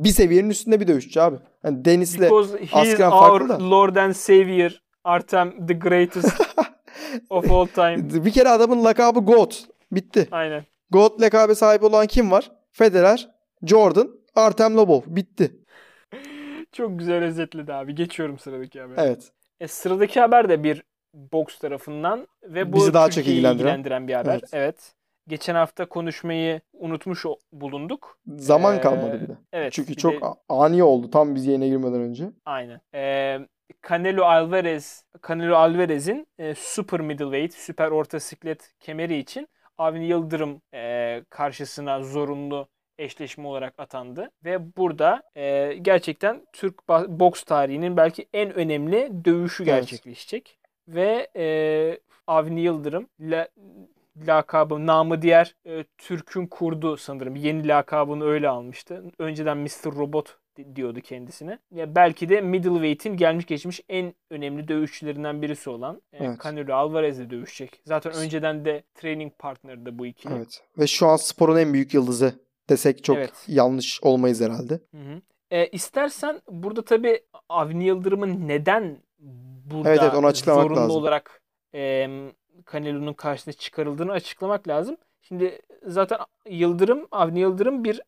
bir seviyenin üstünde bir dövüşçü abi. Yani Dennis'le Because he is Askren our farklı da. Lord and Savior. Artem the greatest of all time. bir kere adamın lakabı GOAT. Bitti. Aynen. GOAT lakabı sahip olan kim var? Federer, Jordan, Artem Lobov. Bitti. Çok güzel özetledi abi. Geçiyorum sıradaki habere. Evet. E, sıradaki haber de bir boks tarafından ve bu Bizi daha çok Türkiye'yi ilgilendiren. bir haber. Evet. Evet. Geçen hafta konuşmayı unutmuş bulunduk. Zaman Ee, kalmadı bir de. Evet. Çünkü çok de- ani oldu tam biz yayına girmeden önce. aynen. Ee, Canelo Alvarez Canelo Alvarez'in e, super middleweight, süper orta siklet kemeri için Avni Yıldırım e, karşısına zorunlu eşleşme olarak atandı ve burada e, gerçekten Türk boks tarihinin belki en önemli dövüşü Evet. gerçekleşecek ve e, Avni Yıldırım la, lakabı namı diğer e, Türk'ün kurdu sanırım yeni lakabını öyle almıştı. Önceden Mr. Robot di- diyordu kendisine. Ya belki de middleweight'in gelmiş geçmiş en önemli dövüşçülerinden birisi olan e, Evet. Canelo Alvarez'le dövüşecek. Zaten önceden de training partner'dı bu ikili. Evet. Ve şu an sporun en büyük yıldızı desek çok Evet. yanlış olmayız herhalde. Hı hı. E, istersen burada tabii Avni Yıldırım'ın neden burada Evet, evet, onu açıklamak zorunlu lazım. olarak e, Canelo'nun karşısına çıkarıldığını açıklamak lazım. Şimdi zaten Yıldırım, Avni Yıldırım bir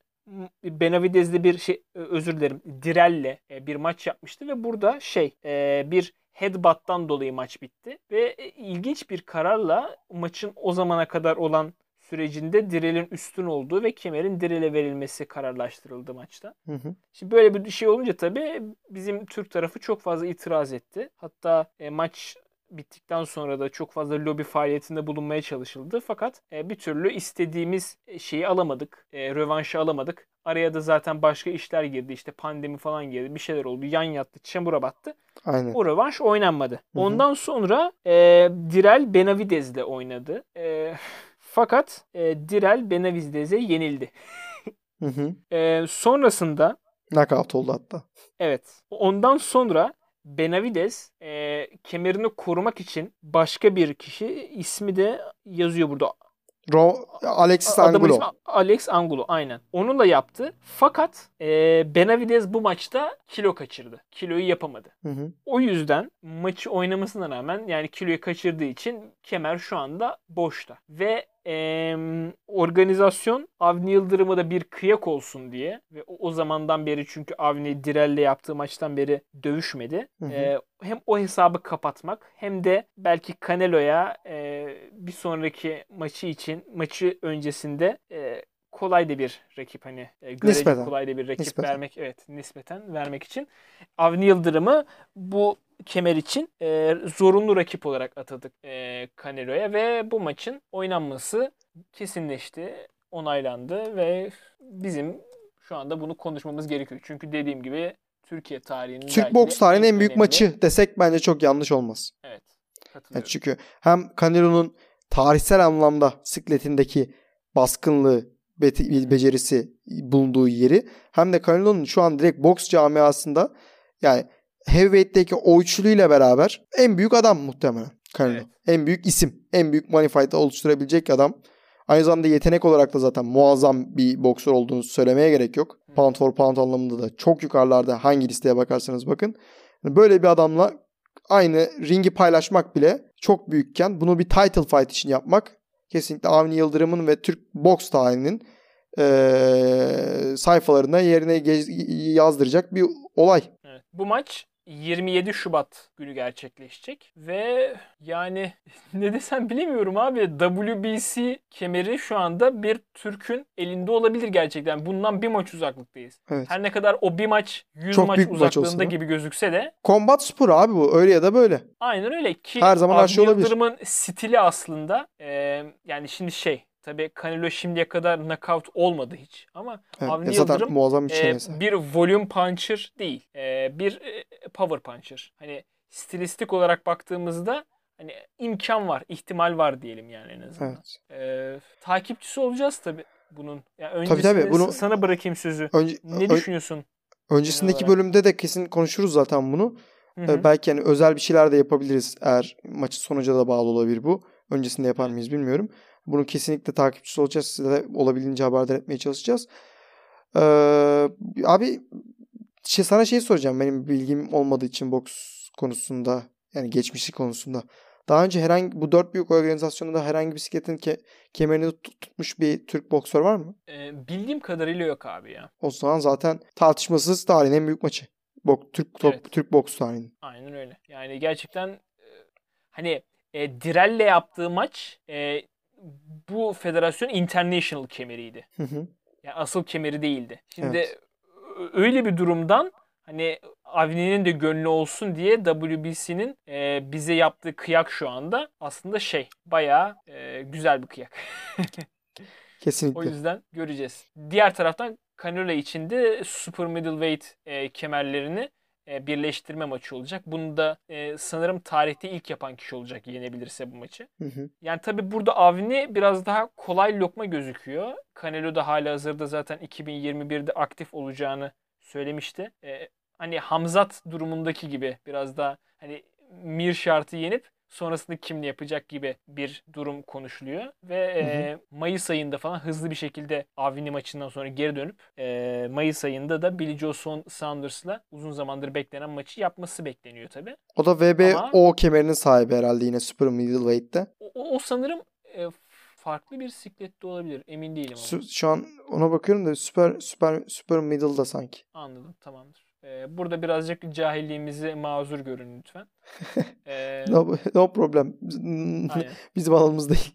Benavidez'de bir şey özür dilerim Direl'le e, bir maç yapmıştı ve burada şey e, bir headbutt'tan dolayı maç bitti ve e, ilginç bir kararla maçın o zamana kadar olan sürecinde Direl'in üstün olduğu ve kemerin Direl'e verilmesi kararlaştırıldı maçta. Hı hı. Şimdi böyle bir şey olunca tabii bizim Türk tarafı çok fazla itiraz etti. Hatta e, maç bittikten sonra da çok fazla lobi faaliyetinde bulunmaya çalışıldı. Fakat e, bir türlü istediğimiz şeyi alamadık. E, rövanşı alamadık. Araya da zaten başka işler girdi. İşte pandemi falan girdi. Bir şeyler oldu. Yan yattı. Çamura battı. Aynen. O rövanş oynanmadı. hı. Ondan sonra e, Direl Benavidez'le oynadı. E, fakat e, Direl Benavidez'e yenildi. Hı hı. E, sonrasında Knockout oldu hatta. Evet. Ondan sonra Benavides e, kemerini korumak için başka bir kişi ismi de yazıyor burada. Ro Alexis Adamın Angulo. ismi Alex Angulo aynen. Onunla yaptı. Fakat e, Benavides bu maçta kilo kaçırdı. Kiloyu yapamadı. Hı hı. O yüzden maçı oynamasına rağmen yani kiloyu kaçırdığı için kemer şu anda boşta. Ve em, organizasyon Avni Yıldırım'a da bir kıyak olsun diye ve o, o zamandan beri çünkü Avni Direl'le yaptığı maçtan beri dövüşmedi. Hı hı. E, hem o hesabı kapatmak hem de belki Canelo'ya e, bir sonraki maçı için maçı öncesinde e, kolay da bir rakip hani e, görece kolay da bir rakip Nispeten. vermek evet nispeten vermek için Avni Yıldırım'ı bu kemer için e, zorunlu rakip olarak atadık e, Canelo'ya ve bu maçın oynanması kesinleşti, onaylandı ve bizim şu anda bunu konuşmamız gerekiyor. Çünkü dediğim gibi Türkiye tarihinin Türk boks tarihinin en büyük önemli- maçı desek bence çok yanlış olmaz. Evet. Yani çünkü hem Canelo'nun tarihsel anlamda sikletindeki baskınlığı, be- becerisi bulunduğu yeri hem de Canelo'nun şu an direkt boks camiasında yani heavyweight'teki o üçlüyle beraber en büyük adam muhtemelen Canelo. Evet. En büyük isim. En büyük money fight'ı oluşturabilecek adam. Aynı zamanda yetenek olarak da zaten muazzam bir boksör olduğunu söylemeye gerek yok. Pound for pound anlamında da çok yukarılarda hangi listeye bakarsanız bakın. Böyle bir adamla aynı ringi paylaşmak bile çok büyükken bunu bir title fight için yapmak kesinlikle Avni Yıldırım'ın ve Türk boks tarihinin e, sayfalarına yerine gez, yazdıracak bir olay. Evet. Bu maç 27 Şubat günü gerçekleşecek ve yani ne desem bilemiyorum abi WBC kemeri şu anda bir Türk'ün elinde olabilir gerçekten. Bundan bir maç uzaklıktayız. Evet. Her ne kadar o bir maç 100 Çok maç maç uzaklığında da. gibi gözükse de Kombat sporu abi bu öyle ya da böyle. aynen öyle ki Her zaman her şey olabilir. Yıldırım'ın stili aslında e, yani şimdi şey tabii Canelo şimdiye kadar knockout olmadı hiç ama Evet, Avni ya zaten Yıldırım muazzam bir e, çenesi. bir volume puncher değil. E, bir e, power puncher. Hani stilistik olarak baktığımızda hani imkan var, ihtimal var diyelim yani en azından. Evet. E, takipçisi olacağız tabii bunun. Yani Tabii, tabii, öncesinde bunu- sana bırakayım sözü. Önce, Ne düşünüyorsun? öncesindeki bölümde de kesin konuşuruz zaten bunu. Hı Ee, hı. belki hani özel bir şeyler de yapabiliriz eğer maçın sonuca da bağlı olabilir bu. Öncesinde yapar mıyız bilmiyorum. Bunu kesinlikle takipçisi olacağız. Size de olabildiğince haberdar etmeye çalışacağız. Ee, abi şey, sana şey soracağım. Benim bilgim olmadığı için boks konusunda yani geçmişi konusunda. Daha önce herhangi bu dört büyük organizasyonda herhangi bir bisikletin ke- kemerini tut- tutmuş bir Türk boksör var mı? E, bildiğim kadarıyla yok abi ya. O zaman zaten tartışmasız tarihin en büyük maçı. Bok, Türk top- Evet. Türk boks tarihinin. Aynen öyle. Yani gerçekten e, hani e, Direl'le yaptığı maç e, bu federasyon international kemeriydi. Hı hı. Yani asıl kemeri değildi. Şimdi Evet. öyle bir durumdan hani Avni'nin de gönlü olsun diye WBC'nin e, bize yaptığı kıyak şu anda aslında şey bayağı e, güzel bir kıyak. Kesinlikle. O yüzden göreceğiz. Diğer taraftan Canelo için de super middleweight e, kemerlerini birleştirme maçı olacak. Bunu da e, sanırım tarihte ilk yapan kişi olacak yenebilirse bu maçı. Hı hı. Yani tabi burada Avni biraz daha kolay lokma gözüküyor. Canelo da hala hazırda zaten 2021'de aktif olacağını söylemişti. E, hani Hamzat durumundaki gibi biraz daha hani Mir şartı yenip sonrasında kimle yapacak gibi bir durum konuşuluyor. Ve e, Mayıs ayında falan hızlı bir şekilde Avni maçından sonra geri dönüp e, Mayıs ayında da Billy Joe Son- Saunders'la uzun zamandır beklenen maçı yapması bekleniyor tabi. O da VBO Ama- kemerinin sahibi herhalde yine Super Middleweight'te. O, o- sanırım e, farklı bir siklette olabilir. Emin değilim ama. Şu an ona bakıyorum da Super Super Super Middle'da sanki. Anladım tamamdır. E, burada birazcık cahilliğimizi mazur görün lütfen. E, No, no problem. aynen. Bizim alanımız değil.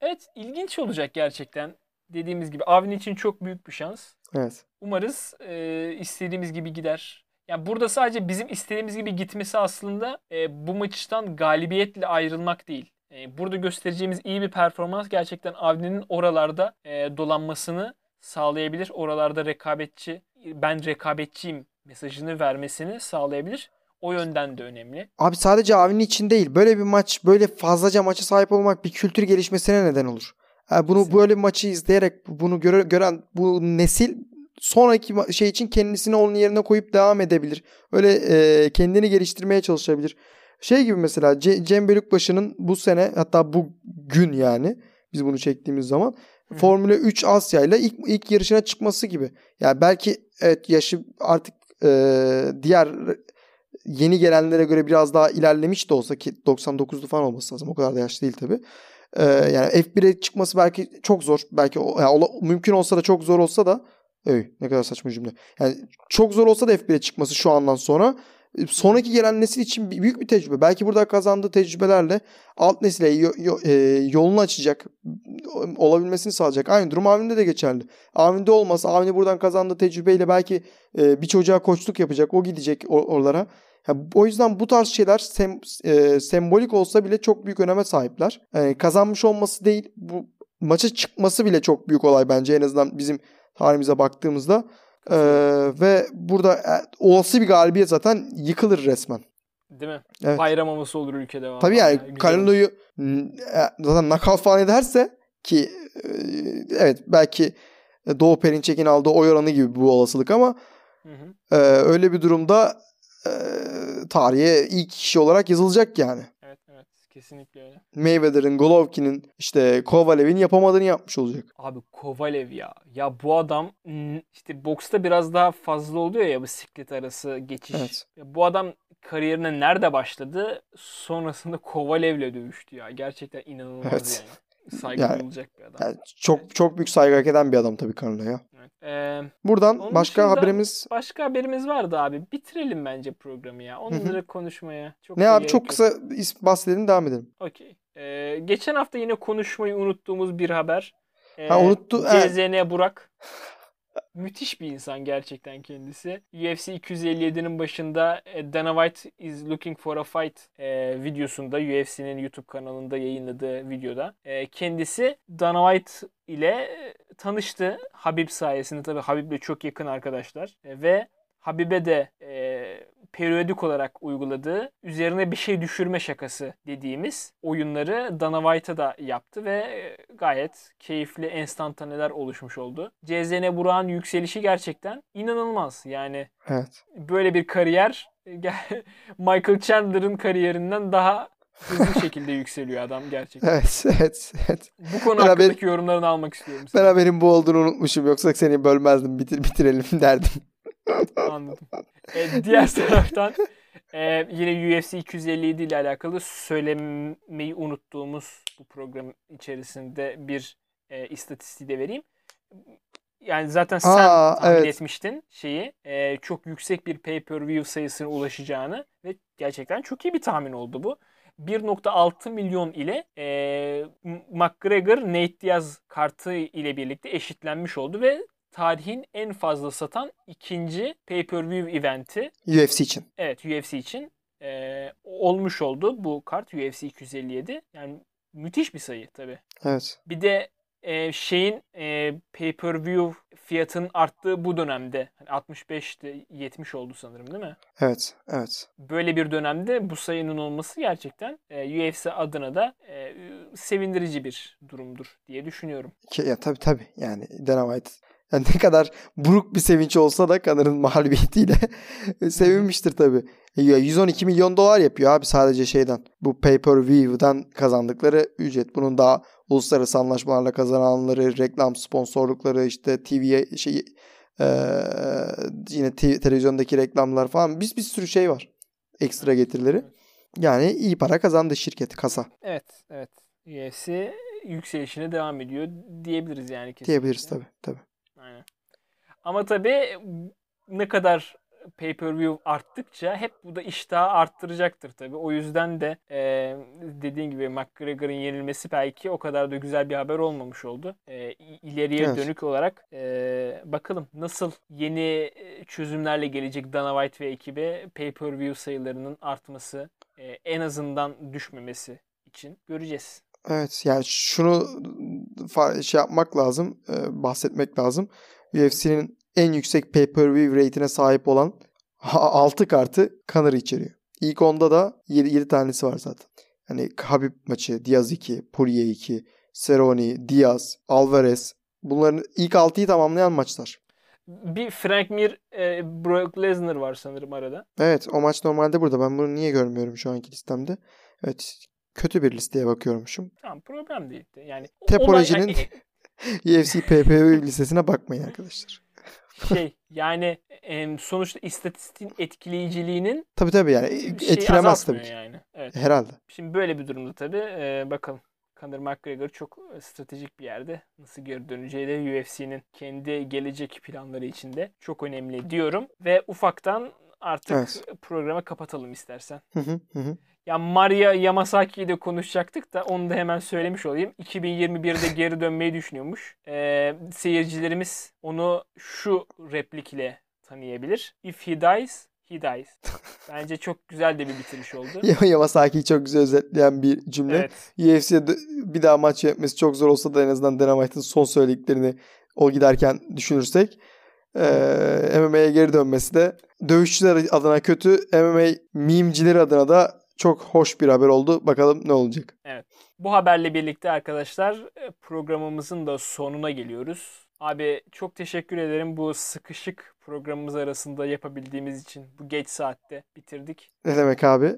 Evet ilginç olacak gerçekten. Dediğimiz gibi Avni için çok büyük bir şans. Evet. Umarız e, istediğimiz gibi gider. Yani burada sadece bizim istediğimiz gibi gitmesi aslında e, bu maçtan galibiyetle ayrılmak değil. E, burada göstereceğimiz iyi bir performans gerçekten Avni'nin oralarda e, dolanmasını sağlayabilir. Oralarda rekabetçi, ben rekabetçiyim mesajını vermesini sağlayabilir. O yönden de önemli. Abi sadece Avni için değil. Böyle bir maç, böyle fazlaca maça sahip olmak bir kültür gelişmesine neden olur. Yani bunu Kesinlikle. böyle bir maçı izleyerek bunu göre- gören bu nesil sonraki şey için kendisini onun yerine koyup devam edebilir. Öyle e, kendini geliştirmeye çalışabilir. Şey gibi mesela Ce- Cem Bölükbaşı'nın bu sene hatta bu gün yani biz bunu çektiğimiz zaman Hı. Formula 3 Asya ile ilk, ilk yarışına çıkması gibi. Yani belki evet yaşı artık e, diğer yeni gelenlere göre biraz daha ilerlemiş de olsa ki 99'lu falan olması lazım. O kadar da yaşlı değil tabii. Ee, yani F1'e çıkması belki çok zor. Belki yani ola- mümkün olsa da çok zor olsa da Ey, ne kadar saçma cümle. Yani çok zor olsa da F1'e çıkması şu andan sonra e, sonraki gelen nesil için büyük bir tecrübe. Belki burada kazandığı tecrübelerle alt nesile e, yolunu açacak, olabilmesini sağlayacak. Aynı durum Avni'de de geçerli. Avni'de olmasa Avni buradan kazandığı tecrübeyle belki e, bir çocuğa koçluk yapacak. O gidecek or- oralara. Ya, o yüzden bu tarz şeyler sem- e, sembolik olsa bile çok büyük öneme sahipler. Yani kazanmış olması değil, bu maça çıkması bile çok büyük olay bence en azından bizim tarihimize baktığımızda. E, ve burada e, olası bir galibiyet zaten yıkılır resmen. Değil mi? Evet. Bayram havası olur ülkede. vallahi Tabii ya, yani olur. Canelo'yu e, zaten knockout falan ederse ki e, evet belki Doğu Perinçek'in aldığı oy oranı gibi bu olasılık ama Hı hı. e, öyle bir durumda e, tarihe ilk kişi olarak yazılacak yani. Kesinlikle öyle. Mayweather'ın, Golovkin'in, işte Kovalev'in yapamadığını yapmış olacak. Abi Kovalev ya. Ya bu adam işte boksta biraz daha fazla oluyor ya bu siklet arası geçiş. Evet. Ya bu adam kariyerine nerede başladı? Sonrasında Kovalev'le dövüştü ya. Gerçekten inanılmaz Evet. yani. Saygı Yani- duyulacak bir adam. Yani çok çok büyük saygı hak eden bir adam tabii Canelo ya. Evet. Ee, Buradan Onun başka haberimiz başka haberimiz vardı abi. Bitirelim bence programı ya. Onları konuşmaya. Çok ne abi çok yok. kısa bahsedelim devam edelim. Okey. Ee, geçen hafta yine konuşmayı unuttuğumuz bir haber. Ee, Ha, unuttu-. CZN Burak. Müthiş bir insan gerçekten kendisi. UFC 257'nin başında e, Dana White is looking for a fight e, videosunda UFC'nin YouTube kanalında yayınladığı videoda e, kendisi Dana White ile e, tanıştı. Habib sayesinde tabii Habib'le çok yakın arkadaşlar E, ve Habib'e de e, periyodik olarak uyguladığı üzerine bir şey düşürme şakası dediğimiz oyunları Dana White'a da yaptı ve e, gayet keyifli enstantaneler oluşmuş oldu. CZN Burak'ın yükselişi gerçekten inanılmaz. Yani Evet. böyle bir kariyer e, Michael Chandler'ın kariyerinden daha hızlı şekilde yükseliyor adam gerçekten. Evet, evet, evet. Bu konu Ben haber- hakkındaki yorumlarını almak istiyorum. Ben senin. haberin bu olduğunu unutmuşum. Yoksa seni bölmezdim. Bitir, bitirelim derdim. Anladım. E, diğer taraftan e, yine UFC 257 ile alakalı söylemeyi unuttuğumuz bu program içerisinde bir e, istatistiği de vereyim. Yani zaten sen Aa, tahmin evet. etmiştin şeyi. e, çok yüksek bir pay-per-view sayısına ulaşacağını ve gerçekten çok iyi bir tahmin oldu bu. 1.6 milyon ile e, McGregor Nate Diaz kartı ile birlikte eşitlenmiş oldu ve tarihin en fazla satan ikinci pay-per-view eventi UFC için. evet UFC için e, olmuş oldu bu kart UFC 257. Yani müthiş bir sayı tabii. Evet. Bir de e, şeyin e, pay-per-view fiyatının arttığı bu dönemde hani 65'te 70 oldu sanırım değil mi? Evet. Evet. Böyle bir dönemde bu sayının olması gerçekten e, UFC adına da e, sevindirici bir durumdur diye düşünüyorum. Ki, ya tabii tabii. Yani Dana White yani ne kadar buruk bir sevinç olsa da Connor'ın mağlubiyetiyle sevinmiştir tabii. Ya 112 milyon dolar yapıyor abi sadece şeyden. Bu pay-per-view'dan kazandıkları ücret. Bunun daha uluslararası anlaşmalarla kazananları, reklam sponsorlukları, işte TV şey eee, yine te- televizyondaki reklamlar falan bir, bir sürü şey var. Ekstra getirileri. Yani iyi para kazandı şirket, kasa Evet, evet. UFC yükselişine devam ediyor diyebiliriz yani kesinlikle. diyebiliriz tabii. tabii. Ama tabii ne kadar pay-per-view arttıkça hep bu da iştahı arttıracaktır tabii. O yüzden de e, dediğin gibi McGregor'ın yenilmesi belki o kadar da güzel bir haber olmamış oldu. E, ileriye Evet. dönük olarak e, bakalım nasıl yeni e, çözümlerle gelecek Dana White ve ekibi pay-per-view sayılarının artması, e, en azından düşmemesi için göreceğiz. Evet yani şunu şey yapmak lazım, e, bahsetmek lazım. UFC'nin en yüksek pay-per-view rate'ine sahip olan 6 kartı Conor içeriyor. İlk onda da 7, 7 tanesi var zaten. Hani Habib maçı, Diaz 2, Poirier 2, Cerrone, Diaz, Alvarez. Bunların ilk 6'yı tamamlayan maçlar. Bir Frank Mir, e, Brock Lesnar var sanırım arada. Evet o maç normalde burada. Ben bunu niye görmüyorum şu anki listemde? Evet kötü bir listeye bakıyormuşum. Tamam problem değil. Yani Tepolojinin- UFC pay-per-view listesine bakmayın arkadaşlar. şey yani sonuçta istatistiğin etkileyiciliğinin Tabii tabii yani şeyi etkilemez tabii ki. yani. Evet. Herhalde. Şimdi böyle bir durumda tabii e, bakalım. Conor McGregor çok e, stratejik bir yerde. Nasıl geri döneceği de UFC'nin kendi gelecek planları içinde çok önemli diyorum. Ve ufaktan artık Evet. programı kapatalım istersen. Hı hı hı. Ya Maria Yamasaki'yi de konuşacaktık da onu da hemen söylemiş olayım. 2021'de geri dönmeyi düşünüyormuş. Ee, seyircilerimiz onu şu replikle tanıyabilir. If he dies, he dies. Bence çok güzel de bir bitiriş oldu. Ya- Yamasaki'yi çok güzel özetleyen bir cümle. Evet. UFC'de bir daha maç yönetmesi çok zor olsa da en azından Dana White'ın son söylediklerini o giderken düşünürsek eee MMA'ye geri dönmesi de dövüşçüler adına kötü, MMA mimcileri adına da çok hoş bir haber oldu. Bakalım ne olacak. Bu haberle birlikte arkadaşlar e, programımızın da sonuna geliyoruz. Abi çok teşekkür ederim bu sıkışık programımız arasında yapabildiğimiz için. Bu geç saatte bitirdik. Ne demek abi?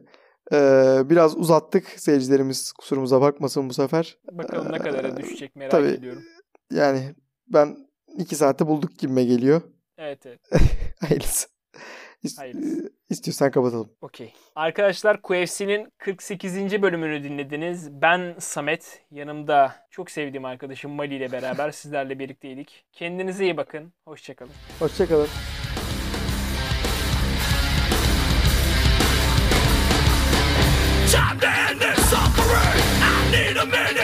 Ee, biraz uzattık. Seyircilerimiz kusurumuza bakmasın bu sefer. Bakalım ne kadara düşecek merak tabii. ediyorum. Yani ben iki saate bulduk gibime geliyor. Evet evet. Hayırlısı. İst- Hayırlısı. İstiyorsan kapatalım. Okey. Arkadaşlar QFC'nin 48. bölümünü dinlediniz. Ben Samet. Yanımda çok sevdiğim arkadaşım Mali ile beraber sizlerle birlikteydik. Kendinize iyi bakın. Hoşçakalın. Hoşçakalın. Time to end this suffering. I need a minute